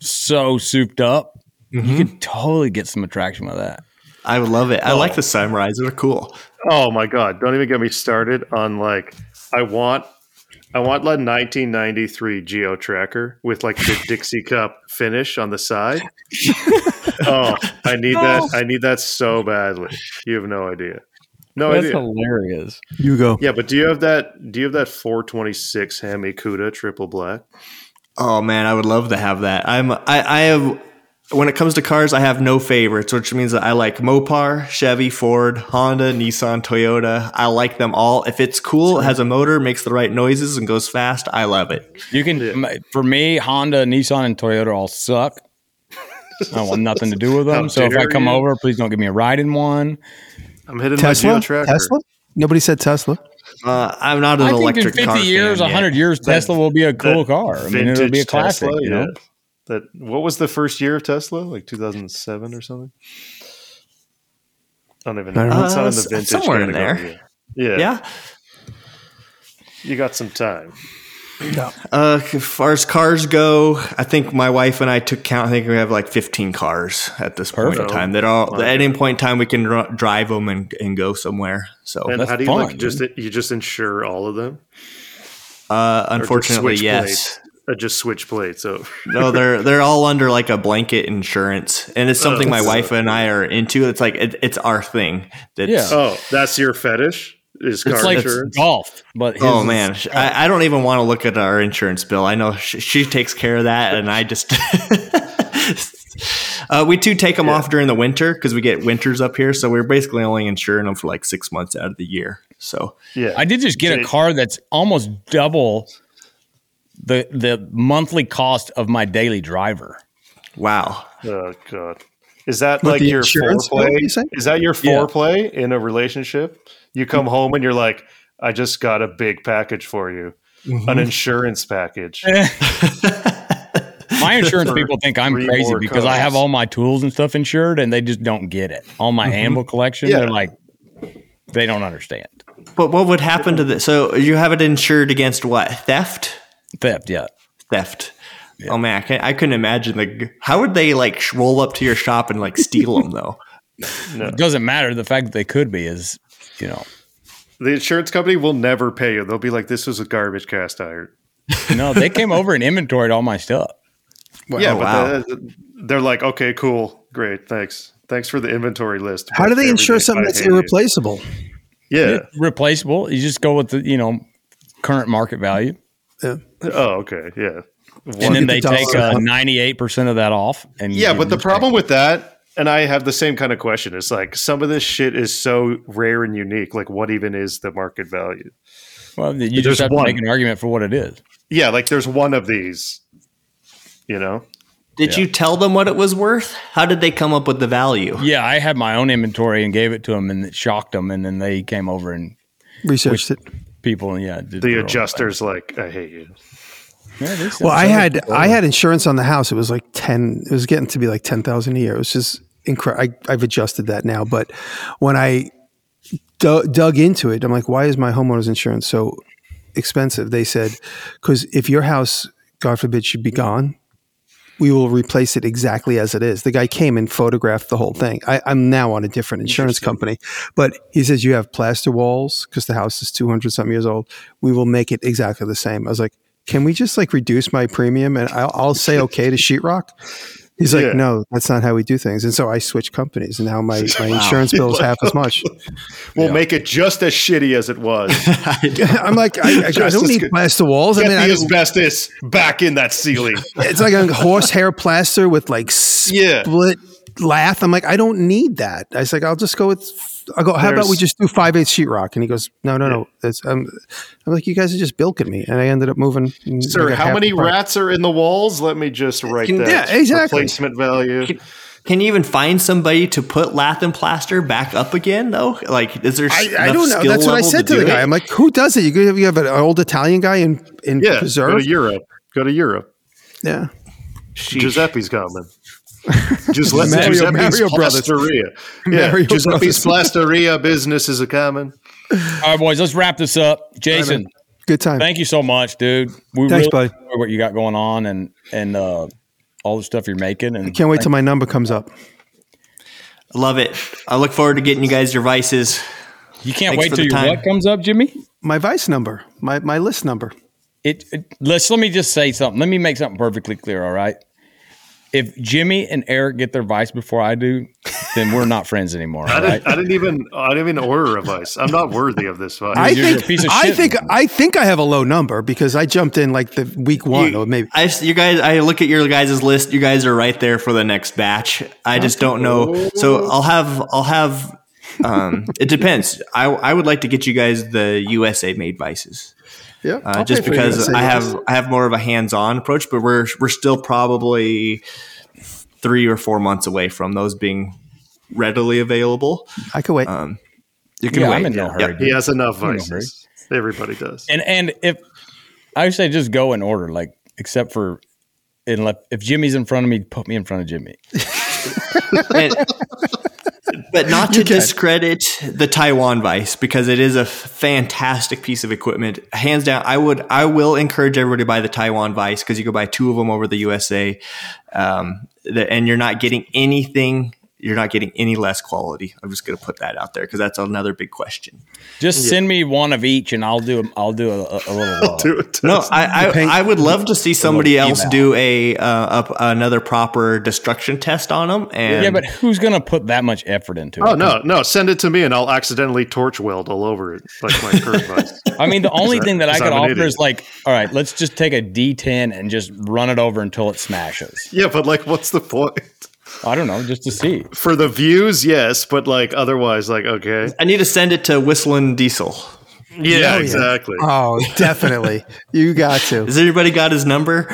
so souped up. Mm-hmm. You could totally get some attraction with that. i would love it i Oh. like the samurais they're cool Oh my god! Don't even get me started on like I want I want like 1993 Geo Tracker with like the Dixie Cup finish on the side. oh, I need that. Oh. I need that so badly. You have no idea. No That's idea. hilarious. You go. Yeah, but do you have that? Do you have that 426 Hemi Cuda triple black? Oh man, I would love to have that. I'm I, I have when it comes to cars, I have no favorites, which means that I like Mopar, Chevy, Ford, Honda, Nissan, Toyota. I like them all. If it's cool, it has a motor, makes the right noises, and goes fast, I love it. You can, m- for me, Honda, Nissan, and Toyota all suck. I want nothing to do with them. So if I come you. over, please don't give me a ride in one. I'm hitting Tesla? my Geo Tesla? Nobody said Tesla. Uh, I'm not an I think in electric 50 car years, fan yet. 100 years, Tesla will be a cool car. I mean, it'll be a Vintage classic. Tesla, you know? yeah. That what was the first year of Tesla? Like 2007 or something? I don't even know. I. It's not in Uh, the vintage somewhere in category. Yeah. Yeah. You got some time. Uh, as far as cars go, I think my wife and I took count. I think we have like 15 cars at this point in time. That all at any point in time we can dr- drive them and, and go somewhere. So, And that's how do you fun, like just you just insure all of them? uh, unfortunately, yes. plates? Or just switch plates. So no, they're they're all under like a blanket insurance, and it's something my wife and I are into. It's like it, it's our thing. That's, Yeah. Oh, that's your fetish? Is car It's like insurance? golf, but his Oh is- man, I, I don't even want to look at our insurance bill. I know she, she takes care of that, and I just. uh, we do take them off during the winter because we get winters up here, so we're basically only insuring them for like six months out of the year. So Yeah. I did just get a car that's almost double the the monthly cost of my daily driver. wow, Oh god. Is that With like your insurance bill, foreplay? you? Is that your Yeah. foreplay in a relationship? You come home and you're like, I just got a big package for you. Mm-hmm. An insurance package. My insurance people think I'm crazy more because I have all my tools and stuff insured, and they just don't get it. All my animal collection, Yeah. they're like, they don't understand but what would happen to this? So you have it insured against what? Theft? Theft. Yeah, Theft. Oh man, I, can't, I couldn't imagine the. How would they like roll up to your shop and like steal them though? it doesn't matter. The fact that they could be is, you know, The insurance company will never pay you. They'll be like, this was a garbage cast iron. no. They came over and inventoried all my stuff. yeah, oh, but wow. the- they're like, okay, cool, great, thanks. Thanks for the inventory list. How do they insure something I that's hate you." irreplaceable? Yeah. Replaceable. You just go with the you know current market value, Yeah. Oh, okay. Yeah. and then they the take uh, ninety eight percent of that off. And Yeah, but the just problem with that, and I have the same kind of question. It's like some of this shit is so rare and unique. Like, what even is the market value? well, you There's just have one. to make an argument for what it is. Yeah, like there's one of these. You know, Did you tell them what it was worth? How did they come up with the value? Yeah, I had my own inventory and gave it to them, and it shocked them, and then they came over and Researched it. people, yeah, did The adjuster's like, I hate you. Yeah, Well, I had I had insurance on the house. It was like ten. It was getting to be like ten thousand a year. It was just incredible. I've adjusted that now, but when I dug into it, I'm like, why is my homeowner's insurance so expensive? They said, because if your house, God forbid, should be gone, we will replace it exactly as it is. The guy came and photographed the whole thing. I, I'm now on a different insurance company, but he says you have plaster walls because the house is 200 something years old. We will make it exactly the same. I was like, can we just like reduce my premium and I'll, I'll say okay to sheetrock? He's like, Yeah. no, that's not how we do things. And so I switched companies, and now my, my insurance bill is half as much. We'll make it just as shitty as it was. I'm like, I, I, I don't need good. plaster walls. I Get mean, the I, asbestos back in that ceiling. it's like a horsehair plaster with like Yeah. Split lath. I'm like, I don't need that. I was like, I'll just go with. I go. How about we just do five eight sheetrock? And he goes, No, no, no. It's, I'm, I'm like, you guys are just bilking me, and I ended up moving. Sir, how many rats are in the walls? Let me just write Can- that. Yeah, exactly. Replacement value. Can you even find somebody to put lath and plaster back up again though? Like, is there? I, I don't know. That's what I said to, do the guy. it? I'm like, who does it? You have, you have an old Italian guy in in Yeah, preserve. go to Europe. Go to Europe. yeah, Giuseppe's coming. Giuseppe, Mario- Giuseppe's Mario Plasteria. Yeah, Mario Giuseppe's Plasteria business is a coming. All right, boys, let's wrap this up. Jason, good time. thank you so much, dude. We Thanks, really buddy. what you got going on and and uh, all the stuff you're making. And Can't wait till my number comes up. Love it. I look forward to getting you guys your vices. you can't Thanks wait till your time. what comes up, Jimmy. My vice number, my my list number. It, it let's let me just say something. Let me make something perfectly clear. All right. If Jimmy and Eric get their vice before I do, then we're not friends anymore. I All right. didn't, I didn't even I didn't even order a vice. I'm not worthy of this vice. I You're a think piece of I think I think I have a low number because I jumped in like the week one You- or maybe. I, you guys, I look at your guys' list. You guys are right there for the next batch. I just don't know. So I'll have, I'll have. Um, it depends. I, I would like to get you guys the USA made vices. Yeah, uh, just because I vice. have I have more of a hands-on approach, but we're we're still probably three or four months away from those being readily available. I could wait. Um, you can Yeah, wait. I'm in no Yeah. hurry. Yep. he has enough You know, vices. Everybody does. And and if I say just go in order, like except for unless if Jimmy's in front of me, put me in front of Jimmy. And- but not to discredit the Taiwan Vice because it is a fantastic piece of equipment. Hands down, I would, I will encourage everybody to buy the Taiwan Vice because you can buy two of them over the USA, um, the, and you're not getting anything. You're not getting any less quality. I'm just going to put that out there because that's another big question. Just send me one of each, and I'll do I'll do a, a, a little. Uh, Do it. No, I, I, paint- I would love to see somebody else eval. do a, uh, a another proper destruction test on them. And yeah, but who's gonna put that much effort into it? Oh no, no! Send it to me, and I'll accidentally torch weld all over it, like my current vice. I mean, the only thing that I could offer idiot? is like, all right, let's just take a D10 and just run it over until it smashes. Yeah, but like, what's the point? I don't know, just to see. For the views, yes, but like otherwise, like okay, I need to send it to Whistling Diesel. yeah, yeah. exactly. oh, definitely. You got to. Has everybody got his number?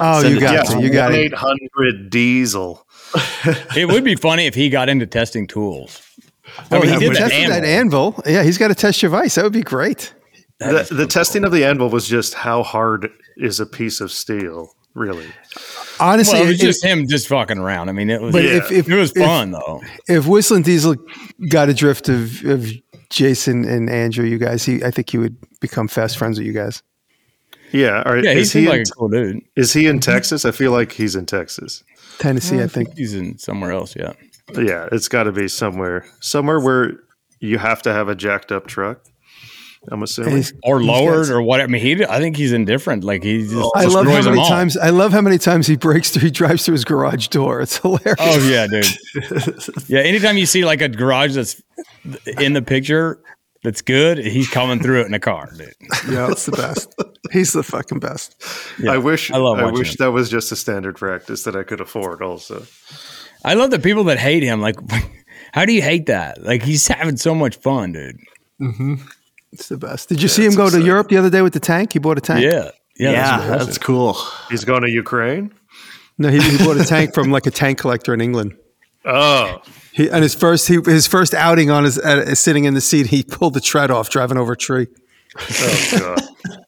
Oh, Send you got to to. You got eight it. hundred diesel. It would be funny if he got into testing tools. Oh, I Oh, mean, he he did that tested that anvil. anvil. Yeah, he's got to test your vice. That would be great. The, the testing of the anvil was just how hard is a piece of steel, really? Honestly, Well, it was if, just him just fucking around. I mean, it was. but Yeah. if, if it was if- fun though. if Whistling Diesel got a drift of, of Jason and Andrew, you guys, he I think he would become fast friends with you guys. Yeah. All right. Yeah, is he seemed like in, a cool dude. is he in Texas? I feel like he's in Texas. Tennessee, I think. He's in somewhere else. Yeah. Yeah, it's got to be somewhere, somewhere where you have to have a jacked up truck. I'm And assuming. he's- Or he's lowered got- or what? I mean, he. I think he's indifferent. Like he just I love how destroys them many all. times I love how many times he breaks through he drives through his garage door. It's hilarious. Oh yeah, dude. yeah, anytime you see like a garage that's in the picture that's good, he's coming through it in a car, dude. Yeah, it's the best. He's the fucking best. I wish. I love I wish him. that was just a standard practice that I could afford. Also, I love the people that hate him. Like, how do you hate that? Like he's having so much fun, dude. Mm-hmm. It's the best. Did you see him go to Europe the other day with the tank? He bought a tank. Yeah, yeah. Yeah, that's that's, cool. he's going to Ukraine. No, he, he bought a tank from like a tank collector in England. Oh, He, and his first he, his first outing on his uh, sitting in the seat, he pulled the tread off driving over a tree. oh god.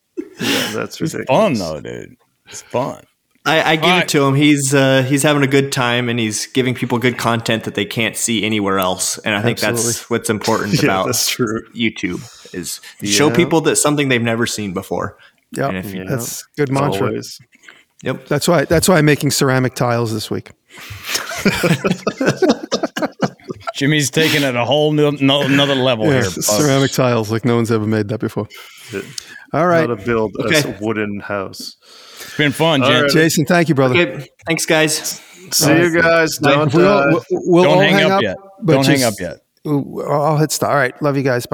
Yeah, that's ridiculous. Fun though, dude. It's fun. I, I give All it to him. He's uh, he's having a good time and he's giving people good content that they can't see anywhere else. And I think that's what's important Yeah, about that's true. YouTube is show people that something they've never seen before. Yeah, And if you- that's good mantra. Always. Yep. That's why that's why I'm making ceramic tiles this week. Jimmy's taking it a whole new, no, another level Yeah, here. ceramic tiles like no one's ever made that before. All right, How to build Okay. a wooden house. It's been fun, Jen. right. Jason, thank you, brother. Okay. Thanks, guys. See you guys. Don't uh, We'll, we'll, we'll Don't hang, hang up, up yet. but Don't hang up yet. I'll hit stop. All right, love you guys. Bye.